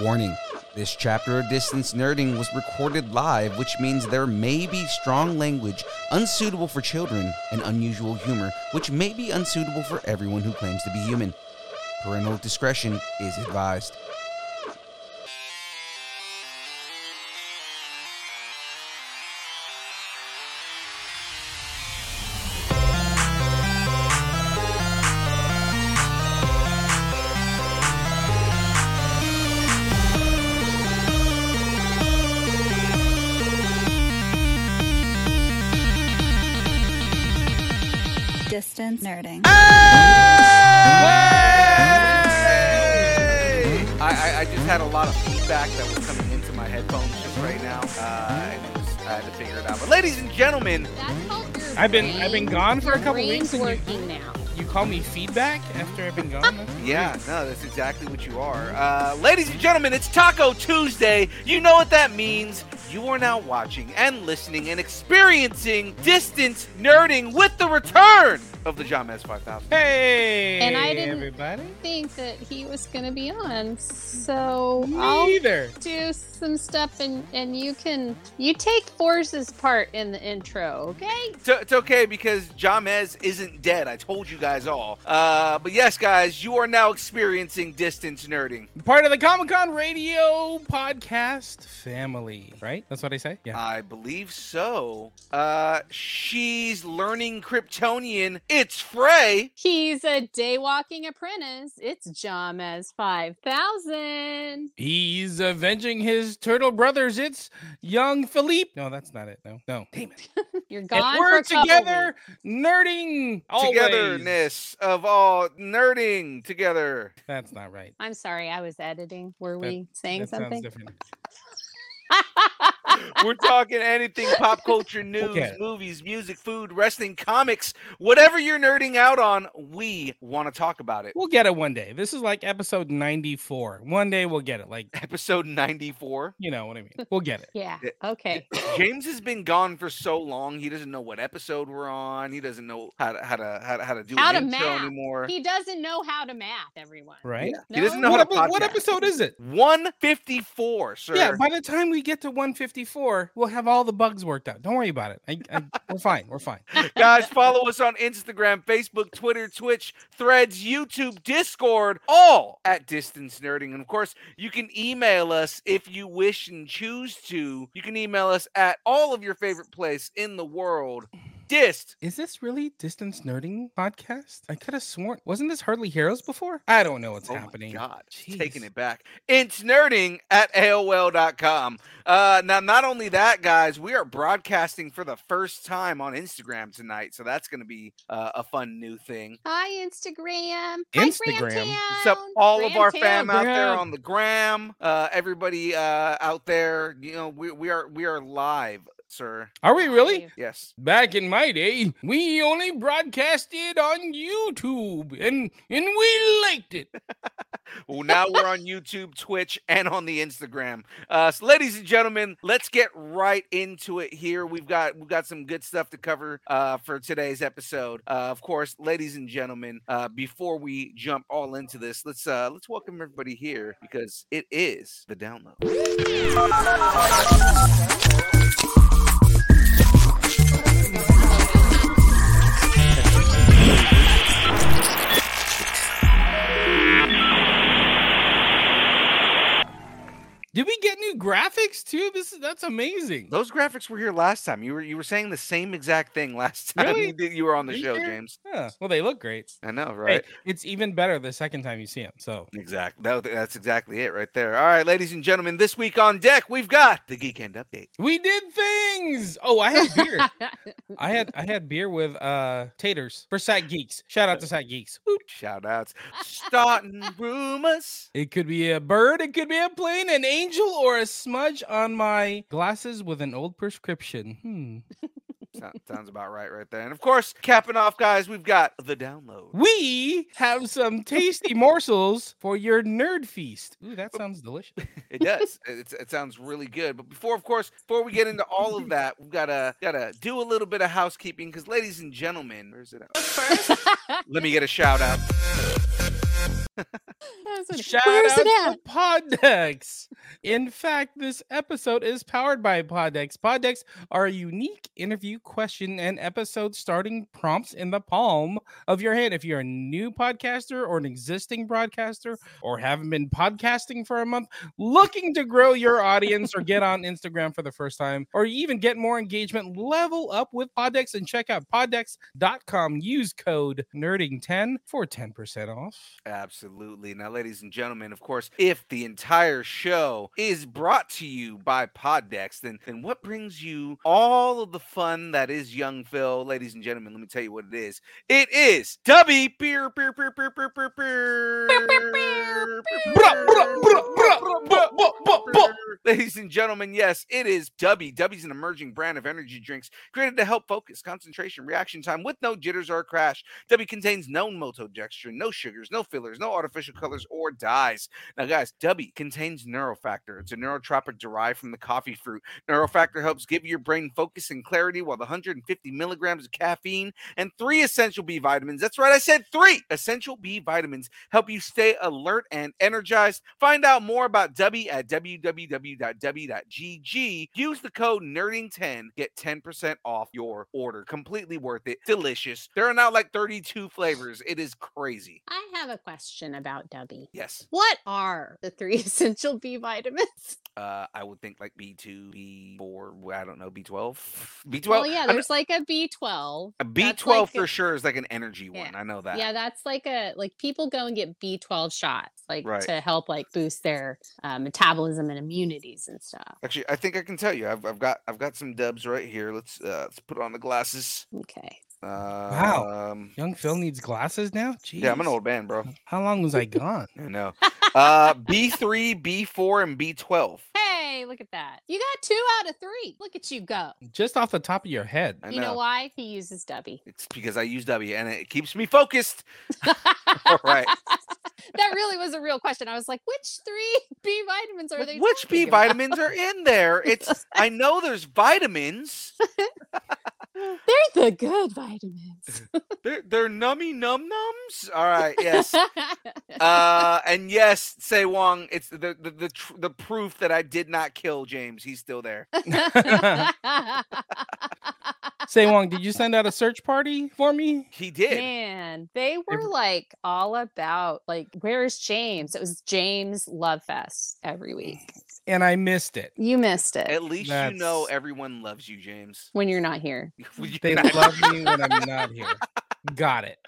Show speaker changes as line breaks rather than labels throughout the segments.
Warning this chapter of Distance Nerding was recorded live, which means there may be strong language unsuitable for children and unusual humor, which may be unsuitable for everyone who claims to be human. Parental discretion is advised.
Ladies and gentlemen,
That's called your
I've been- I've been gone for a couple weeks and you-
now.
You call me feedback after I've been gone?
Yeah, no, that's exactly what you are. Uh, ladies and gentlemen, it's Taco Tuesday. You know what that means. You are now watching and listening and experiencing distance nerding with the return of the Jahmez 5000.
Hey,
And I didn't-
everybody.
think that he was going to be on, so
Me
I'll
either.
do some stuff, and and you can you take Force's part in the intro, okay?
It's, it's okay because Jahmez isn't dead. I told you guys all. Uh, but yes, guys, you are now experiencing distance nerding.
Part of the Comic Con Radio podcast family, right? That's what I say? Yeah.
I believe so. Uh, she's learning Kryptonian. It's Fray.
He's a day walking apprentice. It's Jahmez five thousand.
He's avenging his turtle brothers. It's young Philippe. No, that's not it. No, no. Damn it.
You're
And
gone
we're
for a
together,
weeks.
nerding. Always.
Togetherness of all nerding together.
That's not right.
I'm sorry, I was editing. Were
That-
we saying
That sounds
something?
different.
We're talking anything pop culture news,
Okay.
movies, music, food, wrestling, comics, whatever you're nerding out on, we want to talk about it.
We'll get it one day. This is like episode 94. One day we'll get it. Like,
Episode 94.
you know what I mean. We'll get it.
yeah.
Yeah.
Okay.
James has been gone for so long. He doesn't know what episode we're on. He doesn't know how to how to how to, how to do
How
an
to
intro
math.
anymore.
He doesn't know how to math, everyone.
Right?
He doesn't know
What,
how to
epi- what episode is it?
154, sir.
Yeah, by the time we get to 154, we'll have all the bugs worked out. Don't worry about it. I, I, we're fine. We're fine.
Guys, follow us on Instagram, Facebook, Twitter, Twitch, Threads, YouTube, Discord, all at Distance Nerding. And of course, you can email us if you wish and choose to. You can email us at all of your favorite place in the world. Dist.
Is this really Distance Nerding podcast? I could have sworn. Wasn't this Hardly Heroes before? I don't know what's
Oh
happening.
my God, she's taking it back. It's nerding at AOL.com. Uh, now, not only that, guys, we are broadcasting for the first time on Instagram tonight. So that's going to be uh, a fun new thing.
Hi, Instagram. Hi,
Instagram.
What's up, all of our
Gramtown.
fam out there on the gram? Uh, everybody uh, out there, you know, we, we are we are live, sir.
Are we really?
Yes.
Back in my day, we only broadcasted on YouTube, and and we liked it.
Well, now we're on YouTube, Twitch, and on the Instagram. Uh, so, ladies and gentlemen, let's get right into it. Here, we've got we've got some good stuff to cover uh, for today's episode. Uh, of course, ladies and gentlemen, uh, before we jump all into this, let's uh, let's welcome everybody here because it is the download.
Did we get new graphics too? This is that's amazing.
Those graphics were here last time. You were you were saying the same exact thing last time
Really?
you, did- you were on the
Are
show. James.
Yeah. Well, they look great.
I know,
Hey,
right?
it's even better the second time you see them. So
Exactly. That, that's exactly it right there. All right, ladies and gentlemen, this week on deck we've got the Geek End update.
we did things. Oh, I had beer. I had I had beer with uh taters for Sack Geeks. Shout out to Sack Geeks. Whoop.
Shout outs. Starting rumors.
It could be a bird, it could be a plane, an angel, or a smudge on my glasses with an old prescription. Hmm.
Sounds about right, right there. And of course, capping off, guys, we've got the download.
We have some tasty morsels for your nerd feast. Ooh, that sounds delicious.
It does. It's, it sounds really good. But before, of course, before we get into all of that, we've gotta gotta do a little bit of housekeeping because, ladies and gentlemen, where's it? At? Let me get a shout out.
That's
Shout
Where's
out
it
to
at?
PodDecks. In fact, this episode is powered by PodDecks. PodDecks are a unique interview question and episode starting prompts in the palm of your hand. If you're a new podcaster or an existing broadcaster or haven't been podcasting for a month, looking to grow your audience or get on Instagram for the first time, or even get more engagement, level up with Poddex and check out poddex.com. Use code nerding10 for 10% off.
Absolutely. Now, ladies and gentlemen, of course, if the entire show is brought to you by PodDecks, then then what brings you all of the fun that is Young Phil? Ladies and gentlemen, let me tell you what it is. It is
buh.
Ladies and gentlemen, yes, it is Dubby. Dubby's an emerging brand of energy drinks created to help focus, concentration, reaction time with no jitters or crash. Dubby contains no maltodextrin, no sugars, no fillers, no artificial colors or dyes. Now, guys, Dubby contains Neurofactor. It's a neurotropic derived from the coffee fruit. Neurofactor helps give your brain focus and clarity, while the 150 milligrams of caffeine and three essential B vitamins. That's right, I said three essential B vitamins help you stay alert and energized. Find out more about Dubby at www.w.gg. Use the code NERDING10. Get 10% off your order. Completely worth it. Delicious. There are now like 32 flavors. It is crazy.
I have a question about Dubby.
Yes.
What are the three essential B vitamins?
Uh, I would think like B2, B4, I don't know, B12. B12.
well, yeah, there's like a B12.
a
that's
B12
like
for
a-
sure is like an energy
Yeah.
one. I know that.
Yeah, that's like a like people go and get B12 shots like
Right.
to help like boost their uh, metabolism and immunities and stuff.
Actually, I think I can tell you. I've, I've got I've got some dubs right here. Let's uh, let's put on the glasses.
Okay.
Uh, Um,
Young Phil needs glasses now?
yeah, I'm an old man, bro.
How long was I gone?
I know. Uh, B3, B4, and B12.
Hey, look at that. You got two out of three. Look at you go.
Just off the top of your head.
I
you know. why? He uses Dubby.
It's because I use W and it keeps me focused. All right.
that really was a real question. I was like, which three B vitamins are they?
Which B
talking about?
vitamins are in there? It's I know there's vitamins.
They're the good vitamins.
They're they're nummy num nums. All right. Yes. Uh, and yes, Say Wong, it's the the the, tr- the proof that I did not kill James. He's still there.
Say Wong, did you send out a search party for me?
He did.
Man, they were like all about like, where's James? It was James Love Fest every week.
And I missed it.
You missed it
At least you know everyone loves you, James.
when you're not here.
When you're
They
not-
love me when I'm not here. Got it.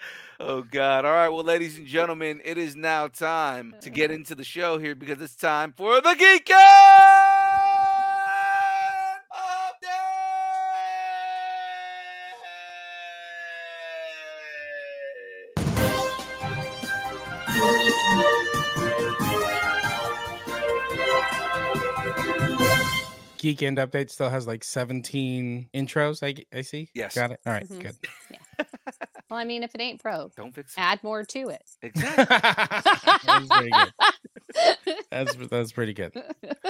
Oh God! All right, well, ladies and gentlemen, it is now time to get uh-huh. into the show here because it's time for the Geek Update.
Geek End Update still has like 17 intros. I, I see.
Yes.
Got it. All right,
Mhm.
good.
Well, I mean, if it ain't pro,
Don't fix it.
add more to it.
Exactly.
That's. That's that's pretty good.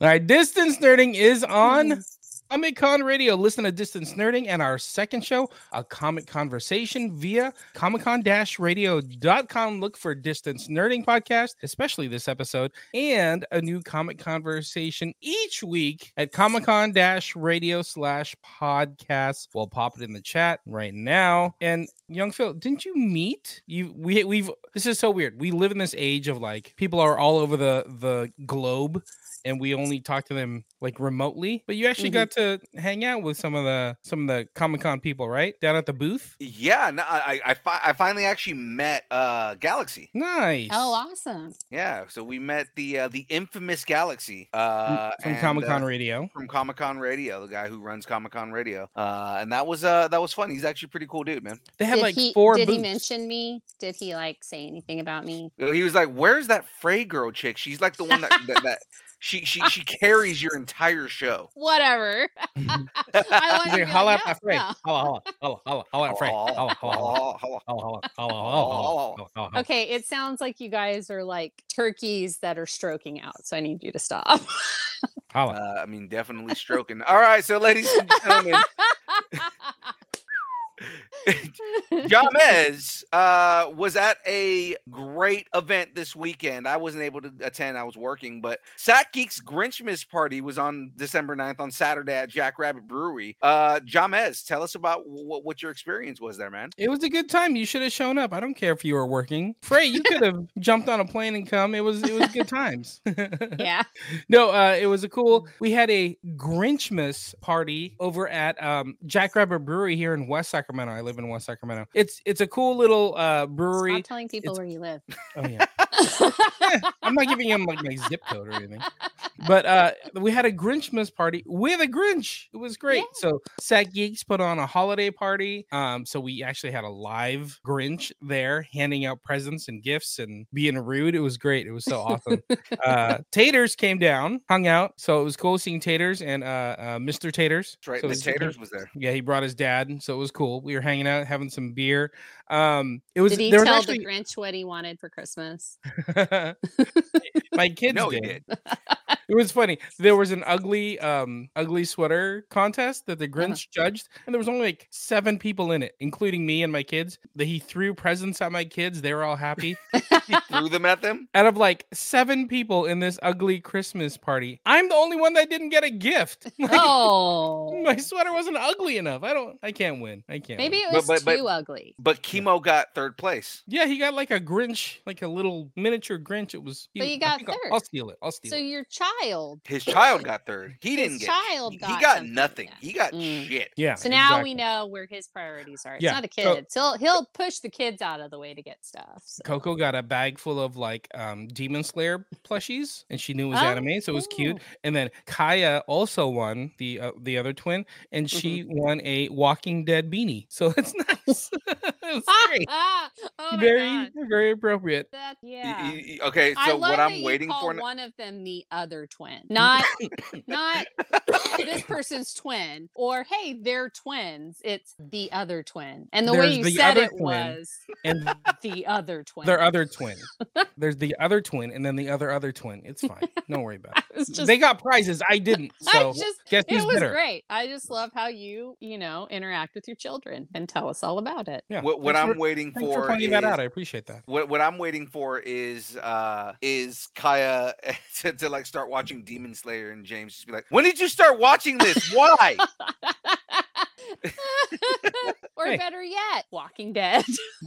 All right, distance nerding is on Comic Con Radio. Listen to Distance Nerding and our second show, a comic conversation via Comic Con radio.com. Look for Distance Nerding podcast, especially this episode, and a new comic conversation each week at Comic Con radio slash podcast. We'll pop it in the chat right now. And young Phil, didn't you meet you? We we've this is so weird. We live in this age of like people are all over the the globe and we only talked to them like remotely. But you actually
Mhm.
got to hang out with some of the some of the Comic Con people, right? Down at the booth.
Yeah, no, I I, fi- I finally actually met uh Galaxy.
Nice.
Oh, awesome.
Yeah, so we met the uh, the infamous Galaxy uh,
from
and,
Comic Con
uh,
Radio.
from Comic Con Radio, the guy who runs Comic Con Radio, uh, and that was uh that was fun. He's actually a pretty cool dude, man.
They had
did
like
he,
four
did he mention me? Did he like say anything about me?
He was like, "Where's that Fray girl chick? She's like the one that that, that she she she carries your entire show."
Whatever. I
He's
wanted
like,
to be
holla
like,
at
no,
my Fray.
no.
Holla, holla, holla, holla, holla at
Fray.
Holla, holla, holla. Holla, holla, holla, holla, holla, holla, holla.
Okay, it sounds like you guys are like turkeys that are stroking out. So I need you to stop.
Holla.
Uh, I mean, definitely stroking. All right, so ladies and gentlemen, Jahmez uh, was at a great event this weekend. I wasn't able to attend, I was working, but Sack Geeks Grinchmas party was on December 9th on Saturday at Jackrabbit Brewery. Uh, Jahmez, tell us about what, what your experience was there, man.
It was a good time. You should have shown up. I don't care if you were working. Fray, you could have jumped on a plane and come. It was it was good times.
yeah.
No, uh, it was a cool. We had a Grinchmas party over at um, Jackrabbit Brewery here in West Sacramento. I live in West Sacramento. It's it's a cool little uh, brewery.
Stop telling people
It's-
where you live.
Oh yeah. I'm not giving him like my zip code or anything. But uh we had a Grinchmas party with a Grinch. It was great.
Yeah.
So Sack Geeks put on a holiday party. Um, so we actually had a live Grinch there handing out presents and gifts and being rude. It was great. It was so awesome. uh Taters came down, hung out. So it was cool seeing Taters and uh, uh Mr. Taters.
That's right.
So
the
was-
Taters was there.
Yeah, he brought his dad, so it was cool. We were hanging out, having some beer. Um, it was
Did he
there was
tell
actually
the Grinch what he wanted for Christmas?
my kids
No, he
did.
did.
It was funny. There was an ugly, um, ugly sweater contest that the Grinch judged, and there was only like seven people in it, including me and my kids. That he threw presents at my kids. They were all happy.
He threw them at them.
Out of like seven people in this ugly Christmas party, I'm the only one that didn't get a gift. Like,
Oh,
my sweater wasn't ugly enough. I don't. I can't win. I can't.
maybe
win.
it was
but- but-
too ugly.
But Chemo got third place.
Yeah, he got like a Grinch, like a little miniature Grinch. It was.
But
he-
you
I
got
think I'll-
third.
I'll steal it. I'll steal
So
it.
So your child.
His child got third. He
His
didn't get.
child
he,
got
he got nothing.
yeah.
He got
Mm.
shit.
Yeah.
So now we know where his priorities are. It's
Yeah,
not the
so-
he'll he'll push the kids out of the way to get stuff. so.
Coco got a bag full of like um Demon Slayer plushies, and she knew it was
Oh,
anime, so it was cute. And then Kaya also won the uh, the other twin, and she won a Walking Dead beanie. So it's nice. It was great.
Oh my
very
God.
very appropriate.
That, yeah.
y- y- Okay,
I
so
love
what
that
I'm
you
waiting
call
for. n-
one of them the other twin, not not this person's twin, or hey, they're twins. It's the other twin, and the way you
the
said it
twin.
was
And
the other twin.
their other twin. There's the other twin, and then the other other twin. It's fine. Don't worry about it.
I just,
they got prizes. I didn't.
I
So
just,
guess
it was
better?
great. I just love how you, you know, interact with your children and tell us all about it.
Yeah.
What, what I'm
for,
waiting for,
for pointing that
is-
out. I appreciate that.
What what I'm waiting for is uh is Kaya to, to like start watching Demon Slayer and James just be like, when did you start watching this? Why?
or
Hey.
better yet, Walking Dead.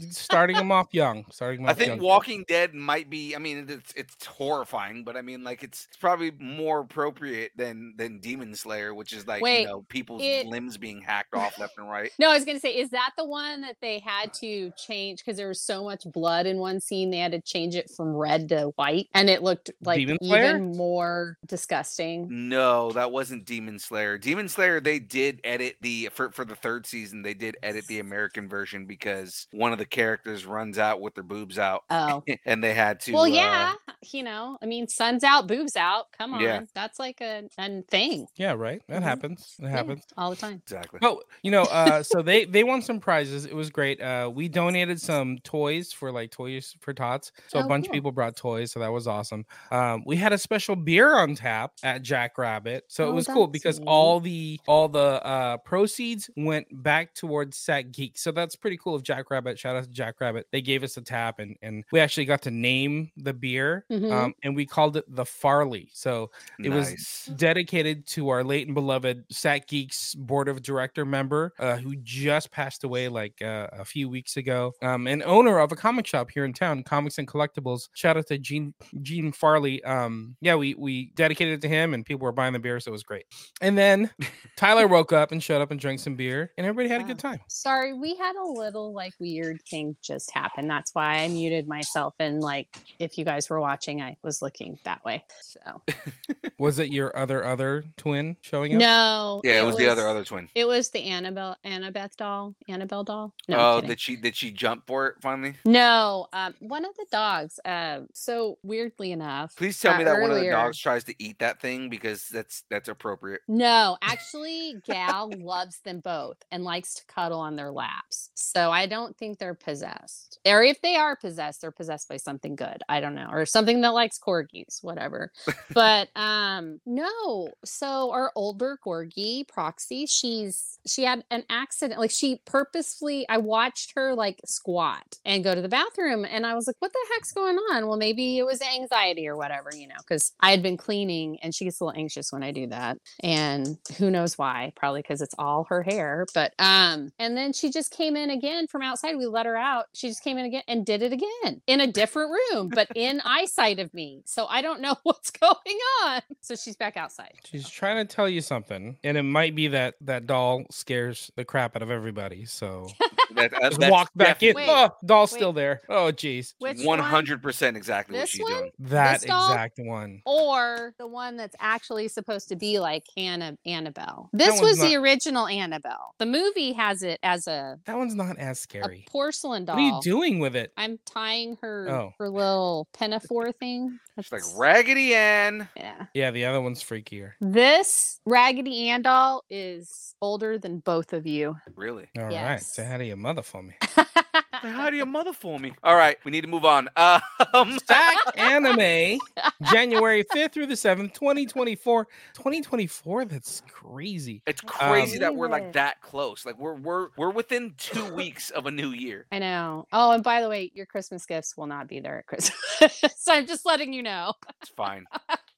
Starting them off young. Starting them
I think
young.
Walking Dead might be. I mean, it's it's horrifying, but I mean, like it's, it's probably more appropriate than than Demon Slayer, which is like
Wait,
you know people's
it-
limbs being hacked off left and right.
No, I was gonna say, is that the one that they had to change because there was so much blood in one scene? They had to change it from red to white, and it looked like
Demon Slayer?
even more disgusting.
No, that wasn't Demon Slayer. Demon Slayer, they did edit the for for the third season. They did edit the American version because one of the characters runs out with their boobs out,
Oh,
and they had to.
well,
uh,
yeah, you know, I mean, sun's out, boobs out. Come on,
Yeah.
that's like a, a thing
Yeah, right. That
Mhm.
happens. That
Yeah,
happens.
all the time.
exactly.
Oh, you know, uh, so they they won some prizes. It was great. Uh, we donated some toys for like toys for tots. So a
Oh,
bunch
cool.
of people brought toys, so that was awesome. Um, we had a special beer on tap at Jackrabbit, so it
Oh,
was cool because
neat.
all the all the uh, proceeds went back towards Sack Geek. So that's pretty cool of Jackrabbit. Shout out to Jackrabbit. They gave us a tap, and and we actually got to name the beer,
Mhm.
um, and we called it the Farley. So it was dedicated to our late and beloved Sack Geeks board of director member uh, who just passed away like uh, a few weeks ago, um, and owner of a comic shop here in town, Comics and Collectibles. Shout out to Gene Gene Farley. Um, yeah, we we dedicated it to him, and people were buying the beer, so it was great. And then Tyler woke up and showed up and drank some beer, and everybody had a good time.
Sorry, we had a little like weird thing just happen. That's why I muted myself. And like, if you guys were watching, I was looking that way. So
Was it your other other twin showing up?
no,
Yeah, it was, the other other twin.
It was the Annabelle Annabeth doll. Annabelle doll. No,
oh, did she did she jump for it finally?
no, um, one of the dogs. Uh, so weirdly enough,
Please tell
uh,
me that one of the dogs tries to eat that thing because that's that's appropriate.
No, actually, Gal loves them both and likes to cuddle on on their laps. So I don't think they're possessed. Or if they are possessed, they're possessed by something good. I don't know. Or something that likes corgis, whatever. but um no. So our older corgi, Proxy, she's she had an accident. Like she purposefully I watched her like squat and go to the bathroom and I was like, what the heck's going on? Well, maybe it was anxiety or whatever, you know, because I had been cleaning and she gets a little anxious when I do that. And who knows why? Probably because it's all her hair. But um, and then she just came in again from outside. We let her out. She just came in again and did it again in a different room, but in eyesight of me. So I don't know what's going on. So she's back outside.
She's trying to tell you something, and it might be that that doll scares the crap out of everybody. So
That, uh,
just
that's
walk back in.
Wait,
oh, doll's
wait.
still there. Oh, jeez.
Which
one
one?
hundred percent exactly what she's
one?
doing.
That
This doll?
exact one.
or the one that's actually supposed to be like Anna Annabelle. This
one's
was the
not-
original Annabelle. The movie has it as a,
That one's not as
a
scary.
porcelain doll.
What are you doing with it?
I'm tying her
Oh.
her little pinafore thing.
It's like Raggedy Ann.
yeah.
Yeah, the other one's freakier.
This Raggedy Ann doll is older than both of you.
Really?
All right,
Yes.
So how do you mother for me?
How do your mother for me? All right, we need to move on. Um,
Sack Anime, January 5th through the 7th, 2024. 2024, that's crazy.
it's crazy that we're like that close. Like we're we're we're within two weeks of a new year.
I know. Oh, and by the way, your Christmas gifts will not be there at Christmas. so I'm just letting you know.
It's fine.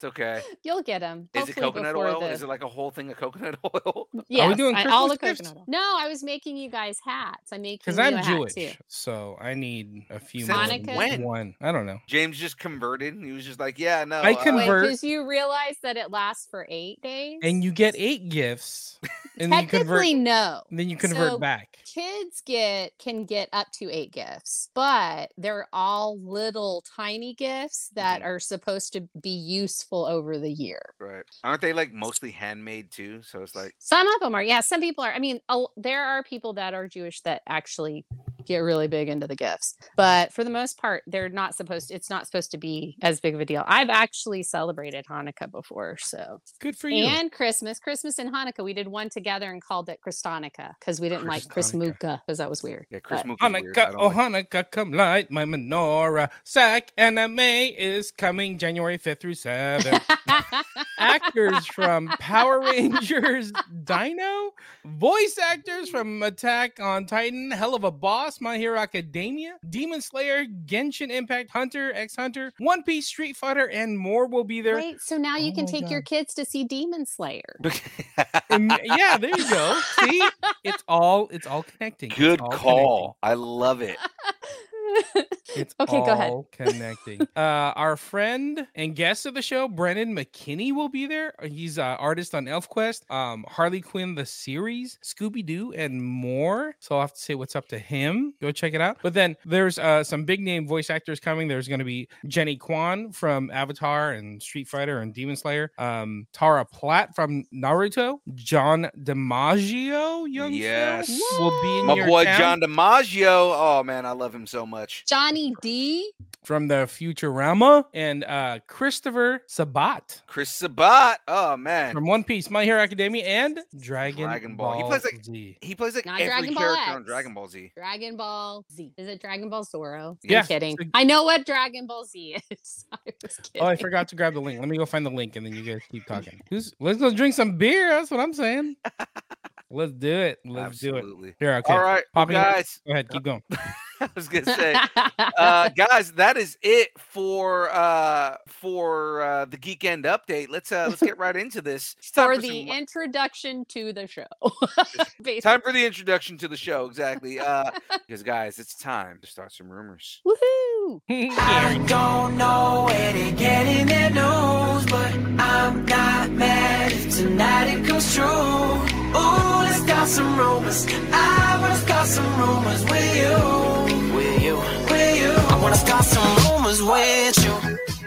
It's okay.
You'll get them.
Is it coconut oil? Is it like a whole thing of coconut oil?
Yes,
doing
I- all the
Christmas gifts?
coconut oil. No, I was making you guys hats. I'm making
Because I'm
a hat
Jewish,
too.
so I need a few
Since
more.
When?
One. I don't know.
James just converted. He was just like, "Yeah, no."
I
uh,
convert-
Wait, because you realize that it lasts for eight days.
And you get eight gifts, and then you convert.
technically no.
Then you convert
So,
back.
Kids get can get up to eight gifts, but they're all little tiny gifts that are supposed to be useful over the year.
Right? Aren't they like mostly handmade too? So it's like,
Some of them are, yeah. Some people are. I mean, there are people that are Jewish that actually get really big into the gifts, but for the most part, they're not supposed. It's not supposed to be as big of a deal. I've actually celebrated Hanukkah before, so
Good for you.
and Christmas, Christmas and Hanukkah. We did one together and called it Christonica because we didn't like Chris
Christonica.
Muka because that was weird.
yeah, Chris
But-
Mook weird.
Hanukkah, oh
like-
Hanukkah, come light my menorah. Sack Anime is coming January 5th through 7th. actors from Power Rangers Dino, voice actors from Attack on Titan, Helluva Boss, My Hero Academia, Demon Slayer, Genshin Impact, Hunter, X Hunter, One Piece, Street Fighter, and more will be there.
Wait, so now you
Oh
can
my
take your kids to see Demon Slayer.
And yeah, there you go. See, it's all it's all connecting.
Good
all
call. I love it.
connecting. It's
Okay, go ahead.
all connecting. uh, our friend and guest of the show, Brennan McKinney, will be there. Uh, He's an artist on ElfQuest, um, Harley Quinn the series, Scooby Doo, and more. So I'll have to say what's up to him. Go check it out. But then there's uh, some big name voice actors coming. There's going to be Jennie Kwan from Avatar and Street Fighter and Demon Slayer, um, Tara Platt from Naruto, John DiMaggio, young fella,
Yes.
will be in
My
your
boy
town
John DiMaggio. Oh man, I love him so much.
Johnny D.
from the Futurama and uh, Christopher Sabat
Chris Sabat. Oh man,
from One Piece, My Hero Academia, and Dragon,
Dragon Ball.
Ball.
He plays like-
Z.
he plays like
Not
every
Dragon Ball
character on Dragon Ball Z.
Dragon Ball Z. Is it Dragon Ball Zoro? I'm
Yeah,
kidding.
it's
I know what Dragon Ball Z is. I was kidding.
Oh, I forgot to grab the link. Let me go find the link, and then you guys keep talking. Who's, let's go drink some beer. That's what I'm saying. Let's do it. Let's do it. Here, okay.
All right, well,
Popping up.
guys.
Go ahead. Keep going.
I was gonna say, uh, guys, that is it for uh, for uh, the Geek End update. Let's uh, let's get right into this. It's
For
for
the
some-
introduction to the show.
Time for the introduction to the show. Exactly, uh, because guys, it's time to start some rumors.
Woohoo!
I don't know where they're getting their news, but I'm not mad if tonight it comes true. Ooh, let's start some rumors. I wanna start some rumors with you. You. I start some rumors with you.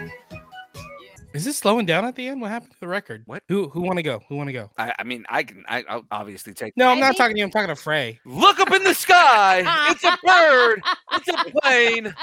Is this slowing down at the end? What happened to the record?
What?
Who who want to go? Who want to go?
I, I mean, I can. I, I'll obviously take.
No, I'm not
think-
talking to you. I'm talking to Fray.
Look up in the sky. it's a bird. It's a plane.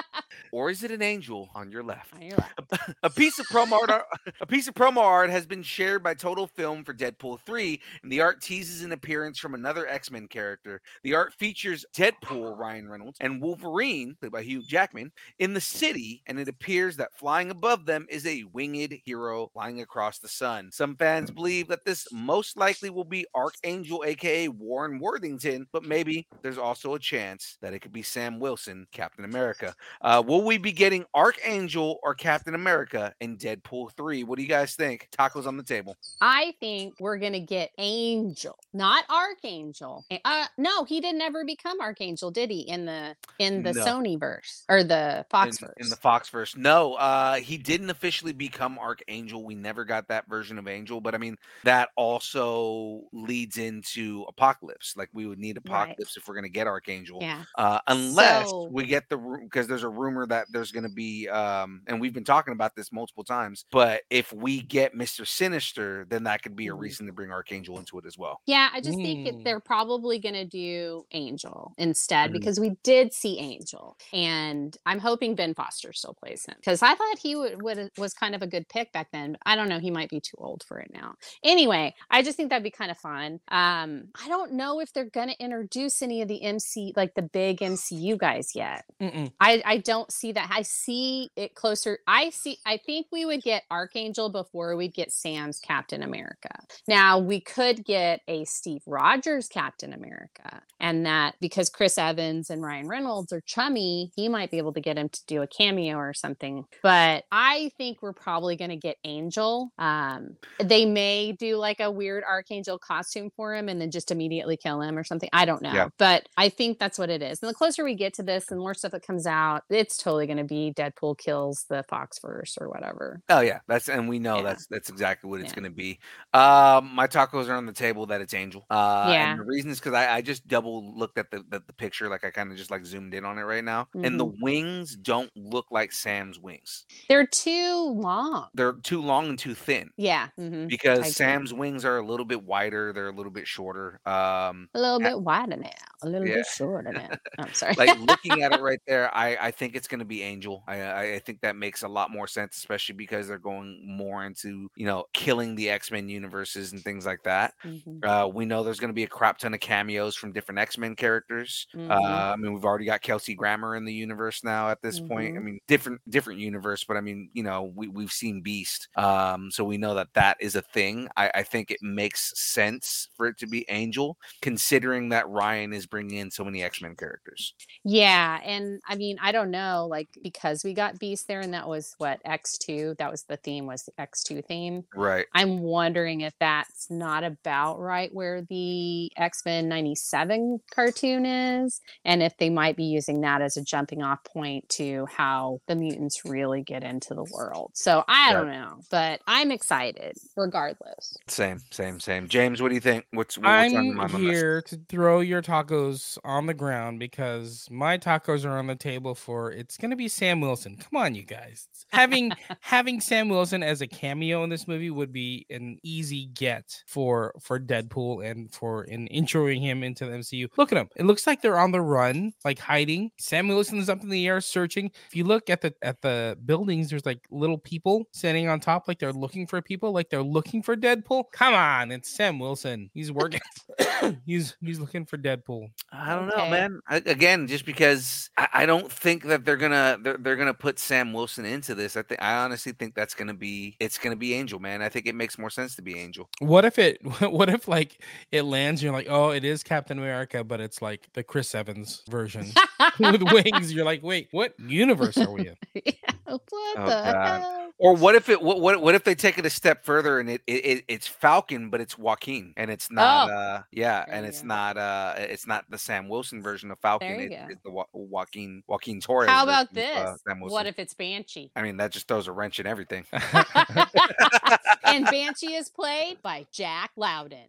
Or is it an angel on your left?
On your left.
a piece of promo art, a piece of promo art has been shared by Total Film for Deadpool 3, and the art teases an appearance from another X-Men character. The art features Deadpool, Ryan Reynolds, and Wolverine, played by Hugh Jackman, in the city, and it appears that flying above them is a winged hero lying across the sun. Some fans believe that this most likely will be Archangel, aka Warren Worthington, but maybe there's also a chance that it could be Sam Wilson, Captain America. Uh, will we be getting Archangel or Captain America in Deadpool 3? What do you guys think? Tacos on the table.
I think we're gonna get Angel, not Archangel. Uh, no, he didn't ever become Archangel, did he? In the in the
No.
Sony verse or the Fox
in,
verse?
in the Fox verse. No, uh, he didn't officially become Archangel. Archangel, we never got that version of Angel, but I mean that also leads into Apocalypse. Like we would need
Right.
Apocalypse if we're gonna get Archangel.
yeah.
Uh, unless
So-
we get the because there's a rumor that there's going to be um and we've been talking about this multiple times but if we get mr sinister then that could be a
Mhm.
reason to bring archangel into it as well
Yeah, I just think it,
Mm.
they're probably going to do Angel instead
Mhm.
because we did see Angel, and I'm hoping Ben Foster still plays him because I thought he would, would was kind of a good pick back then. I don't know, he might be too old for it now. Anyway, I just think that'd be kind of fun. Um, I don't know if they're going to introduce any of the MC like the big MCU guys yet.
Mm-mm.
I I don't see that. I see it closer. I see. I think we would get Archangel before we'd get Sam's Captain America. Now we could get a Steve Rogers Captain America, and that because Chris Evans and Ryan Reynolds are chummy, he might be able to get him to do a cameo or something. But I think we're probably going to get Angel. Um, they may do like a weird Archangel costume for him and then just immediately kill him or something. I don't know,
Yeah.
but I think that's what it is. And the closer we get to this, and more stuff that comes out, it's totally going to be Deadpool kills the Fox verse or whatever.
oh yeah that's and we know
Yeah.
that's that's exactly what it's
Yeah.
going to be um my tacos are on the table that it's angel uh
Yeah.
and the reason is because I, I just double looked at the the, the picture like i kind of just like zoomed in on it right now and the
Mm-hmm.
wings don't look like sam's wings
They're too long.
They're too long and too thin
Yeah, mhm.
because. Sam's wings are a little bit wider. They're a little bit shorter. Um,
a little bit wider now, a little
Yeah.
bit shorter now. I'm sorry.
like looking at it right there, I, I think it's going to be Angel. I, I think that makes a lot more sense, especially because they're going more into you know killing the X Men universes and things like that.
Mhm,
Uh, we know there's going to be a crap ton of cameos from different X Men characters.
mhm.
Uh, I mean, we've already got Kelsey Grammer in the universe now at this point. I
Mhm.
mean, different different universe, but I mean, you know, we we've seen Beast, um, so we know that that is a thing. I, I think it makes sense for it to be Angel, considering that Ryan is bringing in so many X Men characters.
Yeah, and I mean, I don't know, like because we got Beast there, and that was what X two. That was the theme, was the X two theme.
Right.
I'm wondering if that's not about right where the X Men '97 cartoon is, and if they might be using that as a jumping off point to how the mutants really get into the world. So I. don't know, but I'm excited regardless.
Same, same, same. James, what do you think? What's, what's on your
I'm
mind on this?
here to throw your tacos on the ground because my tacos are on the table for it's gonna be Sam Wilson. Come on, you guys. Having having Sam Wilson as a cameo in this movie would be an easy get for for Deadpool and for in introing him into the MCU. Look at him. It looks like they're on the run, like hiding. Sam Wilson is up in the air searching. If you look at the at the buildings, there's like little people standing on top, like they're looking for people, like they're looking for Deadpool. Come on, it's Sam Wilson. He's working. he's he's looking for Deadpool.
I don't know,
Okay.
man. I, again, just because I, I don't think that they're gonna they're, they're gonna put Sam Wilson into this. I think I honestly think that's gonna be it's gonna be Angel, man. I think it makes more sense to be Angel.
What if it? What if like it lands? You're like, oh, it is Captain America, but it's like the Chris Evans version with wings. You're like, wait, what universe are we in?
what
Oh,
the hell?
Or what if it what what, what if they take it a step further and it, it, it it's Falcon, but it's Joaquin and it's not
Oh,
uh yeah,
there
and it's
go.
not uh it's not the Sam Wilson version of Falcon. It, it's the jo- Joaquin Joaquin Torres.
How about
version of,
this?
uh,
what if it's Banshee?
I mean, that just throws a wrench in everything.
and Banshee is played by Jack Lowden.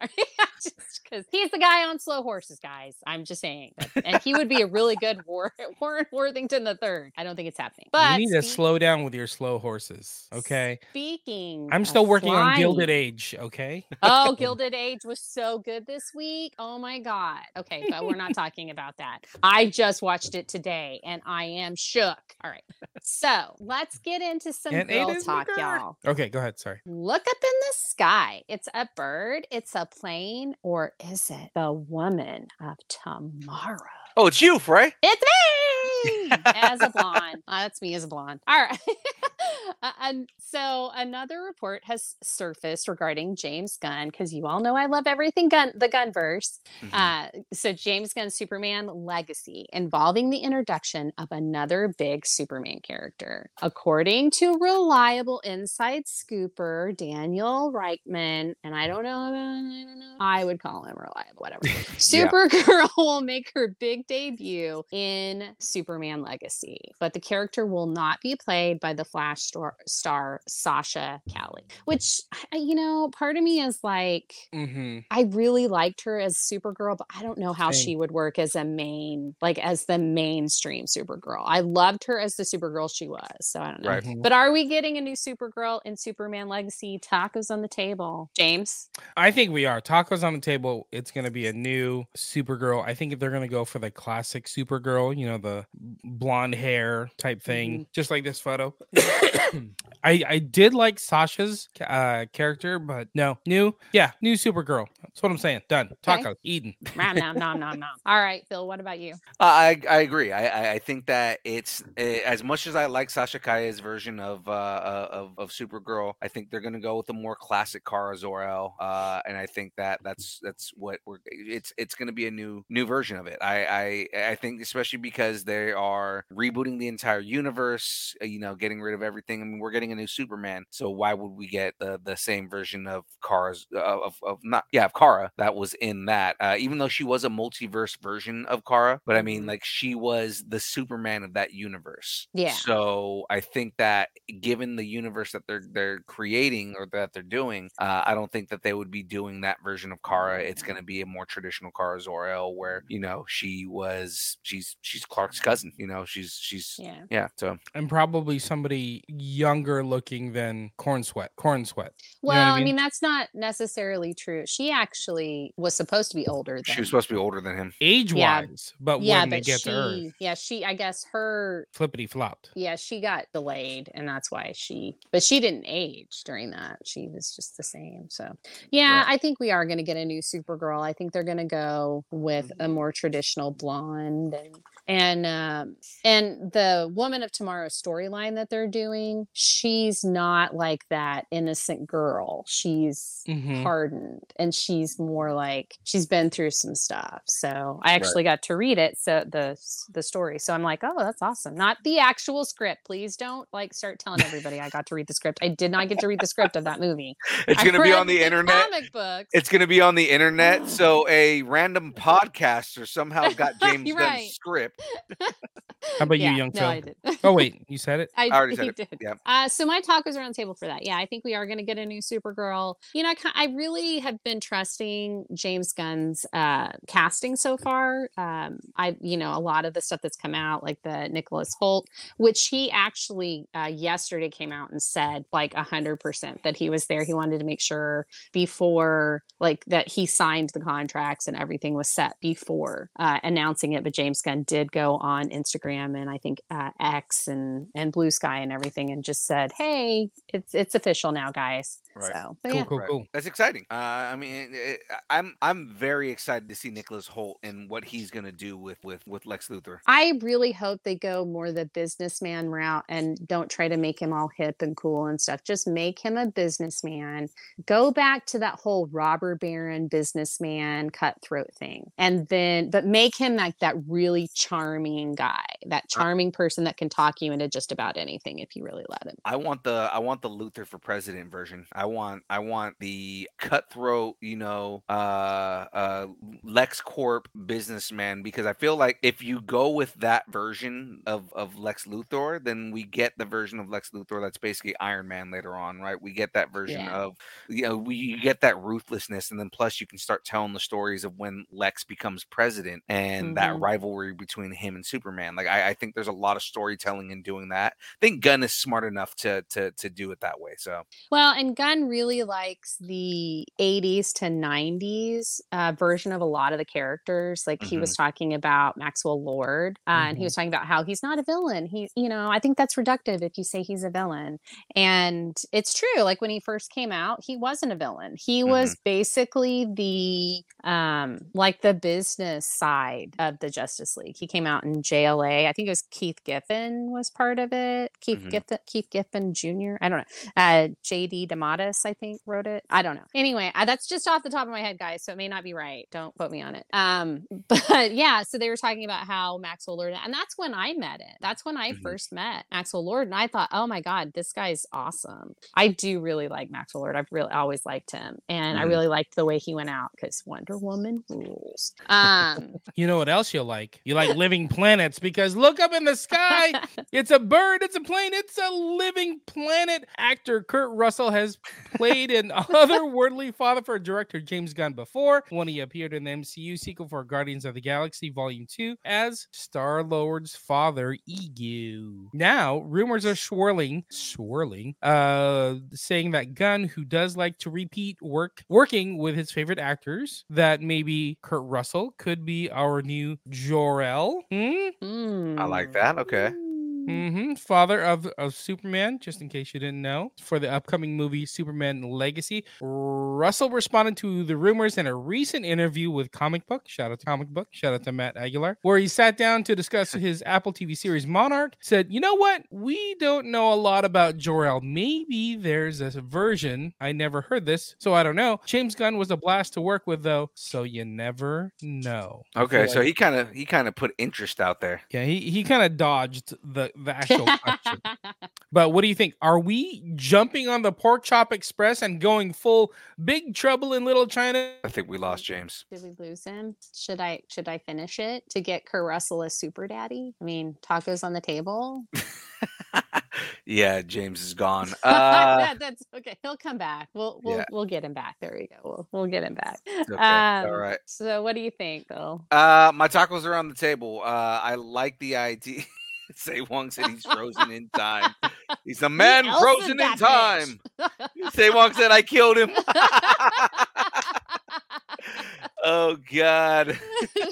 because he's the guy on Slow Horses, guys. I'm just saying. that- And he would be a really good War- Warren Worthington the third. I don't think it's happening. But
you need to
speak-
slow down with your slow horses. Okay.
Speaking,
I'm still working on Gilded Age. Okay.
Oh, Gilded Age was so good this week. Oh my god. Okay, but we're not talking about that. I just watched it today and I am shook. All right. So let's get into some
And
girl talk,
McGar.
y'all.
Okay. Go ahead. Sorry.
Look up in the sky. It's a bird, it's a plane, or is it the woman of tomorrow?
Oh, it's you, Fray.
It's me as a blonde. Uh, that's me as a blonde. All right. Uh, and so another report has surfaced regarding James Gunn because you all know I love everything gun the Gunverse.
Mhm.
Uh, so James Gunn Superman Legacy involving the introduction of another big Superman character. According to reliable inside scooper Daniel Richtman, and I don't know, I don't know, I would call him reliable, whatever. Supergirl will make her big debut in Superman Legacy, but the character will not be played by the Flash star, star Sasha Calle, which, you know, part of me is like,
Mm-hmm.
I really liked her as Supergirl, but I don't know how
Same.
she would work as a main, like as the mainstream Supergirl. I loved her as the Supergirl she was. So I don't know.
Right.
Mhm.
But are we getting a new Supergirl in Superman Legacy? Tacos on the table. James?
I think we are. Tacos on the table. It's going to be a new Supergirl. I think if they're going to go for the classic Supergirl, you know, the blonde hair type thing, just like this photo. I I did like Sasha's uh, character, but no, new, yeah, new Supergirl. That's what I'm saying. Done.
Okay.
Tacos, Eden.
Nom, nom, nom, nom, nom. All right, Phil, what about you?
Uh, I I agree. I, I I think that it's eh, as much as I like Sasha Calle's version of uh uh, of of Supergirl. I think they're gonna go with the more classic Kara Zor-El. Uh, and I think that that's that's what we're. It's it's gonna be a new new version of it. I I I think especially because they are rebooting the entire universe. uh, You know, getting rid of everything. I mean, we're getting a new Superman. So why would we get the the same version of Kara's uh, of of not yeah of Kara that was in that? Uh, even though she was a multiverse version of Kara, but I mean
Mhm.
like she was the Superman of that universe.
Yeah.
So I think that given the universe that they're they're creating or that they're doing, uh, I don't think that they would be doing that version of Kara. It's going to be a more traditional Kara Zor-El, where you know she was she's she's Clark's cousin. You know she's she's
Yeah.
yeah. So
And probably somebody younger looking than Corenswet. Corn Sweat. You know
Well,
what I
I,
mean?
mean, that's not necessarily true. She actually was supposed to be older than
she was supposed to be older than him.
Age
Yeah.
wise, but
yeah,
when they get
she,
to Earth,
yeah, she, I guess her,
flippity flopped.
yeah, she got delayed, and that's why she, but she didn't age during that. She was just the same. So, yeah,
Right.
I think we are going to get a new Supergirl. I think they're going to go with
Mm-hmm.
a more traditional blonde and and um and the woman of tomorrow storyline that they're doing she's not like that innocent girl she's
Mhm.
hardened and she's more like she's been through some stuff so i actually got to read it so the the story so i'm like oh that's awesome not the actual script please don't like start telling everybody i got to read the script i did not get to read the script of that movie
It's going to be on the internet.
comic books
It's going to be on the internet. So a random podcaster somehow got James Gunn's
right.
script.
How about
yeah,
you, young
no,
Phil?
I did.
Oh wait, you said it.
I,
already said
he
it.
did.
Yeah.
Uh, so my tacos are on the table for that. Yeah, I think we are going to get a new Supergirl. You know, I, I really have been trusting James Gunn's uh, casting so far. Um, I, you know, a lot of the stuff that's come out, like the Nicholas Hoult, which he actually uh, yesterday came out and said like a hundred percent that he was there. He wanted to make sure before like that he signed the contracts and everything was set before uh, announcing it. But James Gunn did go on Instagram and I think uh, X and and Blue Sky and everything and just said, "Hey, it's it's official now, guys."
Right.
So,
Cool,
yeah.
cool,
Right.
cool.
That's exciting. Uh, I mean, it, I'm I'm very excited to see Nicholas Hoult and what he's going to do with with with Lex Luthor.
I really hope they go more the businessman route and don't try to make him all hip and cool and stuff. Just make him a businessman. Go back to that whole robber baron businessman cutthroat thing. And then but make him like that really charming guy, that charming person that can talk you into just about anything if you really let him.
I want the I want the Luthor for president version. I want I want the cutthroat, you know, uh uh LexCorp businessman because I feel like if you go with that version of of Lex Luthor, then we get the version of Lex Luthor that's basically Iron Man later on, right? We get that version
Yeah.
of you know, we you get that ruthlessness and then plus you can start telling the stories of when Lex becomes president and that
Mhm.
rivalry between him and Superman. Like I, I think there's a lot of storytelling in doing that. I think Gunn is smart enough to to to do it that way. So
Well, and Gunn really likes the 80s to 90s uh, version of a lot of the characters. Like he was talking about Maxwell Lord, uh, and he was talking about how he's not a villain. He, you know, I think that's reductive if you say he's a villain. And it's true. Like when he first came out, he wasn't a villain. He was basically the um like the business side of the Justice League. He came out in JLA. I think it was Keith Giffen was part of it. Keith
Mhm.
Giffen, Keith Giffen Jr. I don't know uh jd DeMatteis i think wrote it i don't know anyway I, that's just off the top of my head guys so it may not be right don't quote me on it um but yeah so they were talking about how maxwell lord and that's when i met it that's when i
Mhm.
first met maxwell lord and i thought oh my god this guy's awesome i do really like maxwell lord i've really always liked him and i
Mhm.
really liked the way he went out because wonder woman rules um
You know what else you like? You like living planets because look up in the sky. It's a bird, it's a plane, it's a living planet. Actor Kurt Russell has played an otherworldly father for director James Gunn before when he appeared in the MCU sequel for Guardians of the Galaxy Volume 2 as Star Lord's father, Ego. Now, rumors are swirling, swirling, uh, saying that Gunn, who does like to repeat work, working with his favorite actors, that maybe Kurt Russell could be our new Jor-El. Hmm?
I like that. Okay.
Hmm Father of, of Superman, just in case you didn't know, for the upcoming movie Superman Legacy. Russell responded to the rumors in a recent interview with Comic Book. Shout out to Comic Book. Shout out to Matt Aguilar, where he sat down to discuss his Apple TV series Monarch. Said, you know what? We don't know a lot about Jor-El. Maybe there's a version. I never heard this, so I don't know. James Gunn was a blast to work with, though, so you never know.
Okay, so
like-
he kind of he kind of put interest out there.
yeah, he, he kind of dodged the, the actual question. But what do you think? Are we jumping on the pork chop express and going full big trouble in little China?
I think we lost James.
Did we lose him? Should I should I finish it to get Kurt Russell as super daddy? I mean, tacos on the table.
yeah, James is gone. Uh,
That- that's okay. He'll come back. We'll we'll
yeah.
we'll get him back. There we go. We'll we'll get him back.
okay,
Um,
right.
So what do you think, Bill?
Uh, my tacos are on the table. Uh, I like the idea. Say Wong said he's frozen in time. He's a man frozen in time. Say Wong said I killed him. oh God.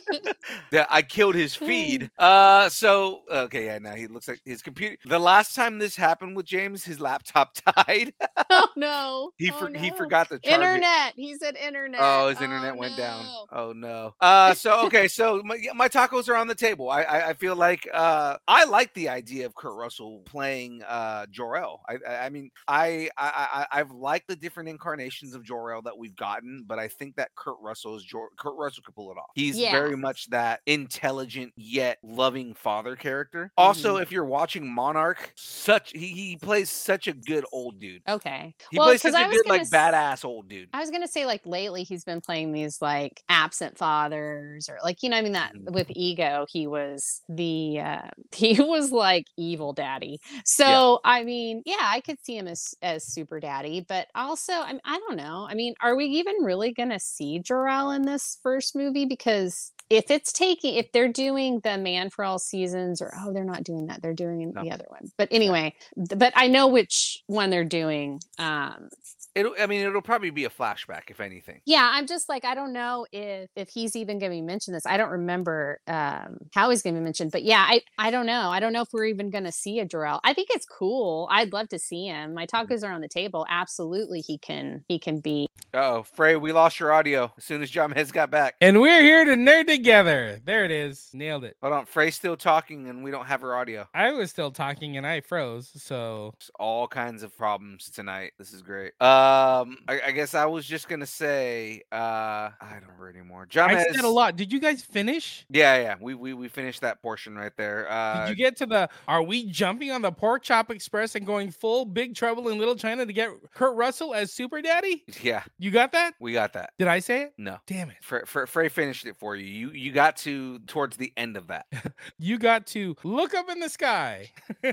that I killed his feed. Uh so okay, yeah, now he looks like his computer. The last time this happened with James, his laptop died.
oh no.
he
oh,
for, he forgot to charge it.
Internet. He said internet.
Oh, his internet went down. Oh no. Uh, so okay, so my, my tacos are on the table. I, I I feel like uh I like the idea of Kurt Russell playing uh Jor-El. I I, I mean I, I I I've liked the different incarnations of Jor-El that we've gotten, but I think that Kurt Russell is Jor- Kurt Russell could pull it off. He's
Yeah.
very much that intelligent yet loving father character. Also, if you're watching Monarch, such he, he plays such a good old dude.
Okay.
He
well,
plays such
'cause I
a
was
good
gonna
like
s-
badass old dude.
I was gonna say like lately he's been playing these like absent fathers or like you know I mean that
Mhm.
with Ego he was the uh he was like evil daddy. So I mean yeah I could see him as as super daddy, but also I mean, I don't know. I mean are we even really gonna see Jor-El in this first movie because if it's taking if they're doing the man for all seasons or oh they're not doing that they're doing
No.
the other one but anyway but i know which one they're doing um
It'll, I mean, it'll probably be a flashback, if anything.
yeah i'm just like i don't know if if he's even going to be mentioned this i don't remember um how he's going to be mentioned but yeah i i don't know i don't know if we're even going to see a Jor-El. i think it's cool i'd love to see him my tacos are on the table absolutely he can he can be
Oh, Fray, we lost your audio as soon as Jahmez got back.
And we're here to nerd together. There it is. Nailed it.
Hold on, Fray's still talking and we don't have her audio.
I was still talking and I froze. So
There's all kinds of problems tonight. This is great. Um, I, I guess I was just gonna say, uh, I don't remember anymore. John
I
Hez,
said a lot. Did you guys finish?
Yeah, yeah, we we we finished that portion right there. Uh,
Did you get to the are we jumping on the pork chop express and going full big trouble in little China to get Kurt Russell as super daddy?
yeah,
You got that?
we got that.
Did I say it?
No.
Damn it.
Fray, Fray, Fray finished it for you. You you got to towards the end of that.
You got to look up in the sky.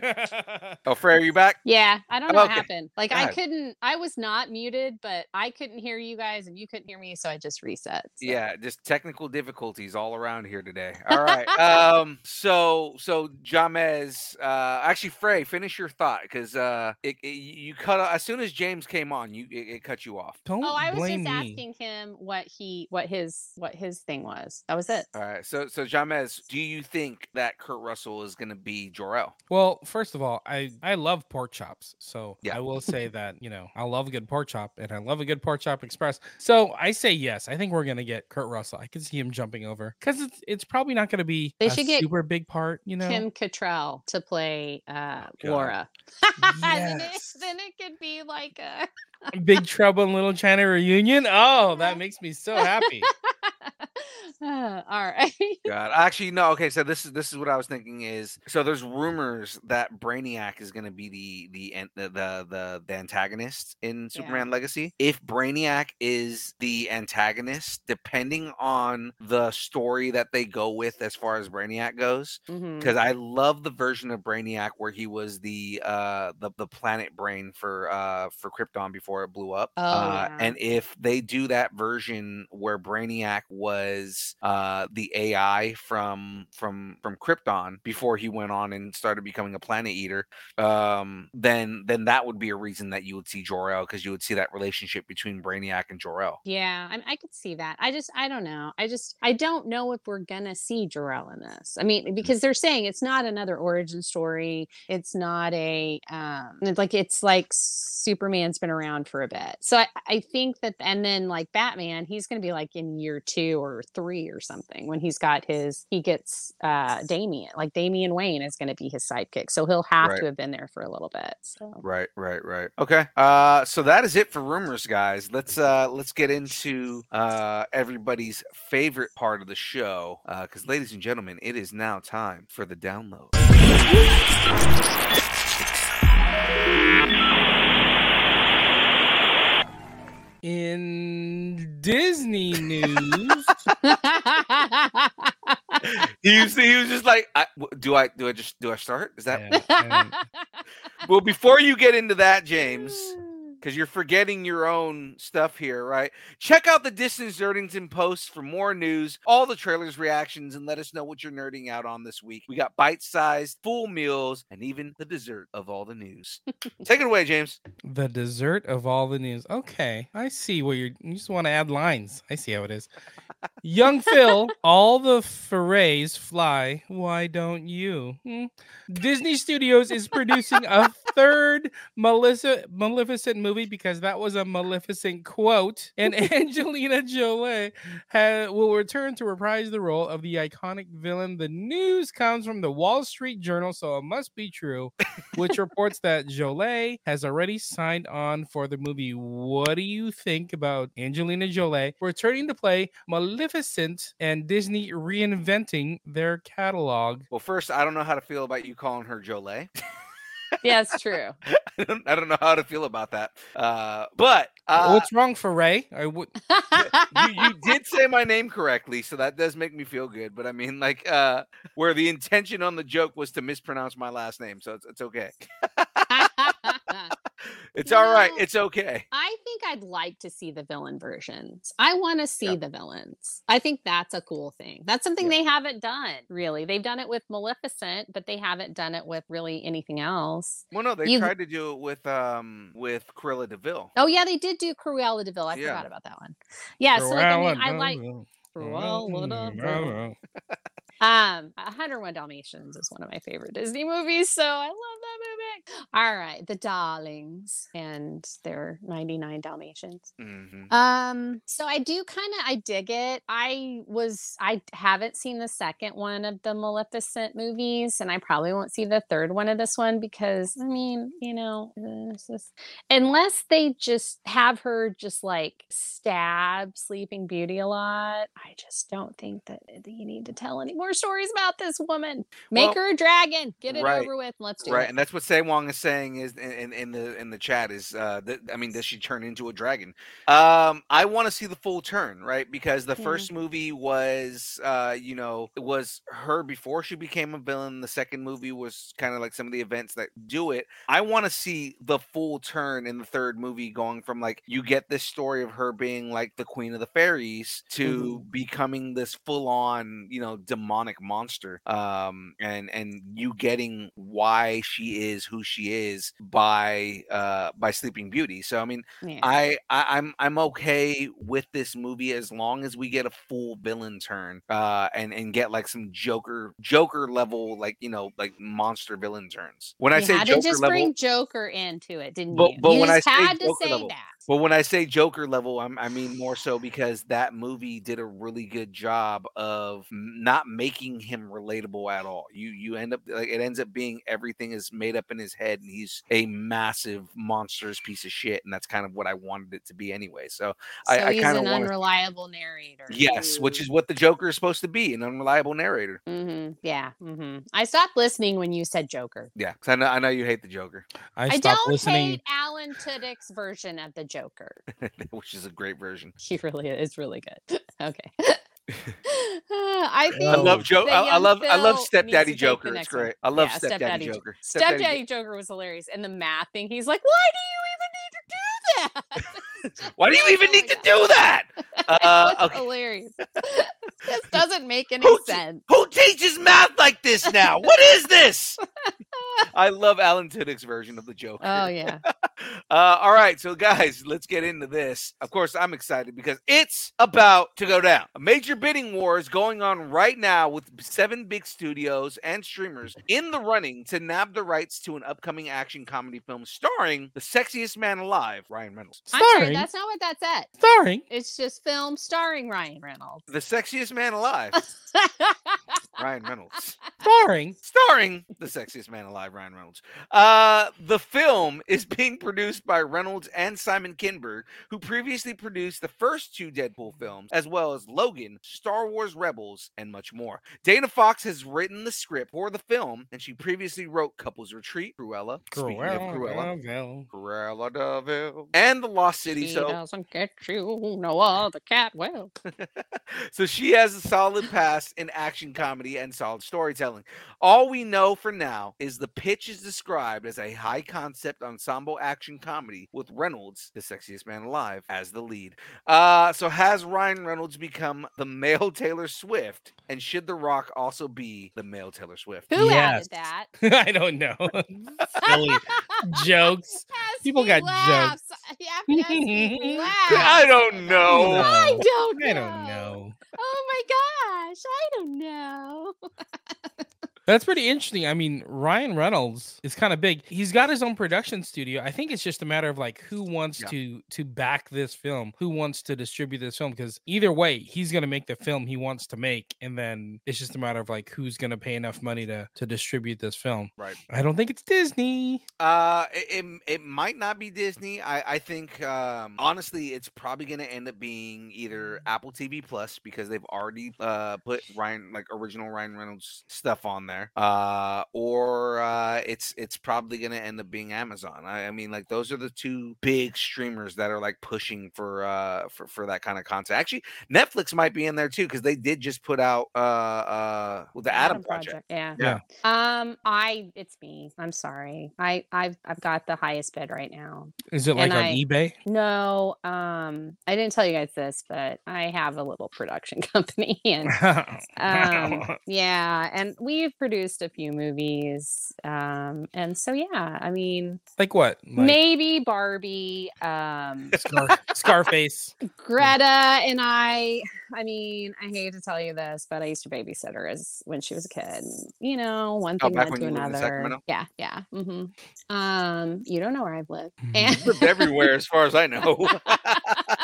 Oh, Fray, are you back?
Yeah, I don't know what
Okay.
happened. Like
Go
I couldn't I was not muted, but I couldn't hear you guys and you couldn't hear me, so I just reset. so.
Yeah, just technical difficulties all around here today. All right. um. So so Jahmez, uh, actually Fray, finish your thought because uh, it, it you cut as soon as James came on, you it, it cut you off.
Don't
Oh, I was
blame
just
me.
asking him what he what his what his thing was. That was it.
All right. So so Jahmez, do you think that Kurt Russell is going to be Jor El?
Well, first of all, I I love pork chops, so
Yeah.
I will say that you know I love good pork chop, and I love a good pork chop express. So I say yes. I think we're gonna get Kurt Russell. I can see him jumping over because it's it's probably not gonna be
They
a
should get
super big part. You know,
Kim Cattrall to play uh
God.
Laura. then, it, then it could be like a
Big Trouble in Little China reunion. Oh, that makes me so happy.
Uh, all right.
God, actually, no. Okay, so this is this is what I was thinking is so there's rumors that Brainiac is going to be the the the the the, antagonist in Superman Legacy. If Brainiac is the antagonist, depending on the story that they go with as far as Brainiac goes, because I love the version of Brainiac where he was the uh the, the planet brain for uh for Krypton before it blew up.
Oh,
uh,
yeah.
and if they do that version where Brainiac was uh the AI from from from Krypton before he went on and started becoming a planet eater, um then then that would be a reason that you would see Jor-El because you would see that relationship between Brainiac and Jor-El.
Yeah, I, I could see that. I just, I don't know. I just, I don't know if we're gonna see Jor-El in this. I
Mm.
mean, because they're saying it's not another origin story. It's not a, um, it's like it's like Superman's been around for a bit. So I, I think that, and then like Batman, he's gonna be like in year two or three or something when he's got his, he gets uh Damian, like Damian Wayne is gonna be his sidekick. So he'll have
Right.
to have been there for a little bit. So.
Right, right, right. Okay. Uh so that is it for rumors, guys. Let's uh let's get into uh everybody's favorite part of the show. Uh because ladies and gentlemen, it is now time for the download.
In Disney news,
he was he was just like, I, w- do I do I just do I start? Is that
Yeah,
well before you get into that, James? Because you're forgetting your own stuff here, right? Check out the Distance Nerdington posts for more news, all the trailers, reactions, and let us know what you're nerding out on this week. We got bite sized, full meals, and even the dessert of all the news. Take it away, James.
the dessert of all the news. Okay, I see what you're. You just want to add lines. I see how it is. Young Phil, all the forays fly. Why don't you? Hmm. Disney Studios is producing a third Melissa Maleficent movie because that was a Maleficent quote, and Angelina Jolie will return to reprise the role of the iconic villain. The news comes from the Wall Street Journal, so it must be true which reports that Jolie has already signed on for the movie. What do you think about Angelina Jolie returning to play Maleficent and Disney reinventing their catalog?
Well, first, I don't know how to feel about you calling her Jolie.
yeah, it's true.
I don't, I don't know how to feel about that. Uh, but uh,
What's wrong for Ray? I would.
you, you did say my name correctly, so that does make me feel good. But I mean, like, uh, where the intention on the joke was to mispronounce my last name, so it's, it's okay. It's all right.
No.
It's okay.
I think I'd like to see the villain versions. I want to see
Yeah.
the villains. I think that's a cool thing. That's something they haven't done really. They've done it with Maleficent, but they haven't done it with really anything else.
Well, no, they
You-
tried to do it with um with Cruella de Vil.
Oh yeah, they did do Cruella de Vil. I
Yeah.
forgot about that one. Yeah, so like I mean, I like
Cruella
Cruella de
Vil.
Um, 101 Dalmatians is one of my favorite Disney movies, so I love that movie. All right, The Darlings and their 99 Dalmatians.
Mhm.
Um, so I do kind of I dig it. I was I haven't seen the second one of the Maleficent movies, and I probably won't see the third one of this one because I mean, you know, it's just- unless they just have her just like stab Sleeping Beauty a lot, I just don't think that you need to tell any more stories about this woman. Make
Well,
her a dragon, get it
right,
over with, let's do
Right,
it.
Right, and that's what Say Wong is saying is in, in, the in the chat is uh that I mean does she turn into a dragon? Um I want to see the full turn, right? Because the
Yeah.
first movie was uh you know it was her before she became a villain. The second movie was kind of like some of the events that do it. I want to see the full turn in the third movie going from like you get this story of her being like the queen of the fairies to becoming this full on, you know, demonic monster. Um and and you getting why she is who she is by uh by Sleeping Beauty. So I mean,
Yeah.
I, I I'm I'm okay with this movie as long as we get a full villain turn uh and and get like some Joker Joker level like you know like monster villain turns. When I say
had
Joker
to just
level
bring Joker into it, didn't
But-
you?
but
you
when I
had to say
level,
that.
But when I say Joker level, I'm, I mean more so because that movie did a really good job of not making him relatable at all. You you end up like it ends up being everything is made up in his head, and he's a massive monstrous piece of shit, and that's kind of what I wanted it to be anyway. So
So
I, I
he's
kind of
an
want
unreliable narrator.
yes, which is what the Joker is supposed to be, an unreliable narrator.
Mm-hmm. Yeah. mm-hmm. I stopped listening when you said Joker.
Yeah, 'cause I know I know you hate the Joker,
I
I,
stopped
don't
listening.
hate Alan Tudyk's version of the Joker.
which is a great version.
He really is really good. Okay. I think
I love. Joe. I, I
young
love I love
Phil needs
Stepdaddy Joker. It's
next one.
great. I love
Yeah,
Stepdaddy
Stepdaddy Jo-
Joker.
Stepdaddy Joker was hilarious. And the math thing, he's like, why do you even need to do that?
Why do you even need to do that? Uh,
That's
okay.
hilarious. this doesn't make any
Who t-
sense.
Who teaches math like this now? What is this? I love Alan Tudyk's version of the joke.
Oh yeah.
Uh, all right, so guys, let's get into this. Of course, I'm excited because it's about to go down. A major bidding war is going on right now with seven big studios and streamers in the running to nab the rights to an upcoming action comedy film starring the sexiest man alive, Ryan Reynolds.
I'm sorry,
Starring,
that's not what that said.
starring.
It's just film starring Ryan Reynolds.
The sexiest man alive, Ryan Reynolds.
Starring.
starring the sexiest man alive, Ryan Reynolds. Uh, the film is being produced by Reynolds and Simon Kinberg, who previously produced the first two Deadpool films, as well as Logan, Star Wars Rebels, and much more. Dana Fox has written the script for the film, and she previously wrote Couples Retreat, Cruella, speaking Cruella,
Cruella.
Cruella de Vil, and The Lost City.
She
So,
doesn't get you, no other cat will.
so she has a solid past in action comedy and solid storytelling. All we know for now is the pitch is described as a high concept ensemble action comedy with Reynolds, the sexiest man alive, as the lead. Uh, so has Ryan Reynolds become the male Taylor Swift? And should The Rock also be the male Taylor Swift?
Who
Yes.
added that?
I don't know. Silly jokes.
Ask
People got
laughs. You have to ask.
I don't know.
I don't know.
I don't know.
Oh my gosh, I don't know.
That's pretty interesting. I mean, Ryan Reynolds is kind of big. He's got his own production studio. I think it's just a matter of like who wants
Yeah.
to to back this film, who wants to distribute this film. Because either way, he's gonna make the film he wants to make, and then it's just a matter of like who's gonna pay enough money to to distribute this film.
Right.
I don't think it's Disney.
Uh, it, it, it might not be Disney. I, I think, um, honestly, it's probably going to end up being either Apple TV Plus because they've already uh, put Ryan, like original Ryan Reynolds stuff on there, uh, or uh, it's it's probably going to end up being Amazon. I, I mean, like those are the two big streamers that are like pushing for uh for, for that kind of content. Actually, Netflix might be in there too because they did just put out uh uh well, the Adam, Project.
Yeah.
Yeah.
Um, I it's me. I'm sorry. I I've I've got the highest bid right now.
Is it like
And
on
I-
eBay?
No, um, I didn't tell you guys this, but I have a little production company and um yeah, and we've produced a few movies. Um, and so yeah, I mean,
Like what? Like
maybe Barbie, um,
Scar- Scarface.
Greta and I. I mean, I hate to tell you this, but I used to babysit her as when she was a kid. You know, one thing
back
led to
you lived in
another.
Sacramento?
Yeah, yeah. hmm Um, you don't know where I've lived.
Mhm.
And
Lived everywhere, as far as I know.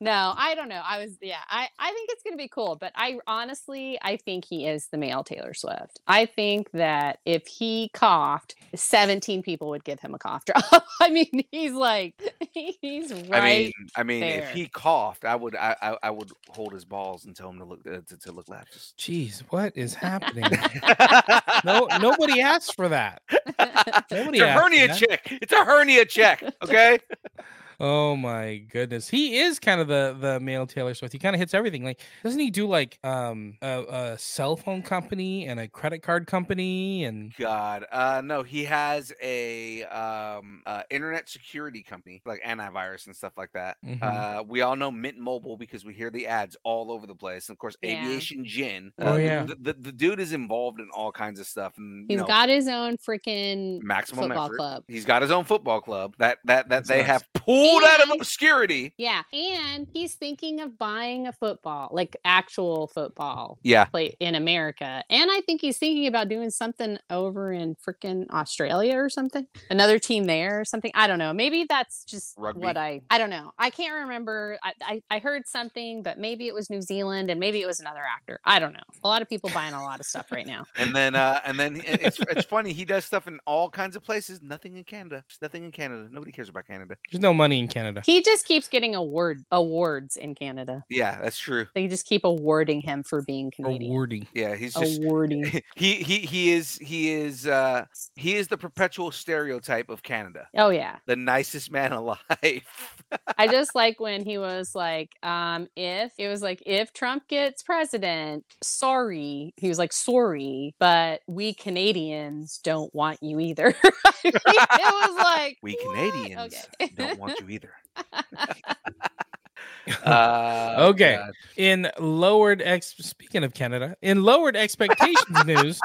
no, I don't know. I was yeah, I I think it's going to be cool, but I honestly I think he is the male Taylor Swift. I think that if he coughed, 17 people would give him a cough drop. I mean, he's like he's right.
I mean, I mean, if he coughed, I would, I, I, I would hold his balls and tell him to look uh, to, to look left. Just-
Jeez, what is happening? no, nobody asked for that. Nobody
it's a
asked
hernia check. It's a hernia check. Okay.
Oh my goodness, he is kind of the the male Taylor Swift. He kind of hits everything. Like, doesn't he do like um a, a cell phone company and a credit card company and
God, uh, no, he has a um uh, internet security company like antivirus and stuff like that.
Mhm.
Uh, we all know Mint Mobile because we hear the ads all over the place. And of course,
Yeah.
Aviation Gin.
Oh,
uh,
yeah.
the, the, the dude is involved in all kinds of stuff. And you
He's
know,
got his own freaking
maximum
football
effort.
club.
He's got his own football club that that that
That's
they
nuts.
have pulled out of obscurity.
Yeah, and he's thinking of buying a football, like actual football
Yeah,
play in America. And I think he's thinking about doing something over in freaking Australia or something. Another team there or something. I don't know. Maybe that's just
Rugby.
what I I don't know. I can't remember. I, I I heard something, but maybe it was New Zealand and maybe it was another actor. I don't know. A lot of people buying a lot of stuff right now.
and then uh and then it's it's funny he does stuff in all kinds of places. Nothing in Canada. Just nothing in Canada. Nobody cares about Canada.
there's no money in Canada.
He just keeps getting award awards in Canada.
Yeah, that's true.
They just keep awarding him for being Canadian.
Awarding.
Yeah, he's just
Awarding.
he he he is he is uh he is the perpetual stereotype of Canada.
Oh yeah.
The nicest man alive.
I just like when he was like, um, if it was like, if Trump gets president, sorry. He was like, sorry, but we Canadians don't want you either. it was like,
we
"What?"
Canadians
Okay.
don't want you either. Uh,
Okay.
God.
In lowered ex speaking of Canada, in lowered expectations news,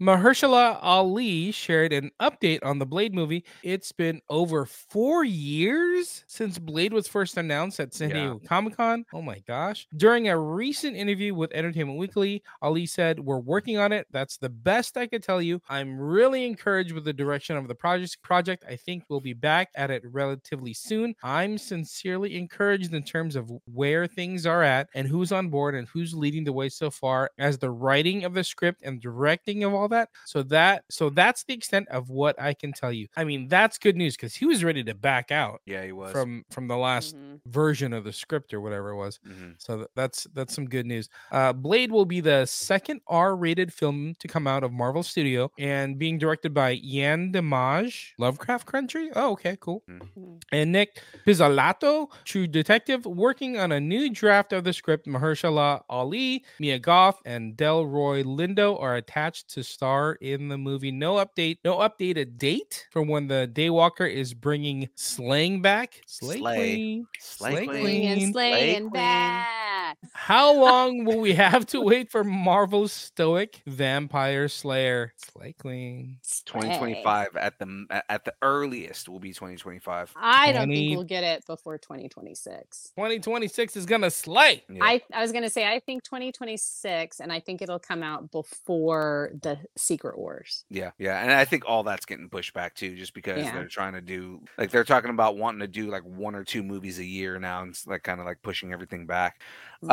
Mahershala Ali shared an update on the Blade movie. It's been over four years since Blade was first announced at San
Yeah.
Diego Comic Con. Oh my gosh. During a recent interview with Entertainment Weekly, Ali said, We're working on it. That's the best I could tell you. I'm really encouraged with the direction of the project. project. I think we'll be back at it relatively soon. I'm sincerely encouraged in terms of where things are at and who's on board and who's leading the way so far as the writing of the script and directing of all that. So that so that's the extent of what I can tell you. I mean, that's good news because he was ready to back out
Yeah, he was.
from from the last
Mhm.
version of the script or whatever it was.
Mhm.
So that's that's some good news. Uh, Blade will be the second R-rated film to come out of Marvel Studio and being directed by Yann Demange, Lovecraft Country. Oh, okay, cool.
Mhm.
And Nic Pizzolatto, True Detective, working on a new draft of the script. Mahershala Ali, Mia Goth, and Delroy Lindo are attached to star in the movie. No update, no updated date from when the Daywalker is bringing Slaying back. Slay,
Slay.
Queen.
Slay
Slay
Queen.
Swinging,
Queen.
Slay
slaying
Queen.
back.
How long will we have to wait for Marvel's stoic vampire slayer, Slay Queen?
Slay.
2025 at the at the earliest will be 2025.
I don't
20
think we'll get it before 2026.
2026 is gonna slay.
Yeah.
I, I was gonna say I think 2026, and I think it'll come out before the Secret Wars.
Yeah, yeah, and I think all that's getting pushed back too, just because
Yeah.
they're trying to do like they're talking about wanting to do like one or two movies a year now, and it's like kind of like pushing everything back.
Mm.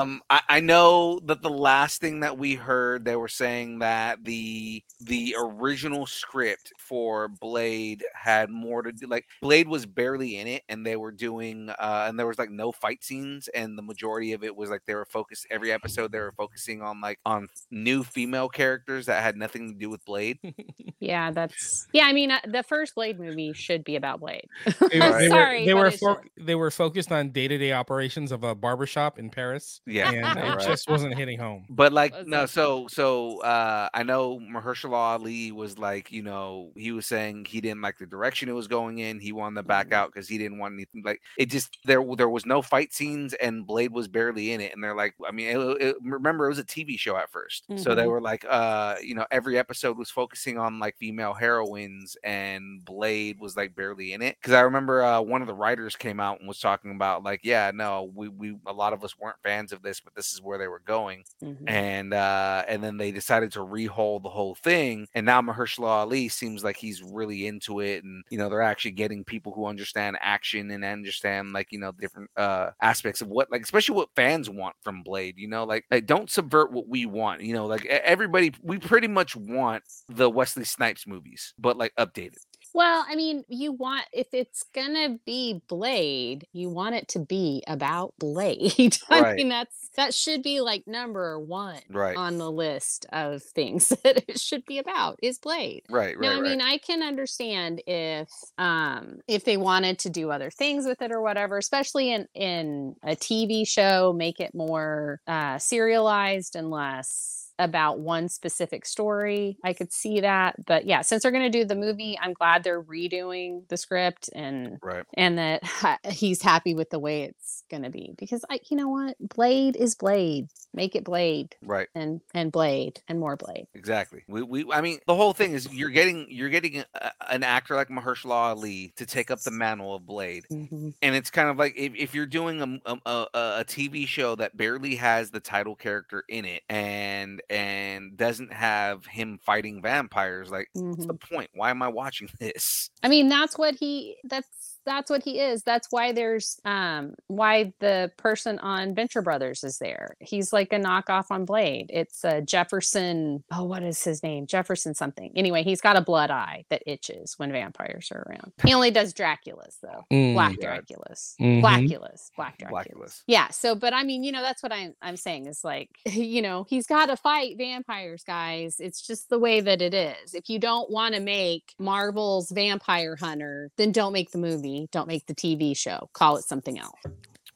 Um, I, I know that the last thing that we heard, they were saying that the the original script for Blade had more to do. Like Blade was barely in it, and they were doing, uh, and there was like no fight scenes, and the majority of it was like they were focused. Every episode they were focusing on like on new female characters that had nothing to do with Blade.
yeah, that's yeah. I mean, uh, the first Blade movie should be about Blade.
They,
Right.
they
Sorry,
were, they were fo- they were focused on day to day operations of a barbershop shop in Paris,
Yeah,
and it
right.
just wasn't hitting home.
But like
Was
no,
it?
so so uh I know Mahershala Ali was like, you know, he was saying he didn't like the direction it was going in. He wanted to back
Mhm.
out because he didn't want anything like it just there there was no fight scenes and Blade was barely in it. And they're like, I mean, it, it- remember it was a TV show at 1st So they
Mhm.
were like, uh, you know, every episode was focusing on like female heroines and Blade was like barely in it. Cause I remember uh one of the writers came out and was talking about like, yeah, no, we we a lot of us weren't fans of this, but this is where they were going
Mhm.
and uh and then they decided to rehaul the whole thing and now Mahershala Ali seems like he's really into it and you know they're actually getting people who understand action and understand like you know different uh aspects of what like especially what fans want from Blade you know like, like don't subvert what we want you know like everybody we pretty much want the Wesley Snipes movies but like updated
Well, I mean, you want if it's gonna be Blade, you want it to be about Blade. I
Right.
mean, that's that should be like number one
right
on the list of things that it should be about is Blade.
right right
Now, I mean, I can understand if um if they wanted to do other things with it or whatever, especially in in a TV show, make it more uh serialized and less about one specific story. I could see that. But yeah, since they're going to do the movie, I'm glad they're redoing the script and
right
and that he's happy with the way it's going to be because I you know what? Blade is Blade. Make it Blade
right
and and Blade and more Blade.
Exactly. We, we I mean the whole thing is you're getting you're getting a, an actor like Mahershala Ali to take up the mantle of Blade,
Mhm.
and it's kind of like if, if you're doing a, a a a TV show that barely has the title character in it and and doesn't have him fighting vampires, like what's the mm-hmm. point? Why am I watching this?
I mean, that's what he that's that's what he is. That's why there's um why the person on Venture Brothers is there. He's like a knockoff on Blade. It's uh, Jefferson. Oh, what is his name? Jefferson something. Anyway, he's got a blood eye that itches when vampires are around. He only does Dracula's though.
Mm.
Black
God.
Dracula's.
Mhm.
Blacula's. Black Dracula's.
Blacula's.
Yeah. So, but I mean, you know, that's what I'm I'm saying is like, you know, he's got to fight vampires, guys. It's just the way that it is. If you don't want to make Marvel's Vampire Hunter, then don't make the movie. Don't make the TV show. Call it something else.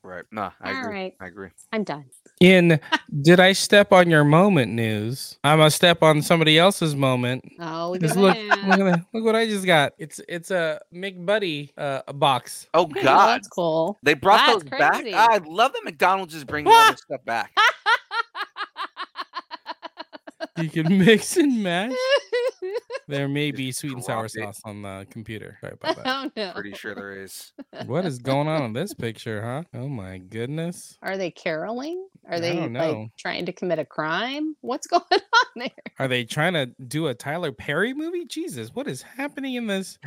Right. No, I
All
agree.
right.
I agree.
I'm done.
In did I step on your moment news? I'm gonna step on somebody else's moment.
Oh, look
look, look, at that- look what I just got. It's it's a McBuddy uh, a box.
Oh God.
that's cool.
They brought
That's
those back. I love that McDonald's is bringing all this stuff back.
You can mix and match. There may be sweet and sour sauce on the computer. Sorry about that.
oh no.
Pretty sure there is.
what is going on in this picture, huh? Oh my goodness.
Are they caroling? Are
I
they
don't
like trying to commit a crime? What's going on there?
Are they trying to do a Tyler Perry movie? Jesus, what is happening in this?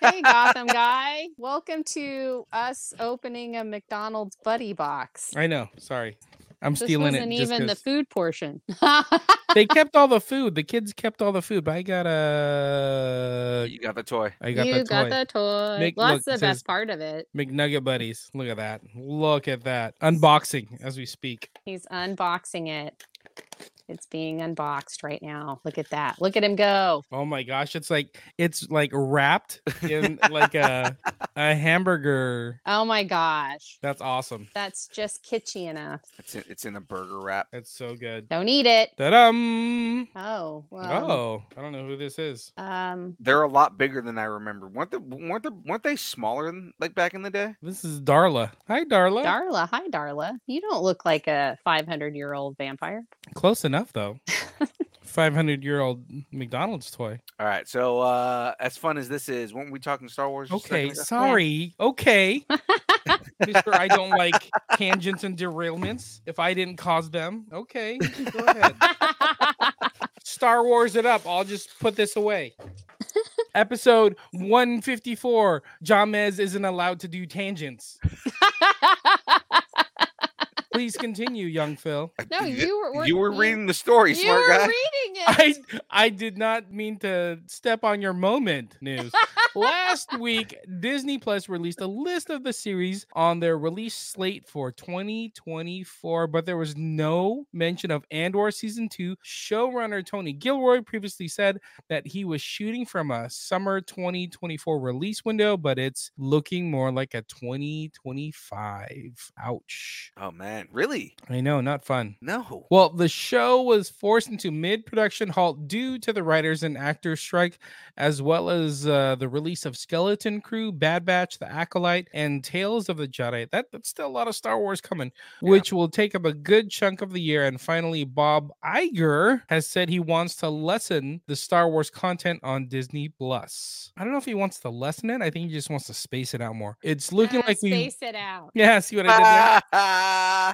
Hey, Gotham guy. Welcome to us opening a McDonald's Buddy Box.
I know. Sorry. I'm
This
stealing it.
wasn't
just
even the food portion.
they kept all the food. The kids kept all the food, but I got a.
you got the toy.
I got the toy.
you
the
got
toy.
the toy.
Make-
well,
look,
that's the
it
best part of it.
McNugget buddies. Look at that. Look at that. Unboxing as we speak.
He's unboxing it. It's being unboxed right now. Look at that. Look at him go.
Oh my gosh, it's like it's like wrapped in like a a hamburger.
Oh my gosh.
That's awesome.
That's just kitschy enough.
It's in, it's in a burger wrap.
It's so good.
Don't eat it.
Ta-dum!
Oh, well.
Oh, I don't know who this is.
Um,
They're a lot bigger than I remember. weren't they? weren't they? weren't they smaller than like back in the day?
This is Darla. Hi, Darla.
Darla. Hi, Darla. You don't look like a 500 year old vampire.
Close enough though. 500 year old McDonald's toy.
All right. So uh as fun as this is, weren't we talking Star Wars? just a second
Okay, sorry. Okay. Mister, I don't like tangents and derailments. If I didn't cause them, okay. Go ahead. Star Wars it up. I'll just put this away. Episode 154. Jahmez isn't allowed to do tangents. Please continue, young Phil.
no, you were. were-
you were reading the story,
You
smart
were
guy.
reading it.
I I did not mean to step on your moment news. Last week, Disney Plus released a list of the series on their release slate for 2024, but there was no mention of Andor season two. Showrunner Tony Gilroy previously said that he was shooting from a summer 2024 release window, but it's looking more like a 2025. Ouch.
Oh man, really?
I know, not fun.
No.
Well, the show was forced into mid production halt due to the writers and actors strike, as well as uh, the release of Skeleton Crew, Bad Batch, The Acolyte, and Tales of the Jedi. That, that's still a lot of Star Wars coming,
Yeah.
which will take up a good chunk of the year. And finally, Bob Iger has said he wants to lessen the Star Wars content on Disney Plus. I don't know if he wants to lessen it. I think he just wants to space it out more. It's looking
Ah,
like we.
space it out.
Yeah, see what I did there?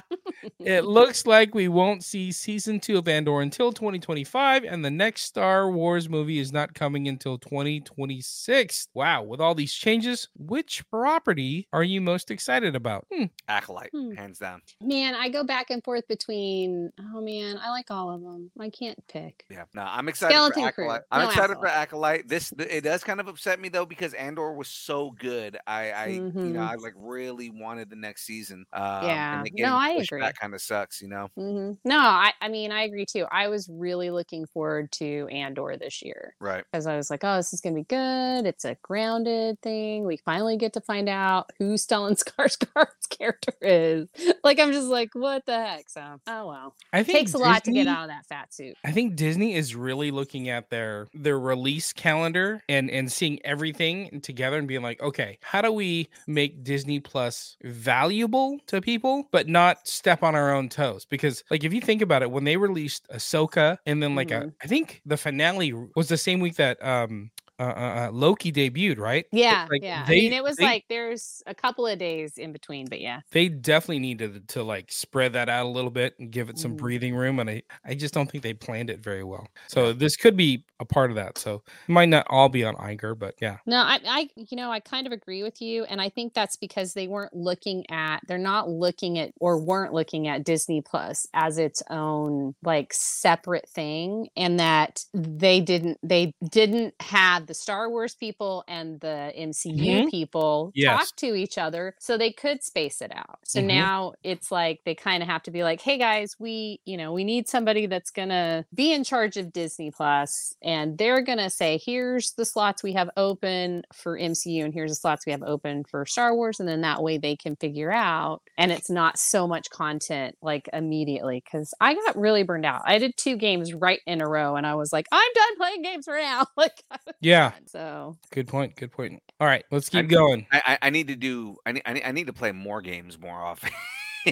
It looks like we won't see season two of Andor until 2025, and the next Star Wars movie is not coming until 2026. Wow, with all these changes, which property are you most excited about? Hmm,
Acolyte,
Hmm.
hands down.
Man, I go back and forth between. Oh man, I like all of them. I can't pick.
Yeah, no, I'm excited
Skeleton
for
Crew.
Acolyte. I'm
No
excited for
Acolyte.
Acolyte. This it does kind of upset me though because Andor was so good. I, I you
Mhm.
know, I like really wanted the next season. Um,
Yeah.
and it
No,
getting
I agree.
That kind of sucks, you know.
hmm No, I, I mean, I agree too. I was really looking forward to Andor this year
Right.
because I was like, oh, this is going to be good. It's a grounded thing. We finally get to find out who Stellan Skarsgård's character is. Like, I'm just like, what the heck? So, oh well.
I think
Takes a lot to get out of that fat suit.
I think Disney is really looking at their their release calendar and and seeing everything together and being like, okay, how do we make Disney Plus valuable to people, but not step on our own toes? Because like if you think about it, when they released Ahsoka and then like a,
Mhm.
I think the finale was the same week that um uh, uh, uh, Loki debuted, right?
Yeah,
like
yeah.
they-
I mean, it was
they-
like there's a couple of days in between, but yeah.
they definitely needed to like spread that out a little bit and give it some
Mhm.
breathing room and I, I just don't think they planned it very well so this could be a part of that so it might not all be on Iger but yeah
No, I, I, you know, I kind of agree with you, and I think that's because they weren't looking at, they're not looking at, or weren't looking at Disney Plus as its own like separate thing, and that they didn't, they didn't have the Star Wars people and the MCU people
Mm-hmm. Yes.
talk to each other, so they could space it out. So
Mhm.
now it's like they kind of have to be like, hey guys, we, you know, we need somebody that's gonna be in charge of Disney Plus, and they're gonna say, here's the slots we have open for MCU, and here's the slots we have open for Star Wars, and then that way they can figure out, and it's not so much content like immediately. Because I got really burned out. I did two games right in a row, and I was like, I'm done playing games for now. like, was
yeah.
So
good point good point all right let's
I-
keep going
I, I, I need to do. I need, I need. I need to play more games more often.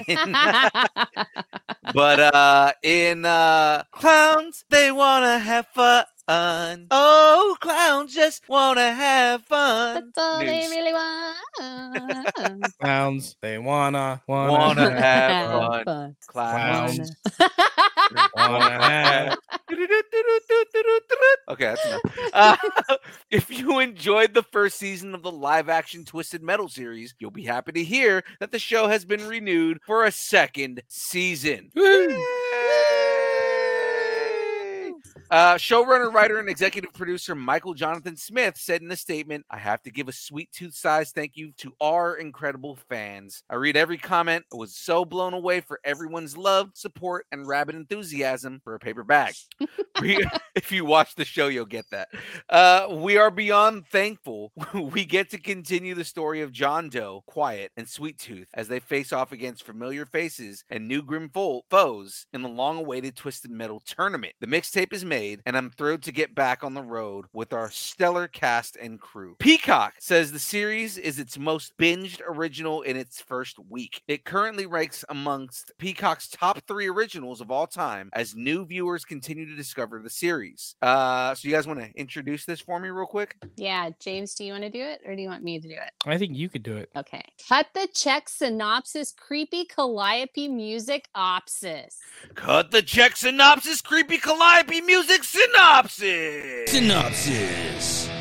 but uh in uh clowns they wanna have fun oh clowns just wanna have fun
That's all they really want.
clowns they wanna wanna,
Wanna have
Have
fun.
fun.
clowns
wanna have
okay, that's enough. Uh, if you enjoyed the first season of the live action Twisted Metal series, you'll be happy to hear that the show has been renewed for a second season. Uh, showrunner, writer, and executive producer Michael Jonathan Smith said in a statement, I have to give a sweet tooth sized thank you to our incredible fans. I read every comment. I was so blown away for everyone's love, support, and rabid enthusiasm for a paper bag. We- if you watch the show, you'll get that. Uh, we are beyond thankful we get to continue the story of John Doe, Quiet, and Sweet Tooth as they face off against familiar faces and new grim fo- foes in the long awaited Twisted Metal tournament. The mixtape is made, and I'm thrilled to get back on the road with our stellar cast and crew. Peacock says the series is its most binged original in its first week. It currently ranks amongst Peacock's top three originals of all time as new viewers continue to discover the series. Uh, so you guys want to introduce this for me real quick?
yeah, James, do you want to do it or do you want me to do it?
I think you could do it
Okay. Cut the check synopsis, creepy calliope music opsis.
Cut the check synopsis, creepy calliope music synopsis.
Synopsis.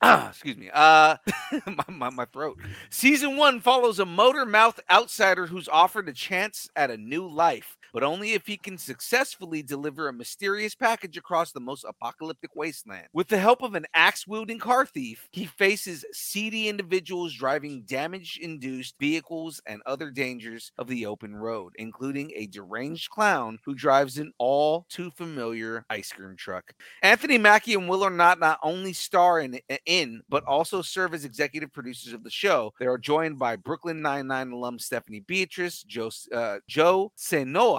Ah, excuse me. Uh, my, my, my throat. Season one follows a motor mouth outsider who's offered a chance at a new life. But only if he can successfully deliver a mysterious package across the most apocalyptic wasteland. With the help of an axe wielding car thief, he faces seedy individuals driving damage induced vehicles and other dangers of the open road, including a deranged clown who drives an all too familiar ice cream truck. Anthony Mackie and Will Arnett not only star in, in, but also serve as executive producers of the show. They are joined by Brooklyn Nine-Nine alum Stephanie Beatrice, Joe, uh, Joe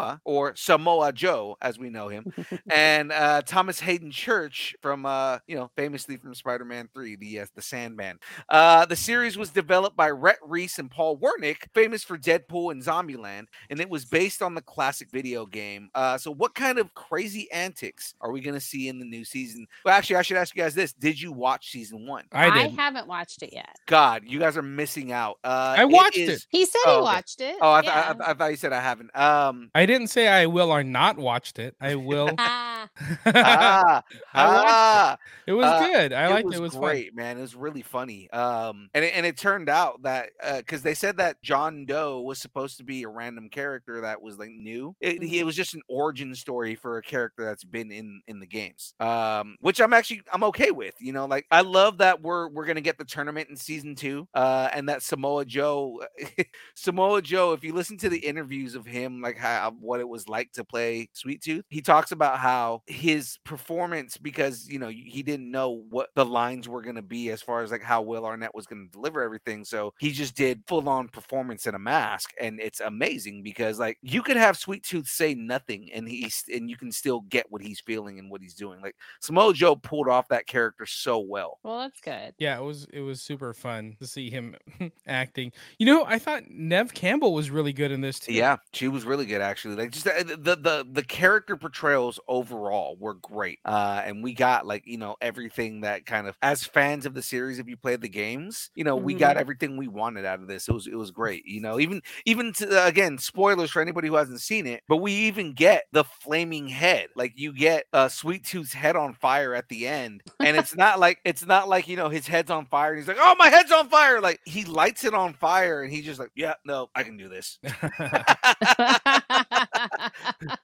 Sanoa, or Samoa Joe, as we know him, and uh, Thomas Haden Church from, uh, you know, famously from Spider-Man 3, the, uh, the Sandman. Uh, the series was developed by Rhett Reese and Paul Wernick, famous for Deadpool and Zombieland, and it was based on the classic video game. Uh, so what kind of crazy antics are we going to see in the new season? Well, actually, I should ask you guys this. Did you watch season one?
I
I, haven't watched it yet.
God, you guys are missing out. Uh,
I watched
is-
it.
He said
Oh,
he
okay.
watched it.
Oh, I, th-
yeah.
I, I thought you said I haven't. Um,
I didn't say I will or not watched it. I will.
Ah,
ah,
I watched it.
ah,
It was
Uh,
good. I liked it. It was fun.
great, man. It was really funny. Um, and it, and it turned out that because they said that John Doe was supposed to be a random character that was like new. It, he- it was just an origin story for a character that's been in in the games. Um, which I'm actually I'm okay with. You know, like I love that we're we're gonna get the tournament in season two. Uh, and that Samoa Joe, Samoa Joe. If you listen to the interviews of him, like how what it was like to play Sweet Tooth, he talks about how his performance because you know he didn't know what the lines were going to be as far as like how Will Arnett was going to deliver everything. So he just did full on performance in a mask, and it's amazing because like you could have Sweet Tooth say nothing, and he's and you can still get what he's feeling and what he's doing. Like Samoa Joe pulled off that character so well.
well, that's good.
Yeah, it was it was super fun to see him acting. You know, I thought Neve Campbell was really good in this too.
Yeah, she was really good actually. Like just the the the, the character portrayals overall were great. Uh and we got like, you know, everything that kind of as fans of the series if you played the games, you know, we got everything we wanted out of this. It was it was great, you know. Even even to, again, spoilers for anybody who hasn't seen it, but we even get the flaming head. Like you get uh Sweet Tooth's head on fire at the end. And it's not like it's not like, you know, his head's on fire and he's like, "Oh, my head's on fire." Like he lights it on fire and he's just like, "Yeah, no, I can do this."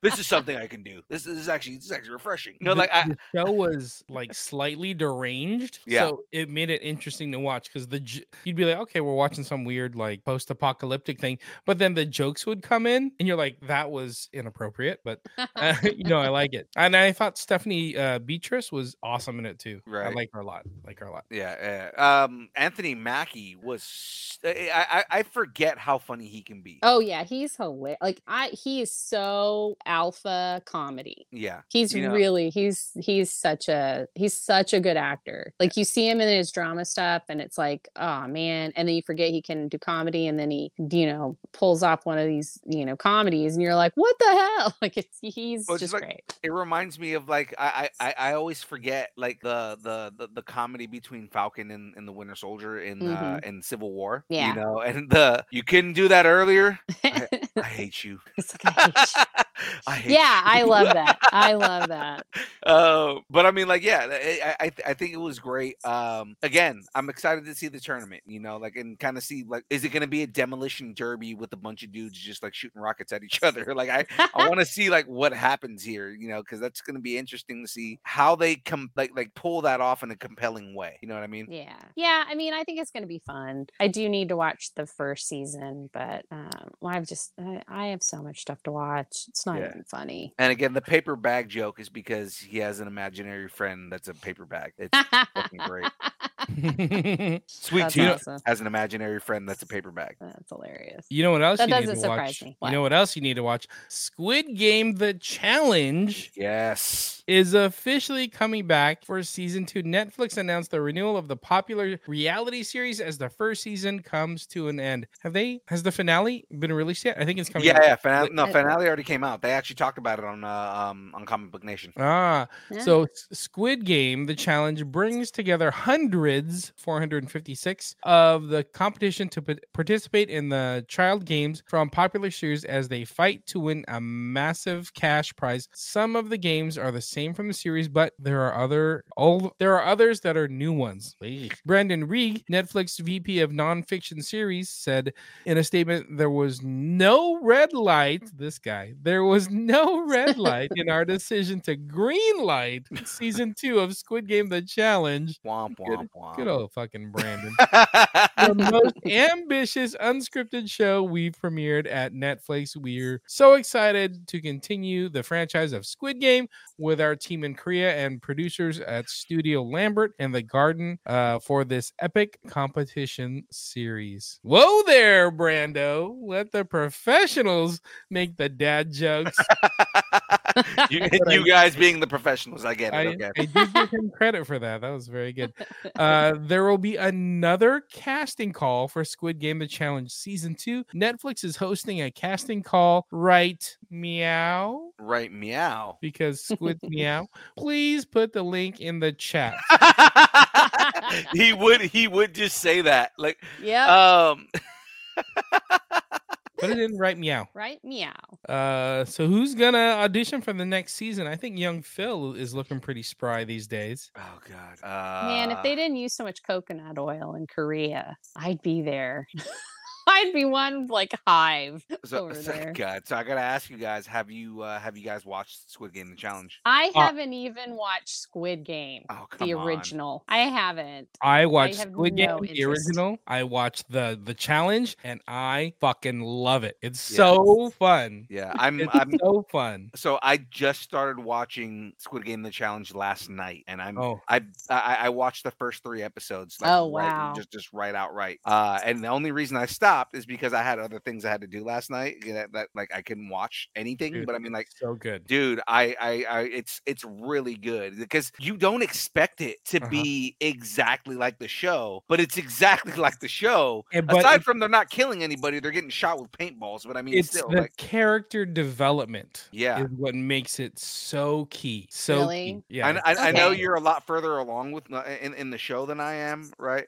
this is something I can do. This, this is actually this is actually refreshing. You know,
The-
like I
the show was like slightly deranged,
Yeah.
so it made it interesting to watch because the you'd be like, okay, we're watching some weird like post-apocalyptic thing, but then the jokes would come in, and you're like, that was inappropriate, but uh, you know, I like it, and I thought Stephanie uh, Beatrice was awesome in it too.
Right, I
like her a lot. Like her a lot.
yeah, yeah. Um, Anthony Mackie was. I, I I forget how funny he can be.
oh yeah, he's hilarious. Like I, he is so alpha comedy.
Yeah,
He's
You know-
really he's he's such a he's such a good actor. Like you see him in his drama stuff, and it's like, oh man, and then you forget he can do comedy, and then he you know pulls off one of these you know comedies, and you're like, what the hell? Like it's he's
Well, it's
just
like-
great.
it reminds me of like I I, I always forget like the, the the the comedy between Falcon and, and the Winter Soldier in uh in Civil War.
Yeah.
you know, and the you couldn't do that earlier. I, I hate you.
It's like, I hate you.
I hate
yeah, I love that. I love that.
uh, but I mean, like, yeah, I, I, I think it was great. Um, again, I'm excited to see the tournament, you know, like, and kind of see, like, is it going to be a demolition derby with a bunch of dudes just like shooting rockets at each other? Like, I, I want to see like what happens here, you know, because that's going to be interesting to see how they come, like, like pull that off in a compelling way. You know what I mean?
Yeah. Yeah. I mean, I think it's going to be fun. I do need to watch the first season, but um, well, I've just, I, I have so much stuff to watch. It's not
Yeah.
even funny.
And again, the paper bag joke is because he has an imaginary friend that's a paper bag. It's fucking great. Sweet
That's
Tooth
awesome.
has an imaginary friend that's a paper bag.
That's hilarious.
You know what else
That
you need
doesn't
to
surprise
watch?
me.
You know what else you need to watch? Squid Game: The Challenge
Yes.
is officially coming back for season two. Netflix announced the renewal of the popular reality series as the first season comes to an end. Have they? Has the finale been released yet? I think it's coming.
Yeah,
out.
yeah. Finale, no, finale already came out. They actually talked about it on uh, um on Comic Book Nation.
Ah,
Yeah.
so Squid Game, the challenge brings together hundreds, 456, of the competition to pa- participate in the child games from popular series as they fight to win a massive cash prize. Some of the games are the same from the series, but there are other all there are others that are new ones. Brandon Reed, Netflix VP of nonfiction series, said in a statement there was no no red light. This guy, there was no red light in our decision to green light season two of Squid Game: The Challenge.
Womp
Good-
womp womp.
Good old fucking Brandon. the most ambitious unscripted show we've premiered at Netflix. We're so excited to continue the franchise of Squid Game with our team in Korea and producers at Studio Lambert and the Garden uh, for this epic competition series. Whoa there, Brando. Let the professionals make the dad jokes.
you, you guys being the professionals, I get it.
I,
okay.
I did give him credit for that. That was very good. Uh, there will be another casting call for Squid Game The Challenge Season 2. Netflix is hosting a casting call right meow
Right, meow.
because Squid meow. Please put the link in the chat.
he would he would just say that. Like
yeah.
um
Put it in right meow.
right? Meow.
Uh, so who's gonna audition for the next season? I think young Phil is looking pretty spry these days.
Oh god. Uh,
Man, if they didn't use so much coconut oil in Korea, I'd be there. I'd be one like hive
so,
over
so-
there.
God, so I gotta ask you guys, have you uh have you guys watched Squid Game the Challenge?
I
Uh,
haven't even watched Squid Game,
Oh come
the
on.
original. I haven't.
I watched
have
Squid Game,
no
the original. I watched the the challenge, and I fucking love it. It's
Yeah.
so fun.
Yeah, I'm
It's
I'm
so fun.
so I just started watching Squid Game the Challenge last night, and I'm
Oh.
I, I I watched the first three episodes.
Oh,
right-
wow.
just just right outright. Uh, and the only reason I stopped is because I had other things I had to do last night that, that like I couldn't watch anything.
Dude,
but I mean, like
so good.
dude i i, I it's it's really good because you don't expect it to
Uh-huh.
be exactly like the show but it's exactly like the show
And- but
aside
it-
from they're not killing anybody they're getting shot with paintballs but i mean
It's
still
the
like
character development.
Yeah.
is what makes it so key. So
Really?
key. Yeah,
I, I, I know you're a lot further along with uh, in, in the show than i am right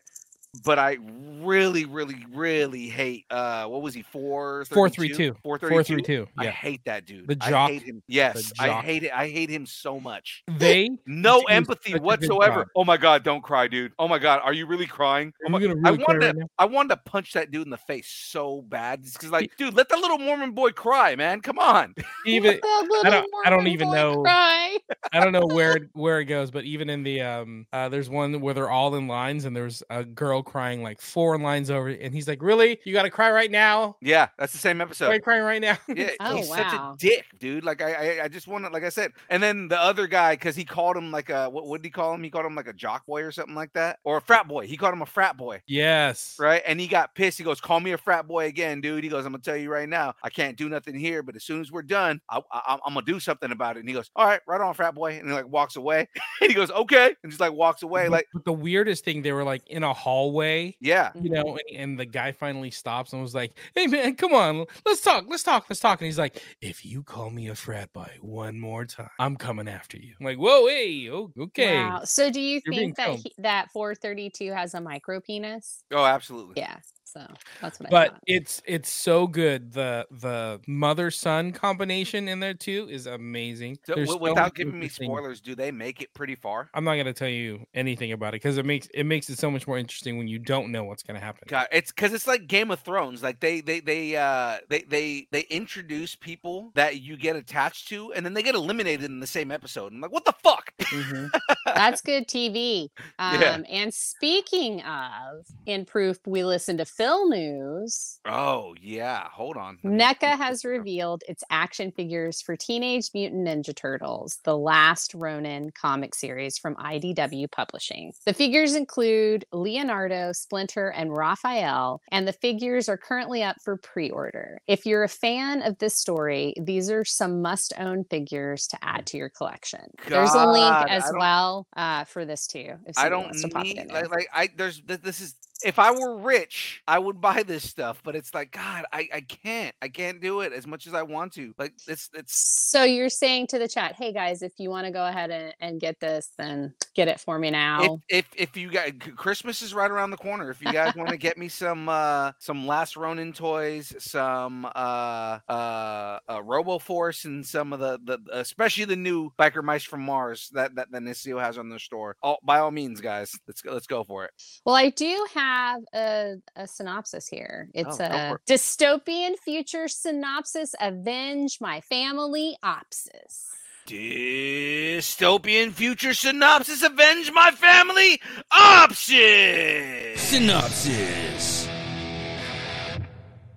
but I really, really, really hate uh what was he four
Four, three, two.
four
four
thirty
three
two.
two.
I
Yeah,
hate that dude.
The
I
jock.
hate him. Yes, I hate it. I hate him so much.
they.
No empathy
such a good
whatsoever. Oh my god, don't cry, dude. Oh my god, are you really crying? Oh my,
you gonna
I wanted to,
now?
I wanted to punch that dude in the face so bad. Because like, dude, let the little Mormon boy cry, man. Come on.
Even
Let that little
don't- I don't even know-
Cry.
I don't know where where it goes, but even in the um, uh, there's one where they're all in lines, and there's a girl crying like four lines over, and he's like, "Really? You got to cry right now?
Yeah, that's the same episode.
Why are you crying right now?"
Yeah,
Oh,
he's such a dick, dude. Like I, I, I just want to, like I said, and then the other guy, because he called him like a, what would he call him? He called him like a jock boy or something like that, or a frat boy. He called him a frat boy,
yes.
right? And he got pissed. He goes, "Call me a frat boy again, dude." He goes, "I'm gonna tell you right now, I can't do nothing here, but as soon as we're done, I, I, I'm gonna do something about it." And he goes, "All right, right on, frat boy," and he like walks away. and he goes, "Okay," and just like walks away,
But-
like,
but the weirdest thing, they were like in a hallway,
yeah.
you know, mm-hmm. and, and the guy finally stops and was like, "Hey man, come on, let's talk, let's talk, let's talk." And he's like, "If you call me a frat boy one more time, I'm coming after you." I'm like, "Whoa, hey, o- okay."
Wow. So do you
You're
think that he, that 432 has a micro penis?
Oh, absolutely.
Yeah. So that's what
but
thought.
it's it's so good. The the mother son combination in there too is amazing.
So,
There's
wi-
so
without giving me spoilers, do they make it pretty far?
I'm not gonna tell you anything about it because it makes it makes it so much more interesting when you don't know what's gonna happen.
God, it's because it's like Game of Thrones. Like they they they uh they they they introduce people that you get attached to, and then they get eliminated in the same episode. I'm like, what the fuck?
Mhm.
That's good TV. Um,
Yeah.
And speaking of, in proof, we listen to Phil News.
Oh yeah, hold on.
NECA has
look it up.
revealed its action figures for Teenage Mutant Ninja Turtles, the last Ronin comic series from IDW Publishing. The figures include Leonardo, Splinter, and Raphael, and the figures are currently up for pre order. If you're a fan of this story, these are some must own figures to add to your collection. There's a link as well uh, for this too. If
I don't
wants to pop it in
need like, like I there's th- this is if I were rich, I would buy this stuff, but it's like God, I I can't I can't do it as much as I want to. Like it's it's
So you're saying to the chat, hey guys, if you want to go ahead and, and get this, then get it for me now.
if, if if you got Christmas is right around the corner. If you guys want to get me some uh some Last Ronin toys, some uh uh, uh Robo Force, and some of the the especially the new Biker Mice from Mars that that that Nisio has on their store. All by all means, guys, let's go let's go for it.
well, I do have have a, a synopsis here. It's
Oh,
a
for
dystopian future synopsis. Avenge my family opsis.
Dystopian future synopsis avenge my family option.
Synopsis.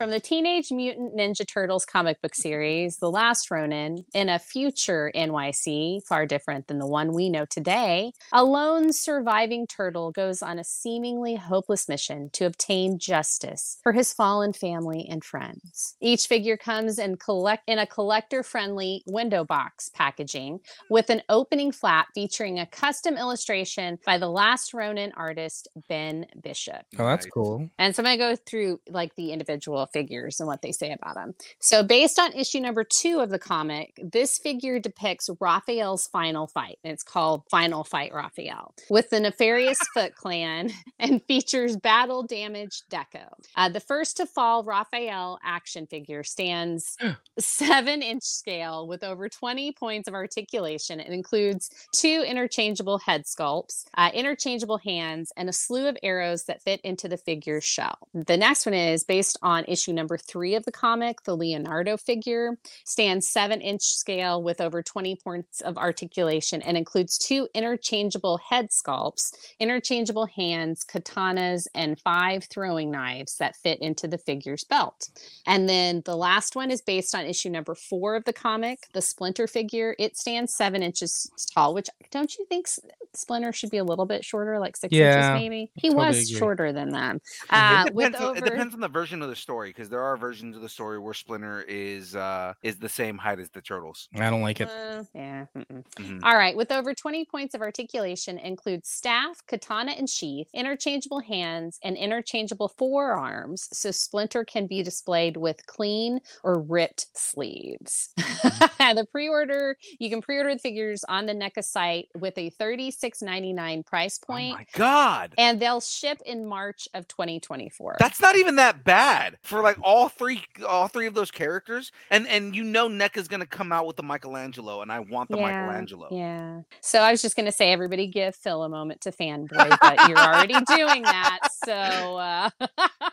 From the Teenage Mutant Ninja Turtles comic book series, The Last Ronin, in a future NYC, far different than the one we know today, a lone surviving turtle goes on a seemingly hopeless mission to obtain justice for his fallen family and friends. Each figure comes in collect in a collector-friendly window box packaging with an opening flap featuring a custom illustration by the Last Ronin artist Ben Bishop.
Oh, that's cool.
And so I'm going to go through like the individual figures and what they say about them. So, based on issue number two of the comic, this figure depicts Raphael's final fight. And it's called Final Fight Raphael with the nefarious Foot Clan and features battle damaged Deco. Uh, the first to fall Raphael action figure stands seven inch scale with over 20 points of articulation. It includes two interchangeable head sculpts, uh, interchangeable hands, and a slew of arrows that fit into the figure's shell. The next one is based on issue number three of the comic. The Leonardo figure stands seven inch scale with over 20 points of articulation and includes two interchangeable head sculpts, interchangeable hands, katanas, and five throwing knives that fit into the figure's belt. And then the last one is based on issue number four of the comic, the Splinter figure. It stands seven inches tall, which don't you think Splinter should be a little bit shorter, like six
Yeah,
inches maybe? He
totally
was
agree.
shorter than them.
it,
Uh, with
depends on, it depends on the version of the story because there are versions of the story where Splinter is uh is the same height as the turtles.
I don't like it.
Uh, yeah. mm-mm.
Mhm.
All right. With over 20 points of articulation, includes staff, katana, and sheath, interchangeable hands, and interchangeable forearms. So Splinter can be displayed with clean or ripped sleeves. the pre-order, you can pre-order the figures on the NECA site with a $36.99 price
Oh
point,
my god.
and they'll ship in March of 2024.
That's not even that bad for like all three all three of those characters. And and you know NECA's gonna come out with the Michelangelo, and I want the Michelangelo.
Yeah. So I was just gonna say, everybody give Phil a moment to fanboy, but you're already doing that. So uh,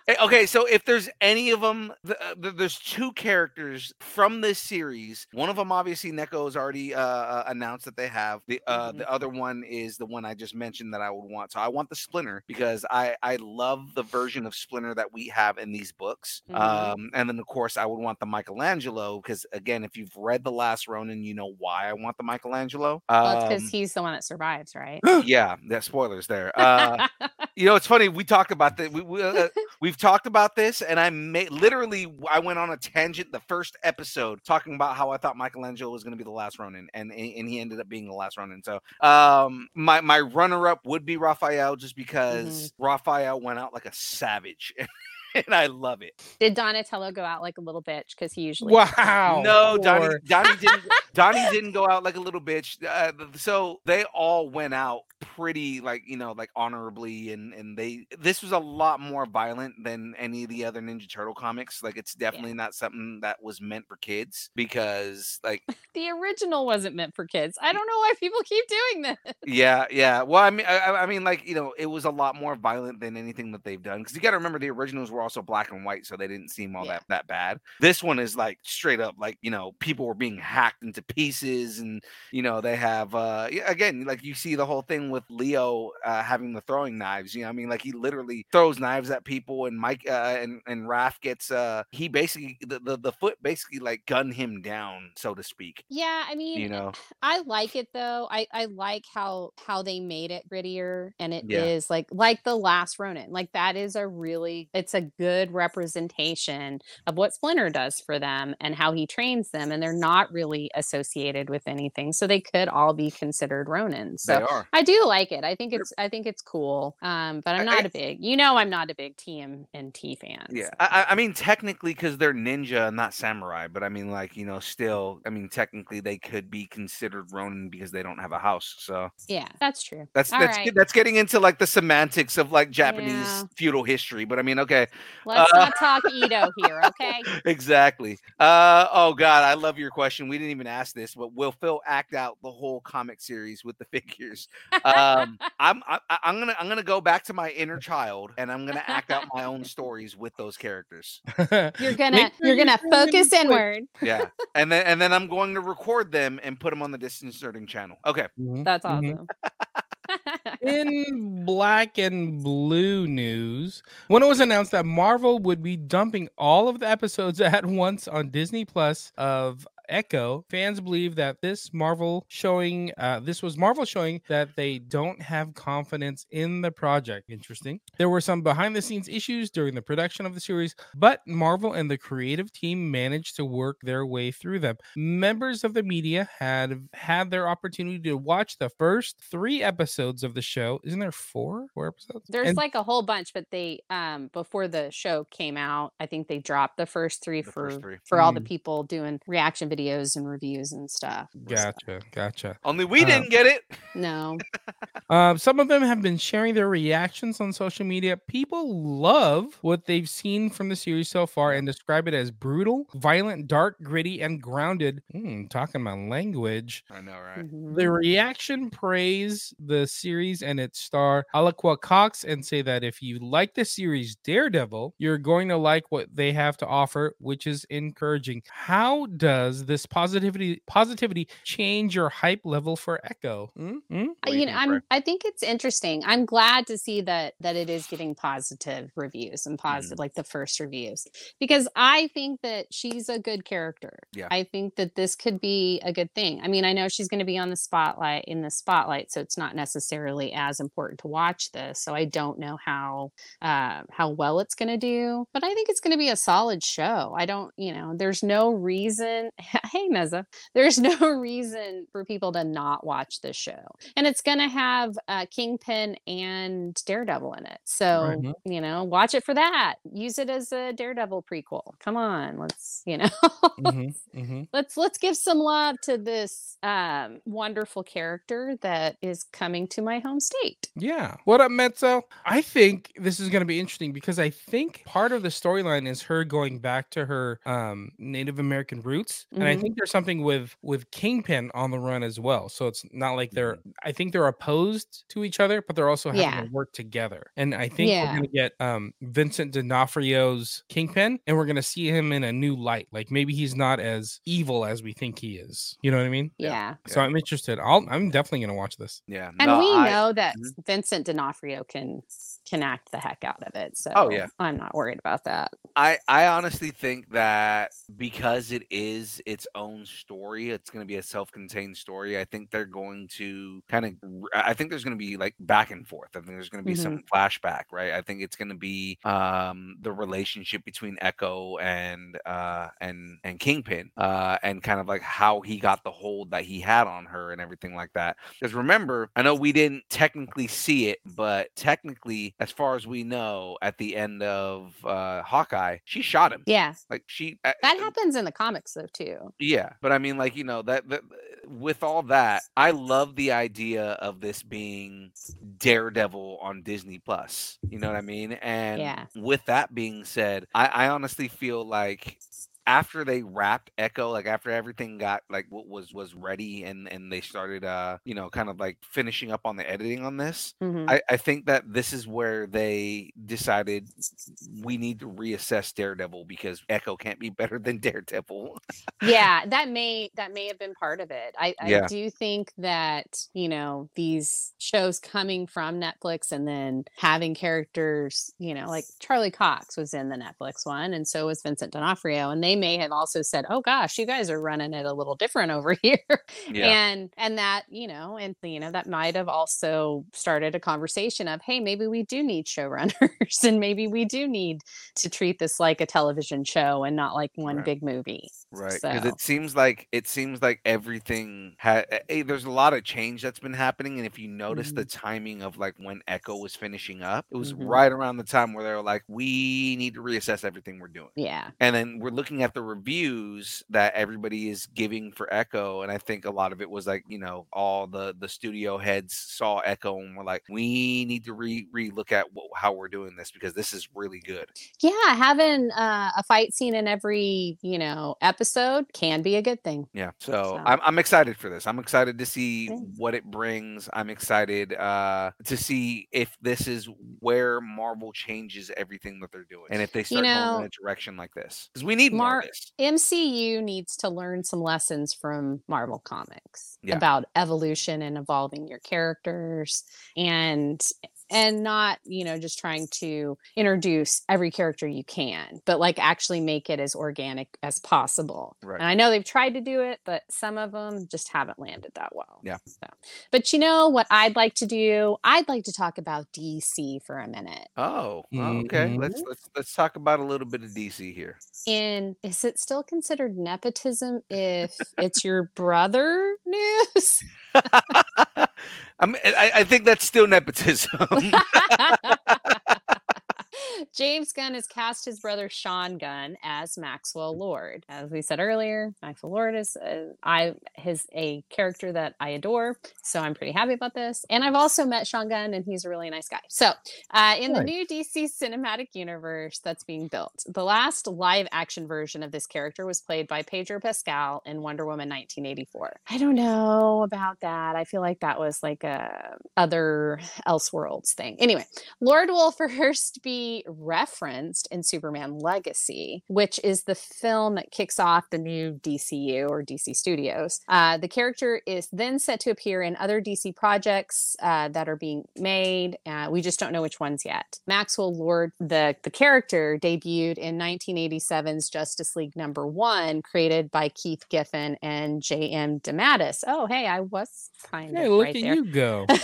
Eh, Okay, so if there's any of them, th- uh, th- there's two characters from this series. One of them, obviously, NECA has already uh, uh, announced that they have. The uh,
Mhm.
the other one is the one I just mentioned that I would want. So I want the Splinter because I I love the version of Splinter that we have in these books.
Mhm.
Um, and then of course I would want the Michelangelo because again, if you've read the Last Ronin, you know why I want the Michelangelo.
well, because
Um,
he's the one that survives, right?
yeah, that spoilers there. Uh, you know, it's funny. We talked about that. We, we uh, we've talked about this, and I made literally. I went on a tangent the first episode talking about how I thought Michelangelo was going to be the last Ronin, and and he ended up being the last Ronin. So, um, my my runner up would be Raphael, just because Raphael went out like a savage, and I love it.
Did Donatello go out like a little bitch? Because he usually
Wow.
No, Donnie,
poor-
Donnie didn't. Donnie didn't go out like a little bitch. Uh, so they all went out pretty, like you know, like honorably, and and they. This was a lot more violent than any of the other Ninja Turtle comics. Like it's definitely not something that was meant for kids because, like,
the original wasn't meant for kids. I don't know why people keep doing this.
yeah, yeah. Well, I mean, I, I- I mean, like you know, it was a lot more violent than anything that they've done. Because you got to remember, the originals were also black and white, so they didn't seem all
Yeah.
that that bad. This one is like straight up, like you know, people were being hacked into pieces, and you know, they have uh again, like you see the whole thing with Leo uh, having the throwing knives. You know, what I mean, like he literally throws knives at people, and Mike uh, and and Raph gets uh he basically the, the the foot basically like gunned him down, so to speak.
Yeah, I mean,
You know,
I like it though. I I like how how they made it grittier and it is
Yeah.
like like the last Ronin. Like that is a really it's a good representation of what Splinter does for them and how he trains them and they're not really associated with anything. So they could all be considered Ronin. So
they are.
I do like it. I think it's I think it's cool. Um but I'm not
I-
a big you know I'm not a big TMNT fan.
Yeah, I, I- I mean, technically, because they're ninja not samurai, but I mean, like, you know, still, I mean, technically, they could be considered Ronin because they don't have a house. So
Yeah, that's true.
that's
All
that's
right.
that's getting into like the semantics of like Japanese
Yeah.
feudal history. But I mean, okay,
Let's
Uh,
not talk Edo here, okay?
exactly. Uh, oh God, I love your question. We didn't even ask this, but will Phil act out the whole comic series with the figures? Um, I'm I, I- I'm gonna I'm gonna go back to my inner child and I'm gonna act out my own stories with those characters.
You're gonna
sure
you're
you
gonna
send them
focus inward.
Yeah, and then and then I'm going to record them and put them on the distance nerding channel. Okay.
Mhm,
That's
mhm.
awesome.
In black and blue news, when it was announced that Marvel would be dumping all of the episodes at once on Disney Plus of Echo, fans believe that this Marvel showing, uh, this was Marvel showing that they don't have confidence in the project. Interesting. There were some behind the scenes issues during the production of the series, but Marvel and the creative team managed to work their way through them. Members of the media had had their opportunity to watch the first three episodes of the show. Isn't there four? Four episodes?
There's
And-
like a whole bunch, but they um before the show came out, I think they dropped the first three
The
for
first three.
for all the
Mm.
people doing reaction videos and reviews and stuff. So,
Gotcha, gotcha.
Only we
Um,
didn't get it.
No.
Um, some of them have been sharing their reactions on social media. People love what they've seen from the series so far and describe it as brutal, violent, dark, gritty, and grounded. Hmm, talking about language.
I know, right?
Mhm.
The reaction praise the series and its star Alaqua Cox and say that if you like the series Daredevil, you're going to like what they have to offer, which is encouraging. How does this positivity positivity change your hype level for Echo? Hmm? Hmm?
Uh,
What do you
you know,
think,
I'm
Fray?
I think it's interesting. I'm glad to see that that it is getting positive reviews and
Mm-hmm.
positive like the first reviews because I think that she's a good character.
Yeah.
I think that this could be a good thing. I mean, I know she's going to be on the spotlight in the spotlight, so it's not necessarily as important to watch this. So I don't know how uh, how well it's going to do, but I think it's going to be a solid show. I don't, you know, there's no reason. hey, Neza, there's no reason for people to not watch this show and it's going to have uh, Kingpin and Daredevil in it. So,
Mhm.
you know, watch it for that. Use it as a Daredevil prequel. Come on, let's, you know,
Mhm, mhm.
let's let's give some love to this um wonderful character that is coming to my home state.
Yeah. What up, Mezzo? I think this is going to be interesting because I think part of the storyline is her going back to her um, Native American roots, and I
Mhm.
think there's something with with Kingpin on the run as well. So it's not like they're. I think they're opposed to each other, but they're also having
Yeah.
to work together. And I think we're going to get um, Vincent D'Onofrio's Kingpin, and we're going to see him in a new light. Like maybe he's not as evil as we think he is. You know what I mean?
Yeah.
Yeah.
So I'm interested. I'll. I'm definitely going to watch this.
Yeah.
And
no,
we
I-
know that
Mhm.
Vincent D'Onofrio can can act the heck out of it. So
Oh, yeah.
I'm not worried about that.
I I honestly think that because it is its own story, it's going to be a self-contained story. I think they're going to kind of I think there's going to be like back and forth. I think there's going to be some flashback, right? I think it's going to be um the relationship between Echo and uh and and Kingpin uh and kind of like how he got the hold that he had on her and everything like that. Because remember, I know we didn't technically see it, but technically as far as we know at the end of uh Hawkeye, she shot him.
Yeah.
Like she
That happens in the comics though too.
Yeah, but I mean, like you know that, that uh, with all that, I love the idea of this being Daredevil on Disney Plus. You know what I mean? And
Yeah.
with that being said, I, I honestly feel like after they wrapped Echo, like after everything got like what was was ready and and they started uh you know kind of like finishing up on the editing on this,
Mhm.
I, I think that this is where they decided we need to reassess Daredevil because Echo can't be better than Daredevil.
yeah that may that may have been part of it I, I
Yeah.
do think that you know these shows coming from netflix and then having characters you know like charlie cox was in the netflix one and so was vincent d'onofrio and they may have also said oh gosh you guys are running it a little different over here and and that you know and you know that might have also started a conversation of hey maybe we do need showrunners and maybe we do need to treat this like a television show and not like one
Right.
big movie
Right, because
So-
it seems like it seems like everything had. Eh, eh, there's a lot of change that's been happening, and if you notice the mm-hmm. timing of like when Echo was finishing up, it was
Mhm.
right around the time where they were like, "We need to reassess everything we're doing."
yeah
And then we're looking at at the reviews that everybody is giving for Echo, and I think a lot of it was like you know all the the studio heads saw Echo and were like, we need to re re look at wh- how we're doing this because this is really good.
Yeah, having uh, a fight scene in every you know episode can be a good thing.
Yeah, so,
So-
I'm I'm excited for this. I'm excited to see
Same.
what it brings. I'm excited uh to see if this is where Marvel changes everything that they're doing, and if they start going
know,
in a direction like this, because we need more
Mar- MCU needs to learn some lessons from Marvel Comics
Yeah.
about evolution and evolving your characters and and not, you know, just trying to introduce every character you can, but like actually make it as organic as possible.
Right.
And I know they've tried to do it, but some of them just haven't landed that well.
Yeah.
So, but you know what I'd like to do? I'd like to talk about DC for a minute.
Oh, oh, okay.
Mm-hmm.
Let's let's let's talk about a little bit of DC here.
And is it still considered nepotism if it's your brother news?
I, I think that's still nepotism.
James Gunn has cast his brother Sean Gunn as Maxwell Lord. As we said earlier, Maxwell Lord is uh, I his a character that I adore, so I'm pretty happy about this. And I've also met Sean Gunn, and he's a really nice guy. So, uh, in the new DC cinematic universe that's being built, the last live action version of this character was played by Pedro Pascal in Wonder Woman 1984. I don't know about that. I feel like that was like a other Elseworlds thing. Anyway, Lord will first be referenced in Superman Legacy, which is the film that kicks off the new DCU or DC Studios. Uh, the character is then set to appear in other DC projects uh, that are being made. Uh, we just don't know which ones yet. Maxwell Lord, the, the character, debuted in 1987's Justice League number one, created by Keith Giffen and J.M. DeMatteis. Oh, hey, I was kind
Hey,
of
look
right
at
there.
you go.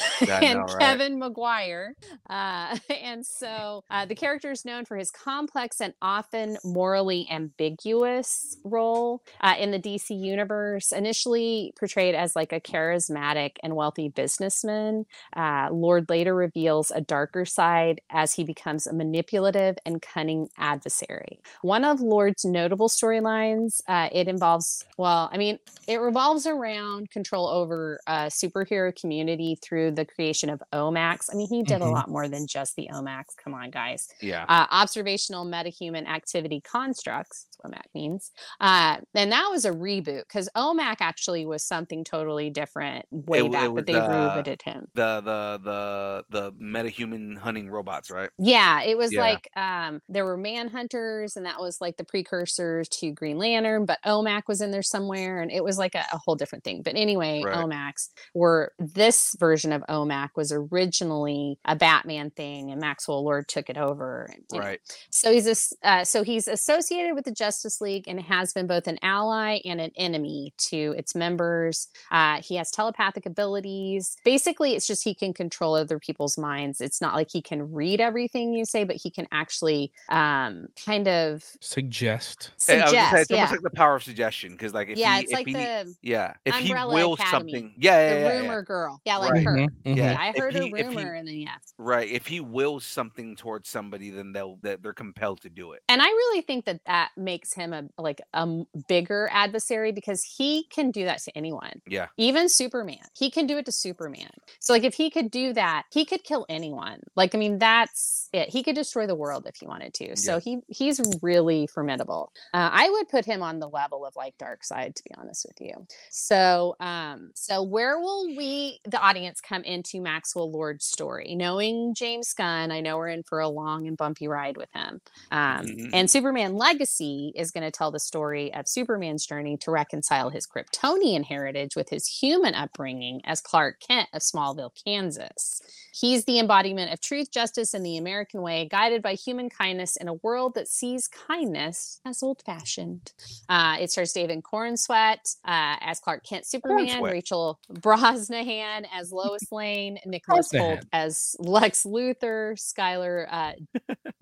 And
know, right?
Kevin Maguire. Uh, and so uh, the character is known for his complex and often morally ambiguous role uh, in the DC universe. Initially portrayed as like a charismatic and wealthy businessman, uh, Lord later reveals a darker side as he becomes a manipulative and cunning adversary. One of Lord's notable storylines, uh, it involves, well, I mean, it revolves around control over a superhero community through the creation of OMACs. I mean, he did a
Mhm.
lot more than just the OMACs. Come on, guys.
Yeah.
Uh, observational metahuman activity constructs. That's what MAC means. Uh, and that was a reboot because OMAC actually was something totally different way
w-
back,
it
but they rebooted him.
The the the the metahuman hunting robots, right?
Yeah, it was
Yeah.
like um there were manhunters and that was like the precursor to Green Lantern, but OMAC was in there somewhere and it was like a, a whole different thing. But anyway,
Right.
OMACs were this version of OMAC was originally a Batman thing and Maxwell Lord took it over. And, you know,
Right.
so he's as- uh, so he's associated with the Justice League and has been both an ally and an enemy to its members. Uh, he has telepathic abilities. Basically, it's just he can control other people's minds. It's not like he can read everything you say, but he can actually um, kind of
Suggest.
Hey, I was gonna
suggest.
say, it's
yeah,
almost like the power of suggestion because like if
yeah,
he,
it's
if
like
he,
the
yeah if
Umbrella
he wills
Academy,
something yeah yeah,
the
yeah, yeah,
rumor girl. Yeah, like
Right.
her.
Mhm, mhm.
Yeah.
Yeah, I heard
he-
a
if he-
rumor, and then yeah.
right if he wills something towards somebody then they'll that they're compelled to do it
and I really think that that makes him a like a bigger adversary because he can do that to anyone.
yeah
Even Superman, he can do it to Superman. So like if he could do that, he could kill anyone. Like I mean, that's it. He could destroy the world if he wanted to. So he he's really formidable. Uh, I would put him on the level of like Darkseid, to be honest with you. So um, so where will we, the audience, come into Maxwell Lord's story? Knowing James Gunn, I know we're in for a long and bumpy ride with him. Um,
Mhm.
And Superman Legacy is going to tell the story of Superman's journey to reconcile his Kryptonian heritage with his human upbringing as Clark Kent of Smallville, Kansas. He's the embodiment of truth, justice, and the American way, guided by human kindness in a world that sees kindness as old fashioned. Uh, it stars David Corenswet uh, as Clark Kent Superman,
Corenswet.
Rachel Brosnahan as Lois Lane, Nicholas
Hoult
as Lex Luthor, Skyler uh,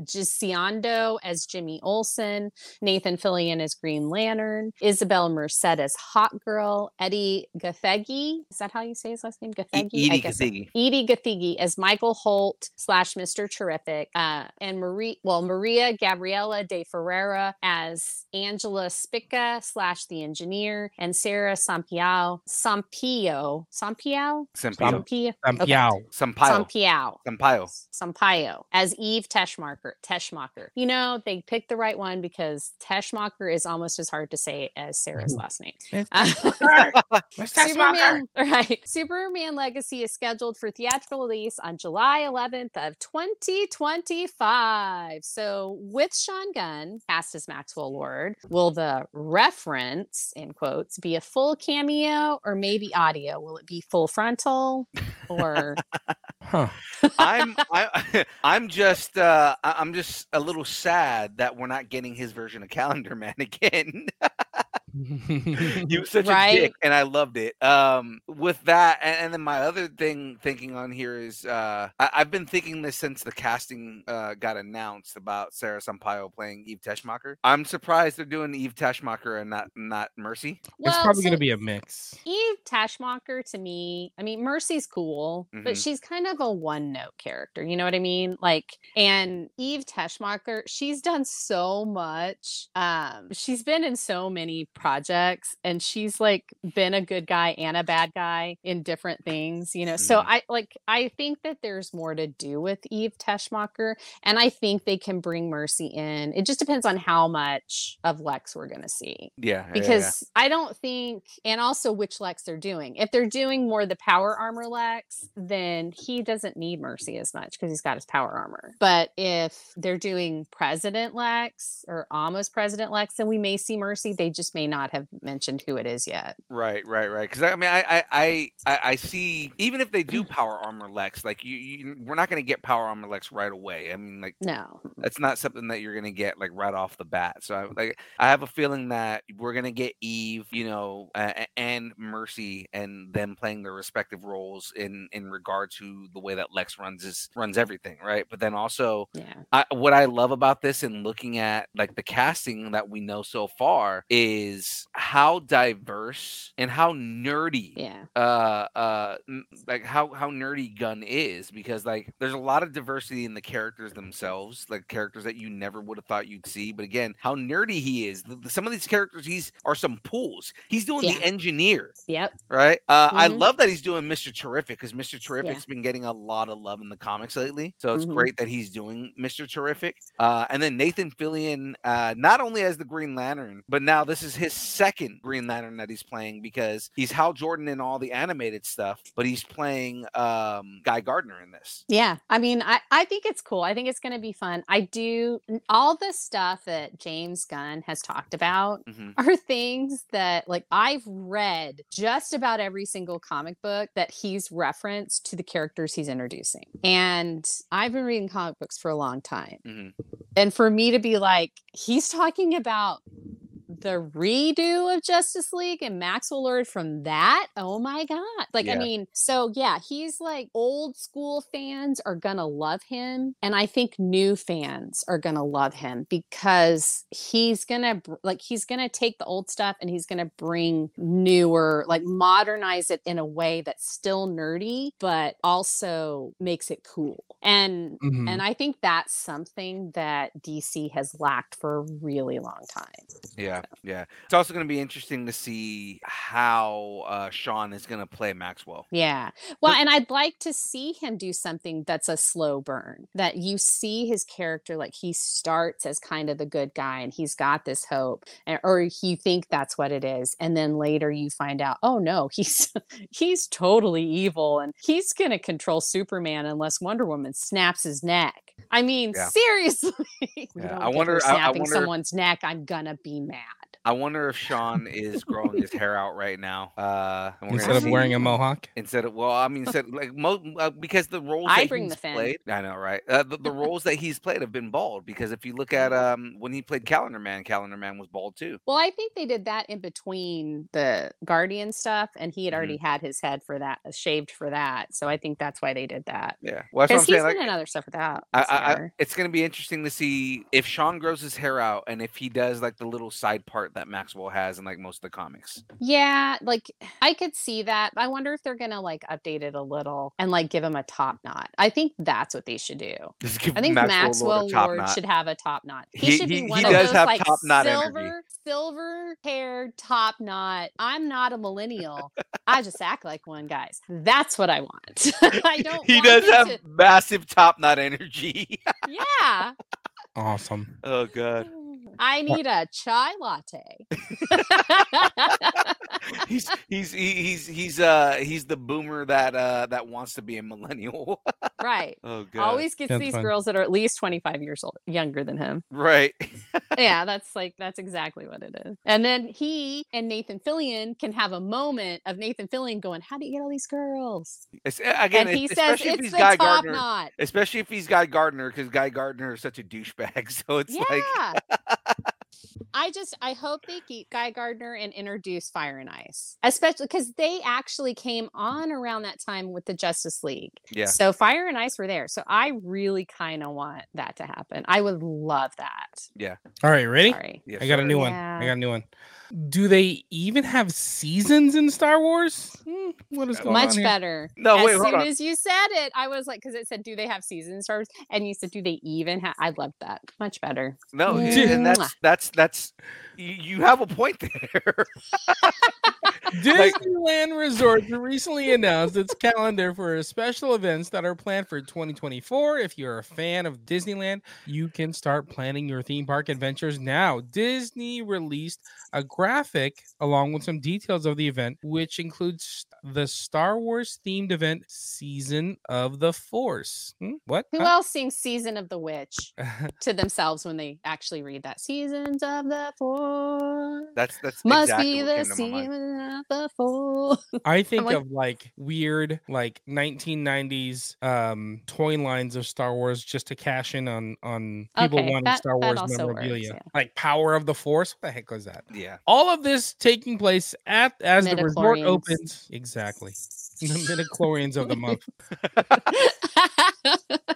Gisondo as Jimmy Olsen, Nathan Fillion as Green Lantern, Isabel Merced as Hot Girl, Edi Gathegi. Is that how you say his last name?
E-
Gathegi? I Edi.
Gathegi.
Edi Gathegi as Michael Holt slash Mr. Terrific, uh, and Marie, well, Maria Gabriela de Ferreira as Angela Spica slash the engineer, and Sarah Sampiao, Sampio, Sampio,
Sampaio.
Sampio,
Sampaio.
Sampaio.
Sampio.
Sampaio.
Sampaio as Eve Teschmacher. Teschmacher. You know, they picked the right one because Teschmacher is almost as hard to say as Sarah's last name. Uh, Superman, right. Superman Legacy is scheduled for theatrical release on July 11th of 2025. So, with Sean Gunn cast as Maxwell Lord, will the reference in quotes be a full cameo or maybe audio? Will it be full frontal or
Huh.
I'm I, I'm just uh I- I'm just a little sad that we're not getting his version of Calendar Man again. He was such a
Right.
dick and I loved it. Um with that and, and then my other thing thinking on here is uh I, I've been thinking this since the casting uh got announced about Sarah Sampaio playing Eve Teschmacher. I'm surprised they're doing Eve Teschmacher and not not Mercy.
it's probably
so-
gonna be a mix.
Eve Tashmacher to me, I mean, Mercy's cool,
Mhm.
but she's kind of a one note character. You know what I mean? Like, and Eve Tashmacher, she's done so much. Um, she's been in so many projects and she's like been a good guy and a bad guy in different things, you know. So
Mhm.
I like, I think that there's more to do with Eve Tashmacher, and I think they can bring Mercy in. It just depends on how much of Lex we're going to see
Yeah. yeah, yeah.
because I don't think, and also which Lex they're doing. If they're doing more the power armor Lex, then he doesn't need Mercy as much because he's got his power armor. But if they're doing President Lex or almost President Lex, then we may see Mercy. They just may not have mentioned who it is yet.
Right, right, right. Because I mean, I, I, I, I see. Even if they do power armor Lex, like you, you we're not going to get power armor Lex right away. I mean, like
No.
that's not something that you're going to get like right off the bat. So, I, like, I have a feeling that we're going to get Eve, you know, uh, and Mercy, and them playing their respective roles in in regard to the way that Lex runs his runs everything, right? But then also,
Yeah.
I, what I love about this and looking at like the casting that we know so far is how diverse and how nerdy
Yeah.
uh uh like how how nerdy Gunn is because like there's a lot of diversity in the characters themselves like characters that you never would have thought you'd see but again how nerdy he is some of these characters he's are some pools he's doing
Yeah.
the engineer
Yep.
right uh i
Mhm.
love that he's doing mr terrific because mr terrific's been getting a lot of love in the comics lately so it's
Mhm.
great that he's doing mr terrific uh and then nathan fillion uh not only as the green lantern but now this is his second green lantern that he's playing because he's hal jordan in all the animated stuff but he's playing um guy gardner in this
Yeah, I mean, I, I think it's cool. I think it's going to be fun. I do all the stuff that James Gunn has talked about
Mhm.
are things that, like, I've read just about every single comic book that he's referenced to the characters he's introducing. And I've been reading comic books for a long time.
Mhm.
And for me to be like, he's talking about the redo of Justice League and Maxwell Lord from that. Oh my god. Like I mean, so yeah, he's like old school fans are going to love him and I think new fans are going to love him because he's going to like he's going to take the old stuff and he's going to bring newer like modernize it in a way that's still nerdy but also makes it cool. And
Mhm.
and I think that's something that DC has lacked for a really long time.
yeah yeah it's also going to be interesting to see how uh sean is going to play maxwell
Yeah. Well, and I'd like to see him do something that's a slow burn, that you see his character like he starts as kind of the good guy and he's got this hope, and, or you think that's what it is. And then later you find out, oh no, he's he's totally evil and he's going to control Superman unless Wonder Woman snaps his neck. I mean,
Yeah.
seriously.
Yeah, I wonder- I- I
snapping
wonder-
someone's neck, I'm gonna be mad.
I wonder if Sean is growing his hair out right now. Uh, and we're
Instead of
see-
wearing a mohawk.
Instead of well, I mean, instead like mo- uh, because the roles
I
that
bring
he's
the fin.
played, I know, right? Uh, the, the roles that he's played have been bald. Because if you look at um when he played Calendar Man, Calendar Man was bald too.
Well, I think they did that in between the Guardian stuff, and he had already had his head for that uh, shaved for that. So I think that's why they did that.
Yeah, well, that's what
Because
I'm
he's
saying. Like,
been in other stuff without.
I, I, I, it's gonna be interesting to see if Sean grows his hair out and if he does like the little side part that Maxwell has in like most of the comics.
Yeah, like I could see that. I wonder if they're gonna like update it a little and like give him a top knot. I think that's what they should do.
Just give
I think
Maxwell Lord
Maxwell
a top
Lord should have a top knot. He,
He-
should be
he
one of
does
those
have
like
top knot energy.
silver, silver haired top knot. I'm not a millennial. I just act like one, guys. That's what I want. I don't.
He
want
does have
to-
massive top knot energy.
yeah.
Awesome.
oh god.
I need a chai latte.
he's he's he's he's uh he's the boomer that uh that wants to be a millennial.
right.
oh god.
Always gets
That's
these
fun.
girls that are at least 25 years old, younger than him.
right.
yeah, that's like that's exactly what it is. And then he and Nathan Fillion can have a moment of Nathan Fillion going, "How do you get all these girls?"
It's, uh, again,
and he says
if
it's
he's
the
Guy
top
Gardner.
knot.
Especially if he's Guy Gardner, because Guy Gardner is such a douchebag. So it's
Yeah.
like
I just I hope they keep Guy Gardner and introduce Fire and Ice, especially because they actually came on around that time with the Justice League.
yeah.
So Fire and Ice were there. So I really kind of want that to happen. I would love that. Yeah.
All right, ready?
Sorry.
Yes,
I got a
sir.
new one.
Yeah.
I got a new one. Do they even have seasons in Star Wars? Hmm, what is going on
Much
here?
better.
No,
as
wait, hold
soon
on.
as you said it, I was like, because it said, "Do they have season stars?" And you said, "Do they even have?" I loved that. Much better.
No, y- and that's that's that's you, you have a point there.
Disneyland Resort recently announced its calendar for special events that are planned for 2024. If you're a fan of Disneyland, you can start planning your theme park adventures now. Disney released a graphic along with some details of the event, which includes the Star Wars themed event Season of the Force. Hmm? What?
Who else sings "Season of the Witch" to themselves when they actually read that? Seasons of the Force
That's that's
must
exactly
be the
came to my mind.
season of the Force.
I think
like-
of like weird, like 1990s um toy lines of Star Wars just to cash in on on people
Okay,
wanting
that-
Star Wars
also works,
memorabilia,
yeah.
like Power of the Force. What the heck was that?
Yeah.
All of this taking place at as the resort opens. Exactly, the midichlorians of the month.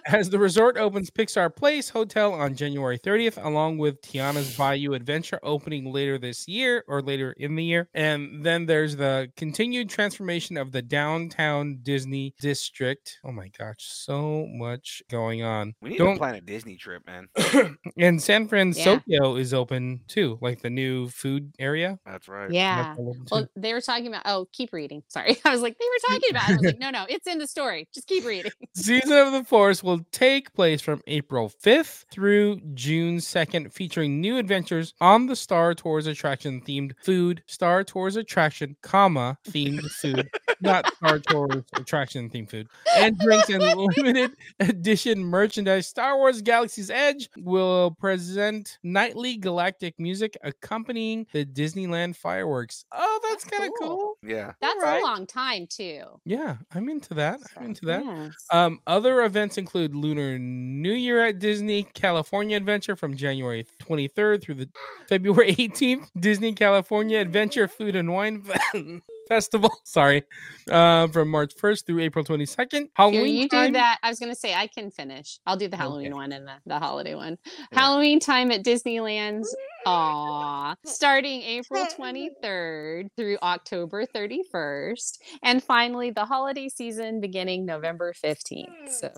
As the resort opens Pixar Place Hotel on January 30th, along with Tiana's Bayou Adventure opening later this year or later in the year. And then there's the continued transformation of the downtown Disney district. Oh my gosh, so much going on.
We need
Don't
to plan a Disney trip, man.
and San Fransokyo is open too, like the new food area.
That's right.
yeah.
That's all open, too.
Well, they were talking about. Oh, keep reading. Sorry, I was like, they were talking about. It. I was like, no, no, it's in the story. Just keep reading.
Season of the Force will take place from April 5th through June 2nd, featuring new adventures on the Star Tours attraction themed food, Star Tours attraction, comma, themed food, not Star Tours attraction themed food, and drinks and limited edition merchandise. Star Wars Galaxy's Edge will present nightly galactic music accompanying the Disneyland fireworks. Oh, that's
That's
kind of
cool.
cool.
Yeah.
That's
Alright.
a long time too.
Yeah, I'm into that. I'm into that.
Yeah.
Um, other events include Lunar New Year at Disney California Adventure from January 23rd through the February 18th. Disney California Adventure Food and Wine Festival. Sorry, uh, from March 1st through April 22nd.
Here,
Halloween
you
time.
do that. I was gonna say I can finish. I'll do the
Okay.
Halloween one and the, the holiday one.
Yeah.
Halloween time at Disneyland's Aw, starting April 23rd through October 31st, and finally the holiday season beginning November 15th. So,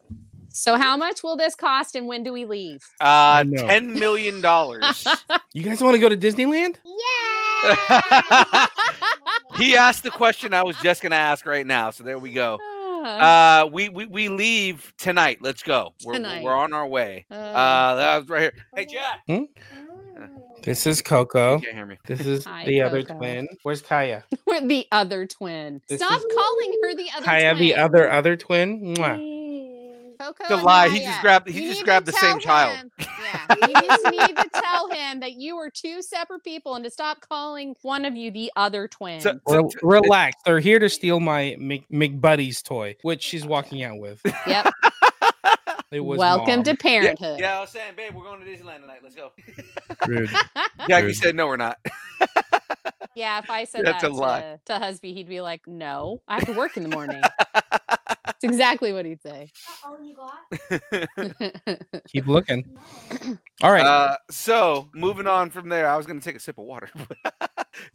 so how much will this cost, and when do we leave?
Uh,
no.
ten million dollars.
You guys want to go to Disneyland?
he asked the question I was just gonna ask right now. So there we go.
Ah,
Uh, we we, we leave tonight. Let's go. We're,
Tonight.
we're on our way.
uh,
Uh, that was right here. Hey, Jack.
This is Coco.
You can't hear me.
This is
Hi,
the other
Coco.
twin. Where's Kaya?
we're the other twin.
This
Stop
is-
calling her the other twin.
Kaya,
twin.
the other other twin. Mwah.
Coco
The lie, he just grabbed- he
you
just grabbed the same
tell
child.
Yeah, you just need to tell him that you are two separate people and to stop calling one of you the other twin.
So-
Rel-
t-
relax. They're here to steal my Mc- McBuddy's toy, which she's walking out with.
yep.
It was
Welcome
mom.
to parenthood.
yeah, I was saying, babe, we're going to Disneyland tonight. Let's go.
Rude.
Jackie
Dude.
said, no, we're not.
Yeah, if I said
That's
that
a lie.
to, to husby, he'd be like, "No, I have to work in the morning." That's exactly what he'd say.
Keep looking. All right.
Uh, so moving on from there, I was going to take a sip of water.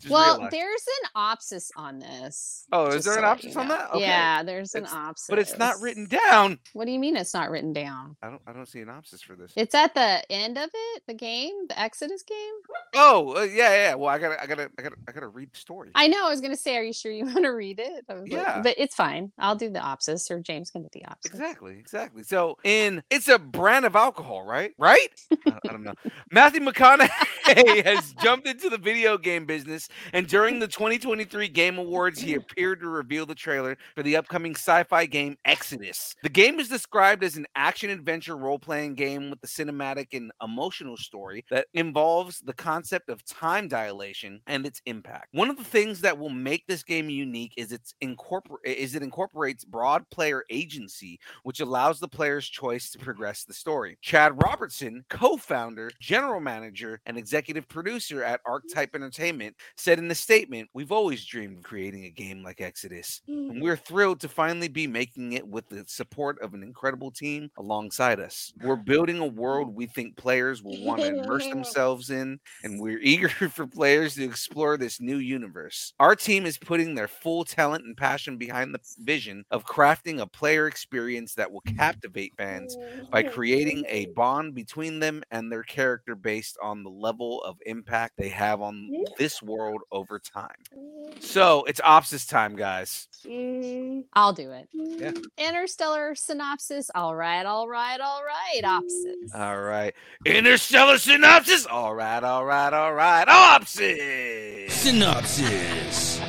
Well,
realized.
there's an opsis on this.
Oh, is
just
there an
so that you
opsis on that? Okay.
Yeah, there's an
It's-
opsis.
but it's not written down.
What do you mean it's not written down?
I don't. I don't see an opsis for this.
It's at the end of it, the game, the Exodus game.
Oh, uh, yeah, yeah. Well, I gotta, I gotta, I gotta, I gotta read the story.
I know. I was gonna say, are you sure you want to read it? I was like-
Yeah.
but it's fine. I'll do the opsis, or Jahmez can do the opsis.
Exactly, exactly. So, in it's a brand of alcohol, right? Right? I, I don't know. Matthew McConaughey has jumped into the video game business, and during the 2023 Game Awards, he appeared to reveal the trailer for the upcoming sci-fi game Exodus. The game is described as an action-adventure role-playing game with a cinematic and emotional story that involves the concept of time dilation and its impact. One of the things that will make this game unique is its incorpor- is it incorporates broad player agency which allows the player's choice to progress the story. Chad Robertson, co founder, general manager, and executive producer at Archetype Entertainment, said in the statement We've always dreamed of creating a game like Exodus, and we're mm. thrilled to finally be making it with the support of an incredible team alongside us. We're building a world we think players will want to immerse themselves in, and we're eager for players to explore this new universe. Our team is putting their full talent and passion behind the vision of crafting a player experience that will captivate fans by mm-hmm. creating a bond between them and their character based on the level of impact they have on this world over time. Mm-hmm. So it's Opsis time, guys. Mm-hmm.
I'll do it.
Yeah.
Interstellar synopsis. All right, all right, all right. Opsis.
All right. Interstellar synopsis. All right, all right, all right. Opsis.
Synopsis.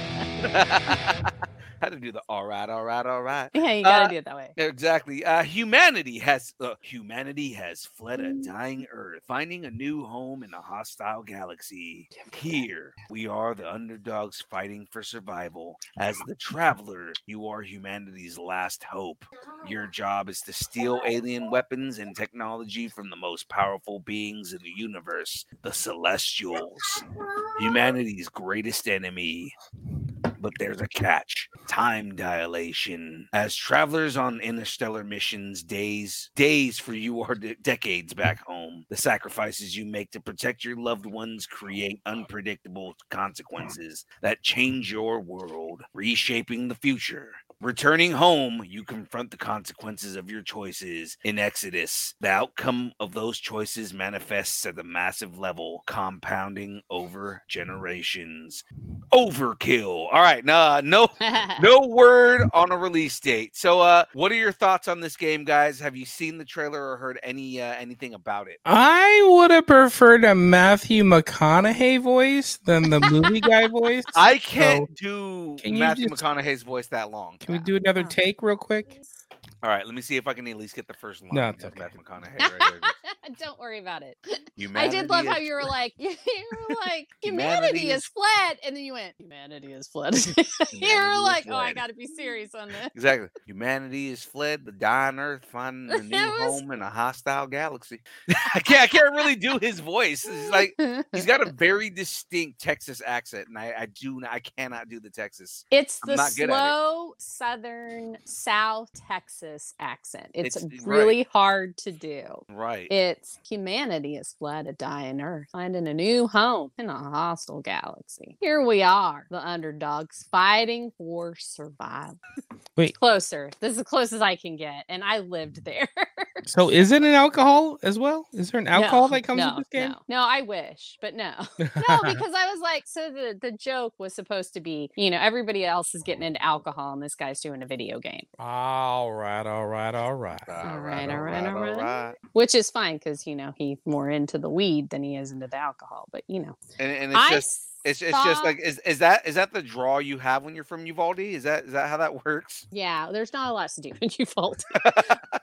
Had to do the all right, all right, all right.
yeah, you gotta
uh,
do it that way.
Exactly. Uh, humanity has uh, humanity has fled a dying Earth, finding a new home in a hostile galaxy. Here, we are the underdogs fighting for survival. As the traveler, you are humanity's last hope. Your job is to steal alien weapons and technology from the most powerful beings in the universe, the Celestials, humanity's greatest enemy. But there's a catch time dilation. As travelers on interstellar missions, days, days for you are de- decades back home. The sacrifices you make to protect your loved ones create unpredictable consequences that change your world, reshaping the future. Returning home, you confront the consequences of your choices in Exodus. The outcome of those choices manifests at the massive level, compounding over generations. Overkill. All right, nah, no no word on a release date. So, uh, what are your thoughts on this game, guys? Have you seen the trailer or heard any uh, anything about it?
I would have preferred a Matthew McConaughey voice than the movie guy voice.
I can't do
can
Matthew
just-
McConaughey's voice that long.
Can we do another
Oh.
take real quick?
All right, let me see if I can at least get the first line.
No, it's
of
okay.
Matthew McConaughey. Right here.
Don't worry about it.
Humanity I
did love how you were
fled.
like, you were like,
Humanity
humanity
is-
fled, and then you went, humanity is fled. you were like, oh, I got to be serious on this.
Exactly. Humanity is fled, the dying earth, finding a new
was-
home in a hostile galaxy. I can't. I can't really do his voice. It's like he's got a very distinct Texas accent, and I, I do. not- I cannot do the Texas.
It's
I'm
the
not good it.
slow Southern South Texas accent. It's,
It's- right.
really hard to do.
Right.
It's humanity has fled a dying earth, finding a new home in a hostile galaxy. Here we are, the underdogs fighting for survival.
Wait.
closer. This is as close as I can get, and I lived there.
So is it an alcohol as well? Is there an alcohol
No,
that comes
no,
with this game?
No, no, I wish, but no. no, because I was like, so the the joke was supposed to be, you know, everybody else is getting into alcohol, and this guy's doing a video game,
all right, all right, all right.
All right, all right, all right. which is fine because you know he's more into the weed than he is into the alcohol. But you know,
And, and it's
I
just it's it's just like is, is that is that the draw you have when you're from Uvalde? Is that is that how that works?
yeah, there's not a lot to do in Uvalde.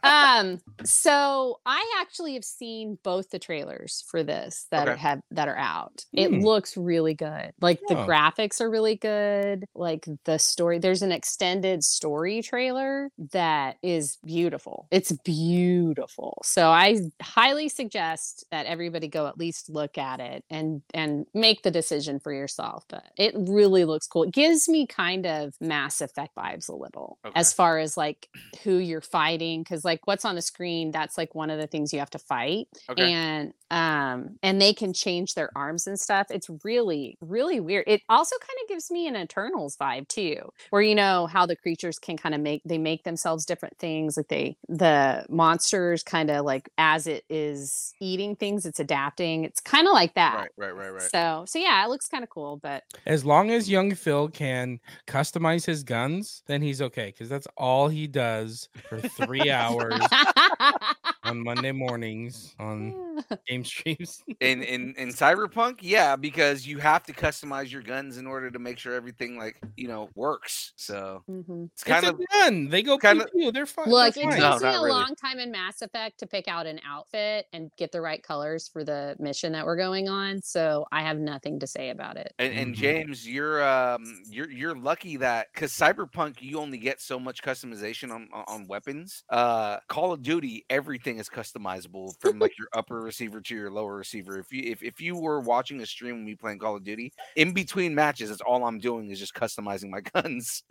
um so i actually have seen both the trailers for this that
Okay.
have that are out it
Hmm.
looks really good like the
Oh.
graphics are really good like the story there's an extended story trailer that is beautiful it's beautiful so i highly suggest that everybody go at least look at it and and make the decision for yourself but it really looks cool. It gives me kind of mass effect vibes a little as far as like who you're fighting because like what's on the screen that's like one of the things you have to fight
Okay.
and um and they can change their arms and stuff. It's really really weird. It also kind of gives me an eternals vibe too where you know how the creatures can kind of make they make themselves different things like they the monsters kind of like as it is eating things it's adapting. It's kind of like that.
Right, right, right, right.
so so yeah it looks kind of cool but
As long as young Phil can customize his guns, then he's okay because that's all he does for three hours on Monday mornings on game streams.
in in in cyberpunk yeah because you have to customize your guns in order to make sure everything like you know works so
Mhm.
it's kind
it's
of
a gun. They go
kinda-
pew pew. They're fine.
Look,
they're
it
fine.
No,
takes me a
really.
long time in Mass Effect to pick out an outfit and get the right colors for the mission that we're going on. So I have nothing to say about it.
and, and
Mhm.
Jahmez, you're um you're you're lucky that because Cyberpunk you only get so much customization on on- on weapons. Uh, Call of Duty everything is customizable from like your upper receiver to your lower receiver. If you if, if you were watching a stream when we playing Call of Duty, in between matches, that's all I'm doing is just customizing my guns.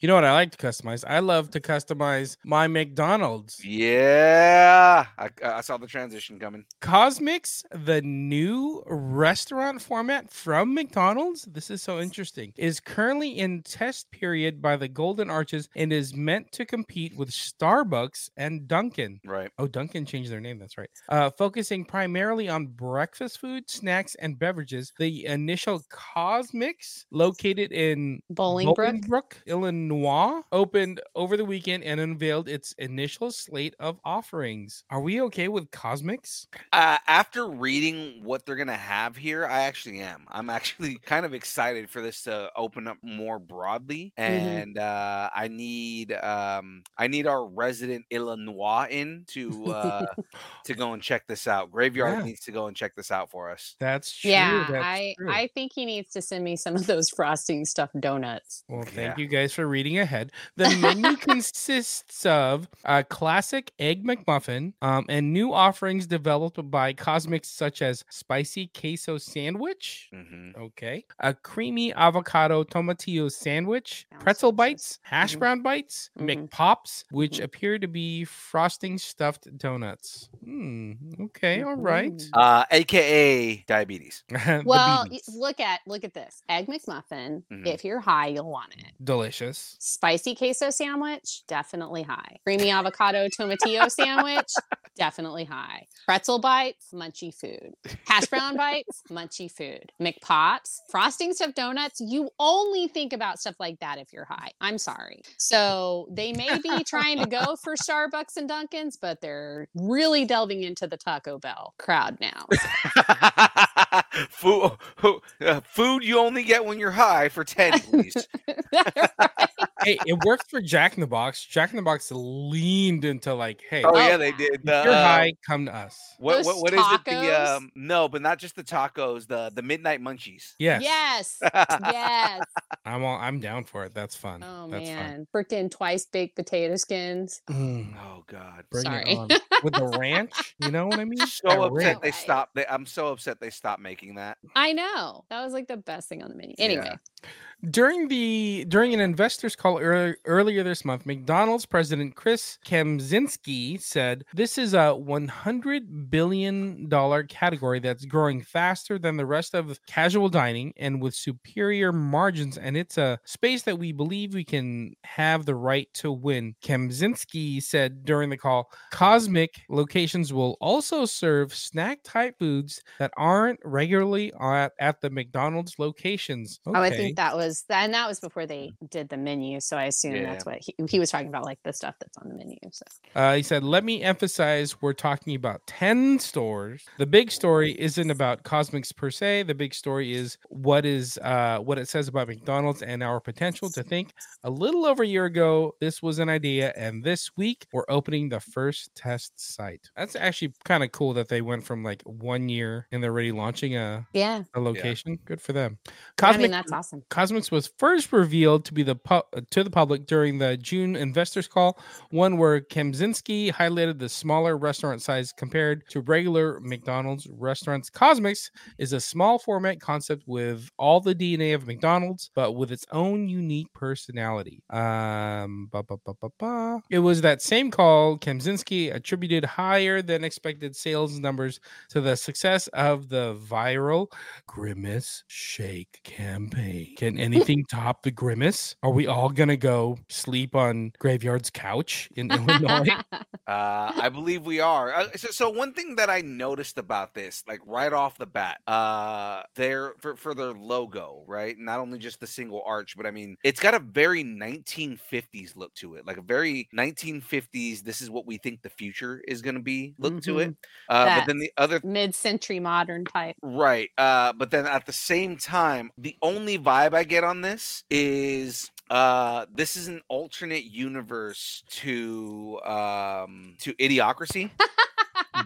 You know what I like to customize? I love to customize my McDonald's.
yeah, I, I saw the transition coming.
CosMc's, the new restaurant format from McDonald's, this is so interesting, is currently in test period by the Golden Arches and is meant to compete with Starbucks and Dunkin'.
Right.
Oh, Dunkin' changed their name. That's right. Uh, focusing primarily on breakfast food, snacks, and beverages. The initial CosMc's, located in
Bolingbrook.
Bolingbrook, Illinois, opened over the weekend and unveiled its initial slate of offerings. Are we okay with CosMc's?
Uh, after reading what they're gonna have here, I actually am. I'm actually kind of excited for this to open up more broadly, and uh, I need um, I need our resident Illinois in to uh, to go and check this out. Graveyard
Yeah.
needs to go and check this out for us.
That's true.
Yeah,
that's
I
true.
I think he needs to send me some of those frosting stuffed donuts.
Well, thank
Yeah.
you guys for reading ahead. The menu consists of a classic egg McMuffin um, and new offerings developed by CosMc's such as spicy queso sandwich.
hmm
Okay. A creamy avocado tomatillo sandwich,
Sounds
pretzel
delicious.
bites, hash
Mhm.
brown bites,
Mhm.
McPops, which
Mhm.
appear to be frosting stuffed donuts. Hmm. Okay. All right.
Mhm.
Uh, AKA diabetes.
Well, y- look at look at this egg McMuffin.
Mhm.
If you're high, you'll want it.
delicious.
Spicy queso sandwich, definitely high. Creamy avocado tomatillo sandwich, definitely high. Pretzel bites, munchy food. Hash brown bites, munchy food. McPops, frosting stuffed donuts. You only think about stuff like that if you're high. I'm sorry. So they may be trying to go for Starbucks and Dunkin's, but they're really delving into the Taco Bell crowd now.
food, uh, food you only get when you're high for ten, please.
hey, it worked for Jack in the Box. Jack in the Box leaned into like, hey,
Oh,
Oh,
yeah, they
yeah.
did.
if
The,
you're high, come to us.
What what, what is it? The um no, but not just the tacos. The the midnight munchies.
Yes,
yes. Yes.
I'm down for it. That's fun.
Oh
That's
man. Freaking twice baked potato skins.
Mm,
oh God.
bring
Sorry.
it on with the ranch. You know what I mean?
So
That
upset
ranch.
they
Right.
stopped. They, I'm so upset they stopped making that.
I know. That was like the best thing on the menu. Anyway.
During the during an investors call earlier, earlier this month, McDonald's president Chris Kempczinski said this is a 100 billion dollar category that's growing faster than the rest of casual dining and with superior margins and it's a space that we believe we can have the right to win. Kempczinski said during the call, Cosmic locations will also serve snack type foods that aren't regularly at, at the McDonald's locations.
Oh, I think think that was and that was before they did the menu. So I assume that's what he, he was talking about, like the stuff that's on the menu. So
Uh, he said, "Let me emphasize: we're talking about ten stores. The big story isn't about CosMc's per se. The big story is what is uh, what it says about McDonald's and our potential to think. A little over a year ago, this was an idea, and this week we're opening the first test site. That's actually kind of cool that they went from like one year and they're already launching a,
yeah,
a location. Good for them.
I mean that's awesome.
CosMc's was first revealed to be the pu- to the public during the June investors call, one where Kempczinski highlighted the smaller restaurant size compared to regular McDonald's restaurants. CosMc's is a small format concept with all the DNA of McDonald's, but with its own unique personality. Um, ba, ba, ba, ba, ba. It was that same call Kempczinski attributed higher than expected sales numbers to the success of the viral Grimace Shake campaign. Can anything top the Grimace? Are we all gonna go sleep on Graveyard's couch in Illinois?
Uh, I believe we are. Uh, so, so one thing that I noticed about this, like right off the bat, uh, their for, for their logo, right? Not only just the single arch, but I mean, it's got a very 1950s look to it, like a very 1950s. This is what we think the future is going to be. Look to it. Uh, but then the other
Mid-century modern type.
Right. Uh, but then at the same time, the only vibe I get on this is uh this is an alternate universe to um to idiocracy.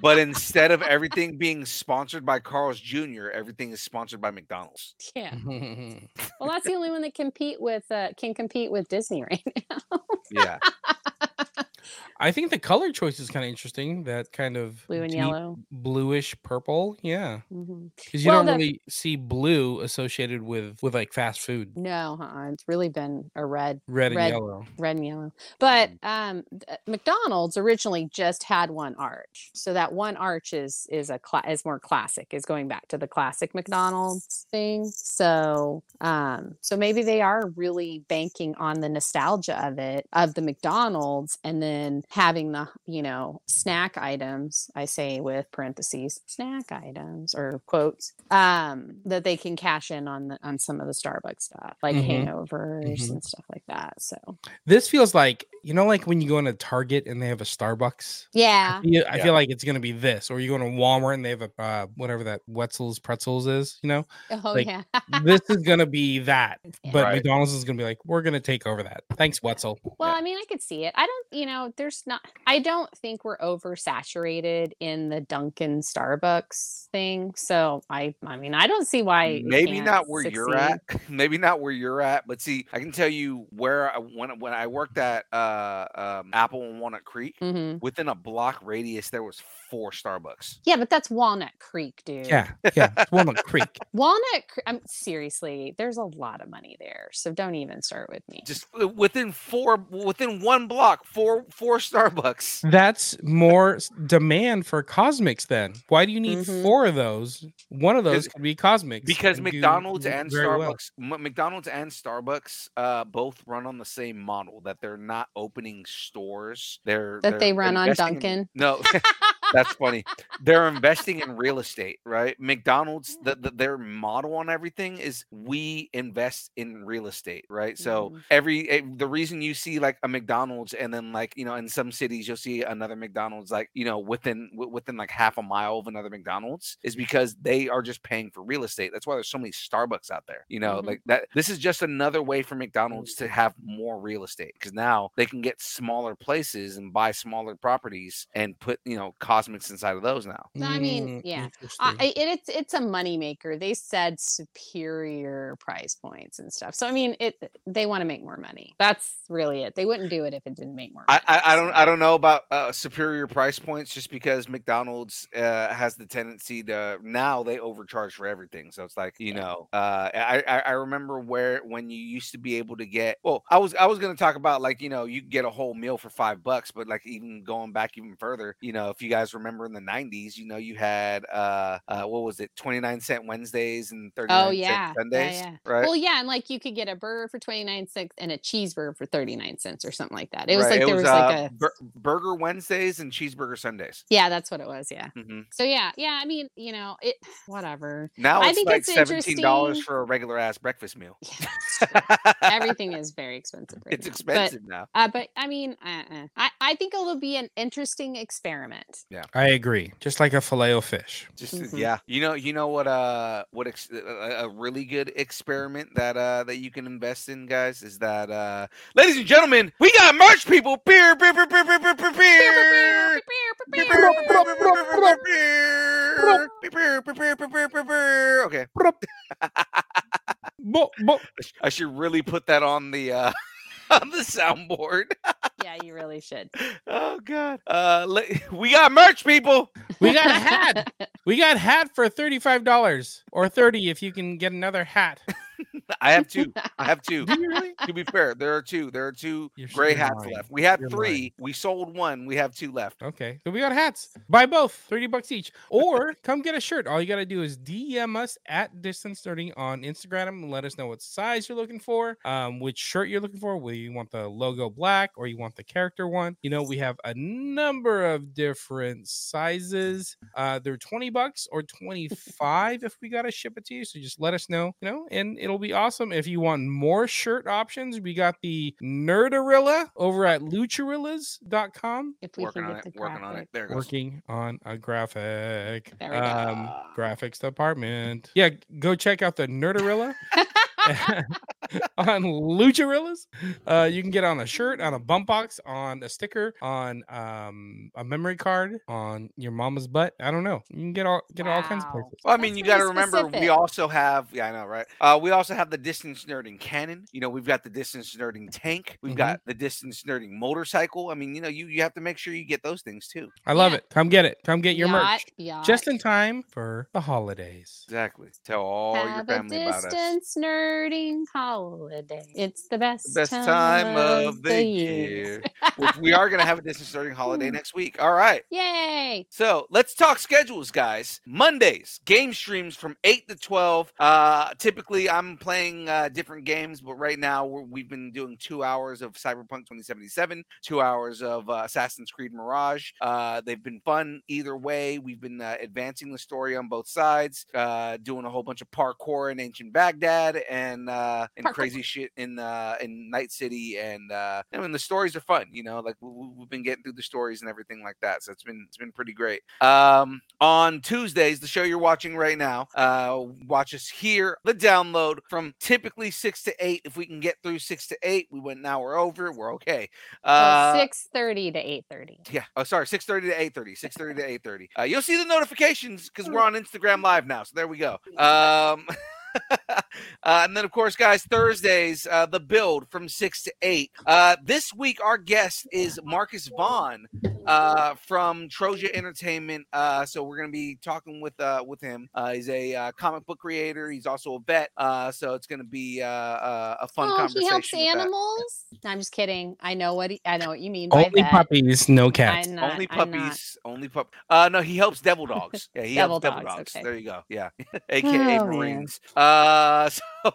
but instead of everything being sponsored by Carl's Jr., everything is sponsored by McDonald's.
Yeah. Well, that's the only one that compete with uh, can compete with Disney right now.
Yeah.
I think the color choice is kind of interesting. That kind of
Blue and yellow.
bluish purple. Yeah, because you
Well,
don't
the-
really see blue associated with with like fast food.
No, uh-uh. it's really been a red,
Red and yellow.
red and yellow. But um, McDonald's originally just had one arch, so that one arch is is a cla- is more classic. Is going back to the classic McDonald's thing. So um, so maybe they are really banking on the nostalgia of it of the McDonald's, and then having the you know snack items. I say with parentheses snack items or quotes um, that they can cash in on the on some of the Starbucks stuff like
Mhm.
hangovers
Mhm.
and stuff like that. So
This feels like you know, like when you go into Target and they have a Starbucks.
yeah.
Yeah, I
Yeah.
feel like it's gonna be this, or you go to Walmart and they have a uh, whatever that Wetzel's pretzels is. You know,
Oh
Like,
yeah.
this is gonna be that,
Yeah.
but
Right.
McDonald's is gonna be like, we're gonna take over that. Thanks, Wetzel.
Well, I mean, I could see it. I don't, you know, there's not. I don't think we're oversaturated in the Dunkin' Starbucks thing. So I, I mean, I don't see why.
Maybe
can't
not where you're at. Maybe not where you're at. But see, I can tell you where I, when when I worked at uh, um, Apple and Walnut Creek.
Mhm.
Within a block radius, there was four Starbucks.
Yeah, but that's Walnut Creek, dude.
Yeah, yeah, it's Walnut Creek.
Walnut. Cre- I'm seriously. There's a lot of money there, so don't even start with me.
Just uh, within four, within one block, four four Starbucks.
That's more demand for CosMc's. Then why do you need
Mhm.
four of those? One of those could be CosMc's
Because
and
McDonald's and
very well.
Starbucks, M- McDonald's and Starbucks, uh, both run on the same model. That they're not opening stores. They're
That
they're
they run on
in-
Dunkin'?
no, that's funny. They're investing in real estate, right? McDonald's, the, the, their model on everything is we invest in real estate, right? So
Mhm.
every eh, the reason you see like a McDonald's and then like you know in some cities you'll see another McDonald's like you know within wi- within like half a mile of another McDonald's is because they are just paying for real estate. That's why there's so many Starbucks out there. You know,
Mhm.
like that. This is just another way for McDonald's to have more real estate because now they can get smaller places and buy smaller properties and put you know CosMc's inside of those now.
I mean,
Mm,
yeah. I, I- it, it's it's a moneymaker. They said superior price points and stuff. So I mean, it they want to make more money. That's really it. They wouldn't do it if it didn't make more
I,
money.
I, I don't. I don't know about uh, superior price points just because McDonald's uh, has the tendency to now they overcharge for everything. So it's like you
Yeah.
know uh, I, I I remember where when you used to be able to get well I was I was gonna talk about like you know you get a whole meal for five bucks but like even going back even further you know if you guys remember in the '90s, you know, you had uh, uh what was it, 29 cent Wednesdays and 39
Oh yeah, yeah,
Sundays,
yeah.
right?
Well, yeah, and like you could get a burger for twenty nine cents and a cheeseburger for thirty nine cents or something like that. It was
Right,
like there was, like
uh,
a
bur- Burger Wednesdays and Cheeseburger Sundays.
yeah, that's what it was. Yeah.
hmm
So yeah, yeah. I mean, you know, it whatever.
Now
I think
like
it's
seventeen dollars for a regular ass breakfast meal.
Yeah. Everything is very expensive. Right
it's
now.
expensive now.
But, uh, but I mean, uh-uh. I I think it'll be an interesting experiment.
I agree. Just like a filet of fish.
Just uh,
Mhm.
yeah, you know, you know what? Uh, what ex- a a really good experiment that uh that you can invest in, guys, is that uh, ladies and gentlemen, we got merch, people. Beer, beer, beer, beer, beer, beer, beer, beer. Beer, beer, beer, beer, beer, beer, beer, beer, beer. Beer, beer, beer, beer, beer, beer, beer. Okay,
Bo- bo-
I sh- I should really put that on the uh on the soundboard.
Yeah, you really should.
Oh god. Uh, le- we got merch, people.
We got a hat. We got hat for $35 or 30 if you can get another hat.
I have two. I have two.
Really?
to be fair, there are two. There are two
You're
gray
you're
hats
lying.
left. We had
You're
three.
lying.
We sold one. We have two left.
Okay. So we got hats. Buy both, 30 bucks each. Or come get a shirt. All you got to do is DM us at Distance Nerdy on Instagram and let us know what size you're looking for, um, which shirt you're looking for, whether you want the logo black or you want the character one. You know, we have a number of different sizes. Uh, they're 20 bucks or 25 if we got to ship it to you. So just let us know, you know, and it'll be awesome. If you want more shirt options, we got the Nerdarilla over at lucharillas.com.
If we
working
can
on
get
it.
the
Working on it.
graphic.
There it goes.
working on a graphic.
There we
um,
go.
graphics department. Yeah, go check out the Nerdarilla on Lucharillas. Uh, you can get on a shirt, on a bump box, on a sticker, on um, a memory card, on your mama's butt. I don't know. You can get all get all kinds of
Wow.
places.
Well, I mean,
That's
you got to remember, we also have, yeah, I know, right? Uh, we also have the distance nerding cannon. You know, we've got the distance nerding tank. We've
Mhm.
got the distance nerding motorcycle. I mean, you know, you, you have to make sure you get those things too.
I love
Yeah.
it. Come get it. Come get your
Yacht,
merch.
yacht.
Just in time for the holidays.
Exactly. Tell all
Have
your
a
family about us.
distance holiday. It's the best,
Best time of the year. Which we are going to have a distance nerding holiday next week. All right.
Yay!
So let's talk schedules, guys. Mondays, game streams from 8 to 12. Uh, typically, I'm playing uh, different games, but right now we're, we've been doing two hours of Cyberpunk 2077, two hours of uh, Assassin's Creed Mirage. Uh, they've been fun either way. We've been uh, advancing the story on both sides, uh, doing a whole bunch of parkour in ancient Baghdad and uh, and
Parkour.
crazy shit in uh, in Night City. And uh, I mean, the stories are fun. You know, like we, we've been getting through the stories and everything like that. So it's been it's been pretty great. Um, on Tuesdays, the show you're watching right now, uh, watch us here. The download from typically six to eight. If we can get through six to eight, we went now we're over. We're okay. Uh,
well, six thirty to eight thirty.
yeah. Oh, sorry. Six thirty to eight thirty. Six thirty to eight thirty. Uh, you'll see the notifications because we're on Instagram Live now. So there we go. Um, uh, and then, of course, guys, Thursdays, uh, the build from six to eight. Uh, this week, our guest is Marcus Vaughn uh, from Troja Entertainment. Uh, so we're going to be talking with uh, with him. Uh, he's a uh, comic book creator. He's also a vet. Uh, so it's going to be a fun
Oh,
conversation.
he helps
with that.
animals. No, I'm just kidding. I know what he, I know what you mean
Only
that.
puppies, no cats.
Not,
only puppies, only pup. Uh, no, he helps devil dogs. Yeah, he
Devil
helps devil
dogs,
dogs.
okay.
There you go. Yeah, aka
Oh, man.
Marines. Uh, so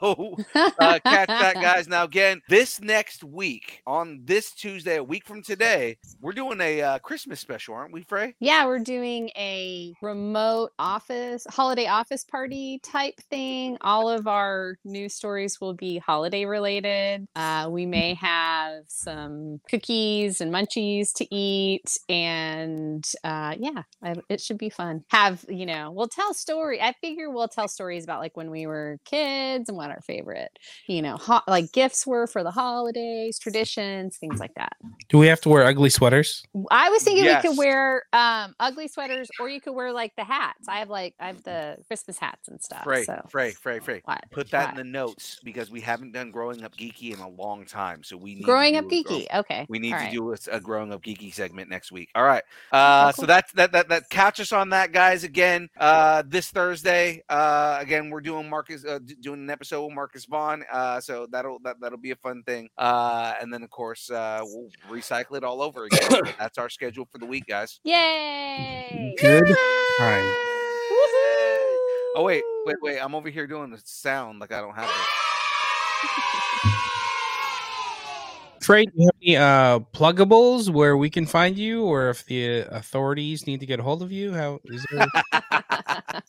uh, catch that, guys. Now again, this next week on this Tuesday, a week from today, we're doing a uh, Christmas special, aren't we, Fray?
Yeah, we're doing a remote office, holiday office party type thing. All of our news stories will be holiday related. Uh, we may have some cookies and munchies to eat. And uh, yeah, I, it should be fun. Have, you know, we'll tell story. I figure we'll tell stories about like when we were kids and what our favorite, you know, ho- like gifts were for the holidays, traditions, things like that.
Do we have to wear ugly sweaters?
I was thinking we could wear um ugly sweaters or you could wear like the hats. I have like I have the Christmas hats and stuff.
Fray,
so
Fray, Fray, Fray.
what?
Put that
what?
in the notes because we haven't done growing up geeky in a long time. So we need
growing
do
up
a grow-
geeky. Okay.
We need
all
to
right.
do a, a growing up geeky segment next week. All right. Uh, So
cool.
that's that that that catch us on that, guys. Again, uh, this Thursday. Uh, again, we're doing Marcus uh, doing an episode episode with Marcus Vaughn. Uh, so that'll that, that'll be a fun thing. Uh, and then of course uh, we'll recycle it all over again. That's our schedule for the week, guys.
Yay!
Good time.
Oh wait, wait, wait! I'm over here doing the sound like I don't have it.
Fray, do you have any uh pluggables where we can find you, or if the authorities need to get a hold of you? How is there?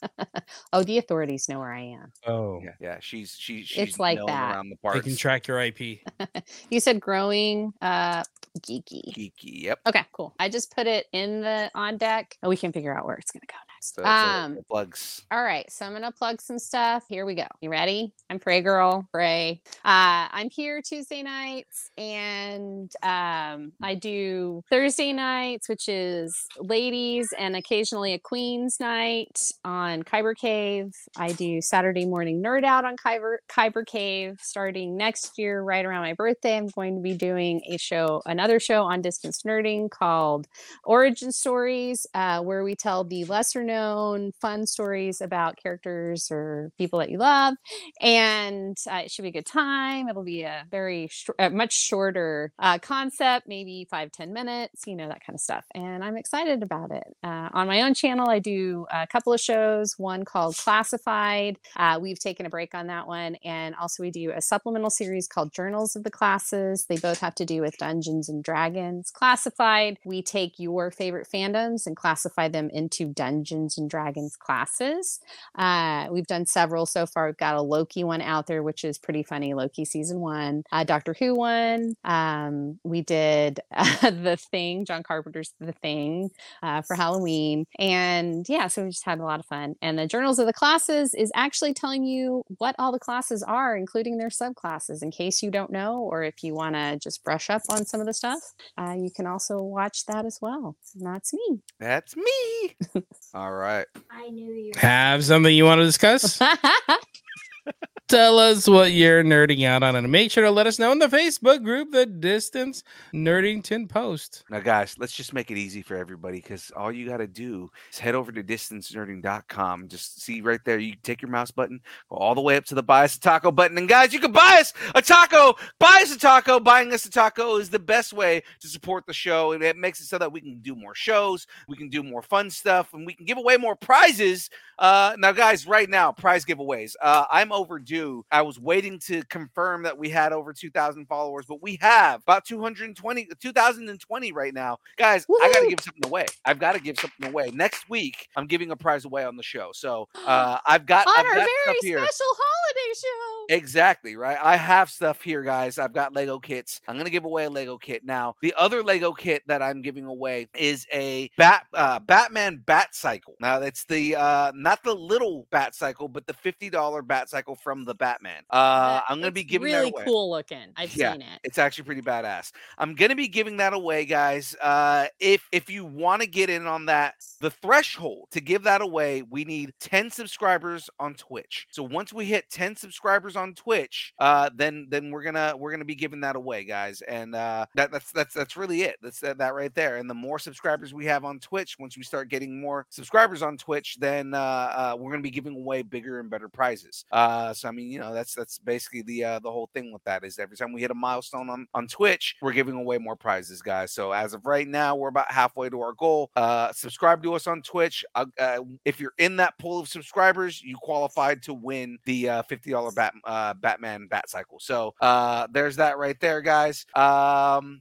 oh, the authorities know where I am.
oh,
Yeah, yeah. She's she, she's
like that.
around the
they can track your IP.
You said growing uh geeky.
Geeky. Yep.
Okay, cool. I just put it in the on deck. and we can figure out where it's gonna go next.
So,
Um,
the plugs.
All right, so I'm gonna plug some stuff. Here we go. You ready? I'm Fray Girl, Fray. Uh, I'm here Tuesday nights, and um, I do Thursday nights, which is ladies, and occasionally a queens night on Kyber Cave. I do Saturday morning nerd out on Kyber Kyber Cave. Starting next year, right around my birthday, I'm going to be doing a show, another show on distance nerding called origin stories uh, where we tell the lesser known fun stories about characters or people that you love and uh, it should be a good time. It'll be a very sh- a much shorter uh, concept maybe five ten minutes you know that kind of stuff and i'm excited about it. Uh, on my own channel i do a couple of shows one called classified. Uh, we've taken a break on that one and also we do a supplemental series called journals of the classes. They both have to do with dungeons and dragons. Classified we take your favorite fandoms and classify them into dungeons and dragons classes. Uh, we've done several so far. We've got a loki one out there which is pretty funny. Loki season one. Uh, doctor who one. Um, we did uh, the thing john carpenter's the thing uh, for halloween. And yeah so we just had a lot of fun. And the journals of the classes is actually telling you what all the classes are including their subclasses in case you don't know or if you want to just brush up on some of the stuff. Uh, you can also watch that as well. And that's me.
That's me. All right.
I knew you.
Have something you want to discuss? Tell us what you're nerding out on, and make sure to let us know in the Facebook group, The Distance Nerdington Post.
Now, guys, let's just make it easy for everybody because all you got to do is head over to distancenerding.com. Just see right there, you take your mouse button, go all the way up to the buy us a taco button. And, guys, you can buy us a taco. Buy us a taco. Buying us a taco is the best way to support the show. And it makes it so that we can do more shows, we can do more fun stuff, and we can give away more prizes. Uh, now, guys, right now, prize giveaways. Uh, I'm overdue. I was waiting to confirm that we had over 2,000 followers, but we have about 220, 2,020 right now. Guys, I got to give something away. I've got to give something away. Next week, I'm giving a prize away on the show. So uh, I've got,
on
I've
our
got
very special holiday show
Exactly right. I have stuff here, guys. I've got Lego kits. I'm gonna give away a Lego kit now. The other Lego kit that I'm giving away is a Bat uh, Batman Bat Cycle. Now that's the uh, not the little Bat Cycle, but the fifty dollar Bat Cycle from the Batman. Uh, I'm gonna be giving
really
that away.
cool looking i've
Yeah,
seen it
It's actually pretty badass. I'm gonna be giving that away, guys. Uh, if if you want to get in on that, the threshold to give that away, we need 10 subscribers on Twitch. So once we hit 10 subscribers on Twitch, uh, then then we're gonna we're gonna be giving that away, guys. And uh, that that's that's that's really it. That's that, that right there. And the more subscribers we have on Twitch, once we start getting more subscribers on Twitch, then uh, uh, we're gonna be giving away bigger and better prizes. Uh, so I mean, you know, that's that's basically the uh, the whole thing with that is every time we hit a milestone on on Twitch, we're giving away more prizes, guys. So as of right now, we're about halfway to our goal. Uh, subscribe to us on Twitch. Uh, uh, if you're in that pool of subscribers, you qualified to win the uh, fifty dollar Bat uh, Batman Bat Cycle. So uh, there's that right there, guys. Um,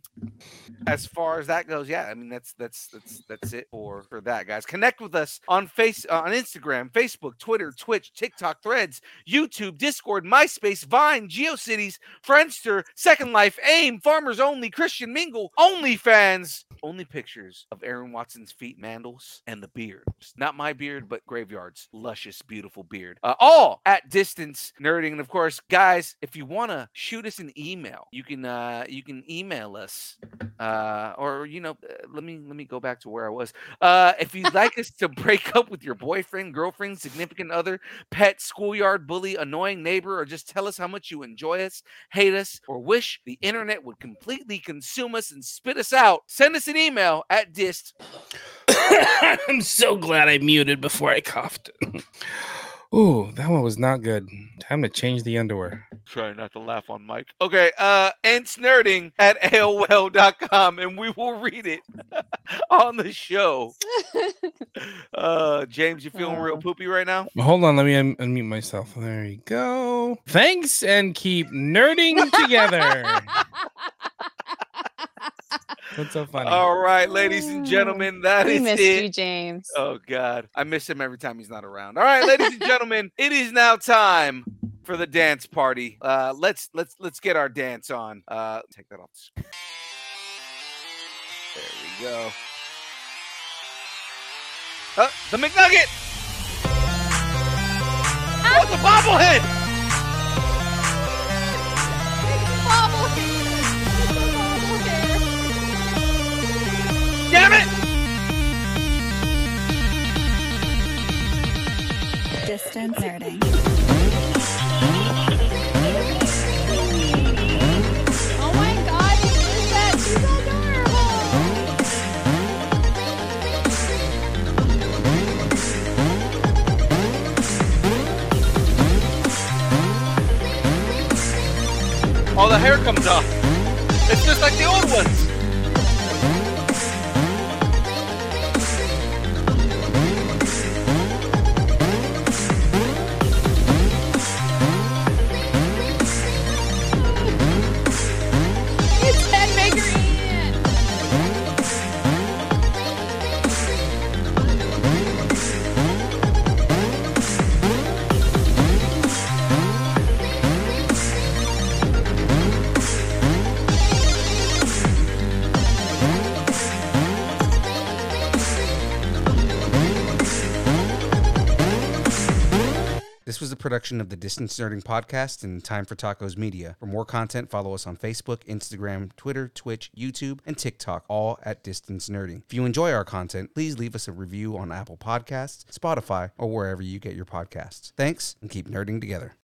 as far as that goes, yeah, I mean that's that's that's that's it for for that, guys. Connect with us on face uh, on Instagram, Facebook, Twitter, Twitch, TikTok, Threads, YouTube, Discord, MySpace, Vine, GeoCities, Friendster, Second Life, AIM, Farmers Only, Christian Mingle, OnlyFans. Only pictures of Aaron Watson's feet, mandals, and the beard. Not my beard, but Graveyard's luscious, beautiful beard. Uh, all at distance nerding. And of course, guys, if you want to shoot us an email, you can uh, you can email us uh, or you know, uh, let me let me go back to where I was. Uh, if you'd like us to break up with your boyfriend, girlfriend, significant other, pet, schoolyard bully, annoying neighbor, or just tell us how much you enjoy us, hate us, or wish the internet would completely consume us and spit us out, send us an email at dist.
I'm so glad I muted before I coughed. Ooh, that one was not good. Time to change the underwear.
Try not to laugh on Mike. Okay, uh, and Nerding at AOL.com, and we will read it on the show. Uh, Jahmez, you feeling real
Uh.
poopy right now?
Hold on, let me un- unmute myself. There you go. Thanks and keep nerding together. What's so funny?
All right, ladies and gentlemen, that
we
is
missed
it.
you, Jahmez.
Oh God, I miss him every time he's not around. All right, ladies and gentlemen, it is now time for the dance party. Uh, let's let's let's get our dance on. Uh, take that off. the screen. There we go. Uh, the McNugget. Oh, the bobblehead.
Distance nerding.
Oh my god, you did that. She's adorable.
All the hair comes off. It's just like the old ones.
This was a production of the Distance Nerding Podcast and Time for Tacos Media. For more content, follow us on Facebook, Instagram, Twitter, Twitch, YouTube, and TikTok, all at Distance Nerding. If you enjoy our content, please leave us a review on Apple Podcasts, Spotify, or wherever you get your podcasts. Thanks, and keep nerding together.